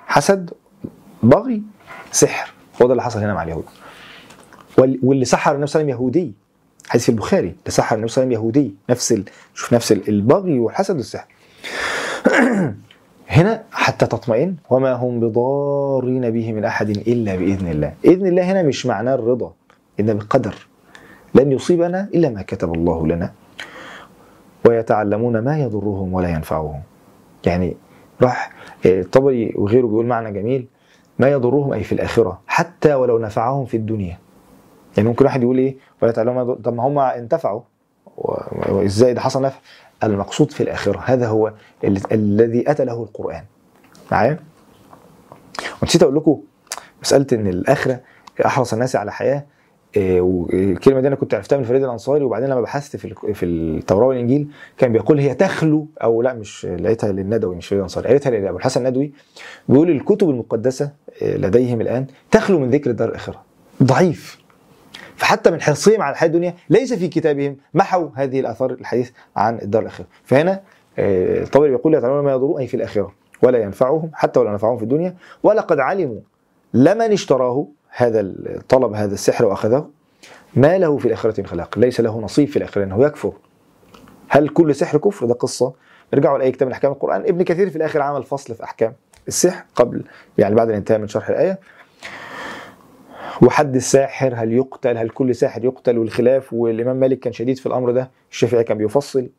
حسد بغي سحر. هو ده اللي حصل هنا مع اليهود. وال- واللي سحر النبي صلى الله عليه وسلم يهودي. حديث في البخاري. اللي سحر النبي صلى الله عليه وسلم يهودي. نفس ال... شوف نفس ال- البغي والحسد والسحر. [clears throat] هنا حتى تطمئن. وما هم بضارين به من أحد إلا بإذن الله. إذن الله هنا مش معناه الرضا إنما بالقدر لن يصيبنا إلا ما كتب الله لنا. ويتعلمون ما يضرهم ولا ينفعهم. يعني راح آه، الطبري وغيره بيقول معنى جميل ما يضرهم أي في الآخرة حتى ولو نفعهم في الدنيا. يعني ممكن واحد يقول إيه؟ ولا يضر- طب ما هم انتفعوا. وإزاي ده حصل نفع؟ المقصود في الآخرة هذا هو ال- الذي اتى له القرآن. معايا؟ ونسيت أقول لكم مسألة إن الآخرة أحرص الناس على حياة والكلمة دي أنا كنت عرفتها من فريد الأنصاري وبعدين لما بحثت في في التوراة والإنجيل كان بيقول هي تخلو أو لا مش لقيتها للندوي مش فريد الأنصاري قريتها لأبو الحسن الندوي. بيقول الكتب المقدسة إيه، لديهم الآن تخلو من ذكر الدار الآخرة. ضعيف. فحتى من حرصهم على الحياة الدنيا ليس في كتابهم محوا هذه الآثار الحديث عن الدار الآخرة. فهنا آه، الطبري بيقول يتعلمون ما يضرون أي في الآخرة ولا ينفعهم حتى ولا نفعهم في الدنيا ولقد علموا لمن اشتراه هذا الطلب هذا السحر وأخذه. ما له في الآخرة من خلاق ليس له نصيب في الآخرة لأنه يكفر هل كل سحر كفر؟ ده قصة. ارجعوا لأي كتاب من أحكام القرآن. ابن كثير في الآخر عمل فصل في أحكام السحر قبل يعني بعد الانتهاء من شرح الآية. وحد الساحر هل يقتل؟ هل كل ساحر يقتل؟ والخلاف والإمام مالك كان شديد في الأمر ده. الشافعي كان بيفصل.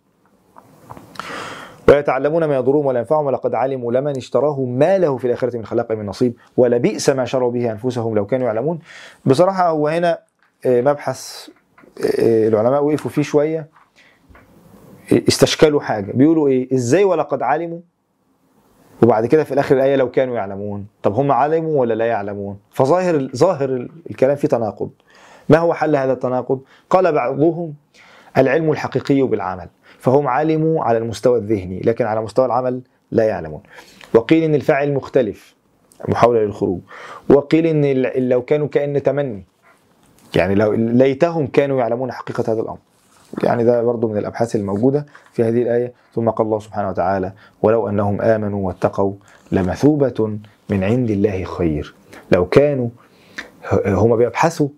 ويتعلمون ما يضرهم ولا ينفعهم ولقد علموا لمن اشتراه ما له في الآخرة من خلاق من نصيب ولبئس ما شروا به أنفسهم لو كانوا يعلمون. بصراحة هو هنا آه، مبحث آه، العلماء وقفوا فيه شوية. آه، استشكلوا حاجة. بيقولوا إيه؟ إزاي ولقد علموا؟ وبعد كده في الآخر الآية لو كانوا يعلمون. طب هم علموا ولا لا يعلمون؟ فظاهر ظاهر الكلام فيه تناقض. ما هو حل هذا التناقض؟ قال بعضهم العلم الحقيقي بالعمل. فهم علموا على المستوى الذهني لكن على مستوى العمل لا يعلمون. وقيل إن الفاعل مختلف محاولة للخروج وقيل إن لو كانوا كأن تمني. يعني لو ليتهم كانوا يعلمون حقيقة هذا الأمر. يعني ده برضو من الأبحاث الموجودة في هذه الآية. ثم قال الله سبحانه وتعالى ولو أنهم آمنوا واتقوا لمثوبة من عند الله خير. لو كانوا هم بيبحثوا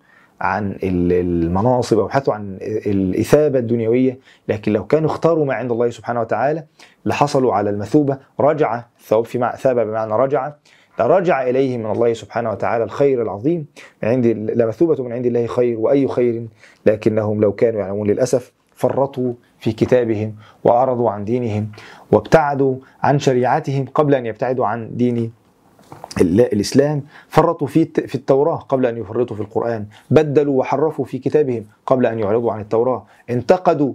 عن ال- المناصب أو يبحثوا عن الإثابة الدنيوية لكن لو كانوا اختاروا ما عند الله سبحانه وتعالى لحصلوا على المثوبة رجع الثواب في مع ثاب بمعنى رجع رجع إليه من الله سبحانه وتعالى الخير العظيم من عند لمثوبه من عند الله خير وأي خير لكنهم لو كانوا يعلمون للأسف فرطوا في كتابهم وأعرضوا عن دينهم وابتعدوا عن شريعتهم قبل أن يبتعدوا عن دين ال- الإسلام فرطوا في في التوراة قبل أن يفرطوا في القرآن بدلوا وحرفوا في كتابهم قبل أن يعرضوا عن التوراة. انتقدوا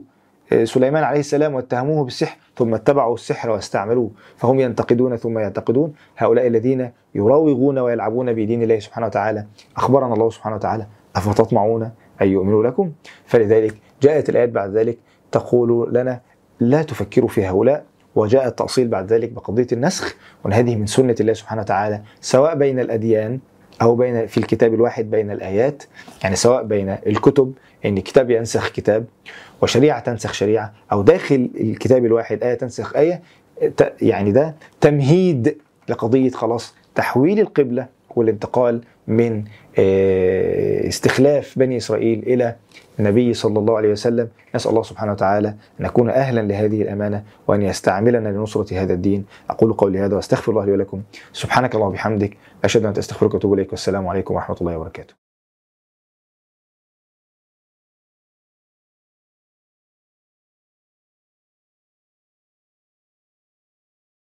آه، سليمان عليه السلام واتهموه بالسحر ثم اتبعوا السحر واستعملوه فهم ينتقدون ثم يعتقدون هؤلاء الذين يراوغون ويلعبون بدين الله سبحانه وتعالى. أخبرنا الله سبحانه وتعالى أفتطمعون أن يؤمنوا لكم؟ فلذلك جاءت الآيات بعد ذلك تقول لنا لا تفكروا في هؤلاء وجاء التأصيل بعد ذلك بقضية النسخ وأن هذه من سنة الله سبحانه وتعالى سواء بين الأديان أو بين في الكتاب الواحد بين الآيات يعني سواء بين الكتب أن كتاب ينسخ كتاب وشريعة تنسخ شريعة أو داخل الكتاب الواحد آية تنسخ آية يعني ده تمهيد لقضية خلاص تحويل القبلة والانتقال من آه، استخلاف بني إسرائيل إلى النبي صلى الله عليه وسلم نسأل الله سبحانه وتعالى أن نكون أهلا لهذه الأمانة وأن يستعملنا لنصرة هذا الدين. أقول قولي هذا وأستغفر الله لي ولكم. سبحانك اللهم وبحمدك أشهد أن أستغفرك وأتوب إليك. والسلام عليكم ورحمة الله وبركاته.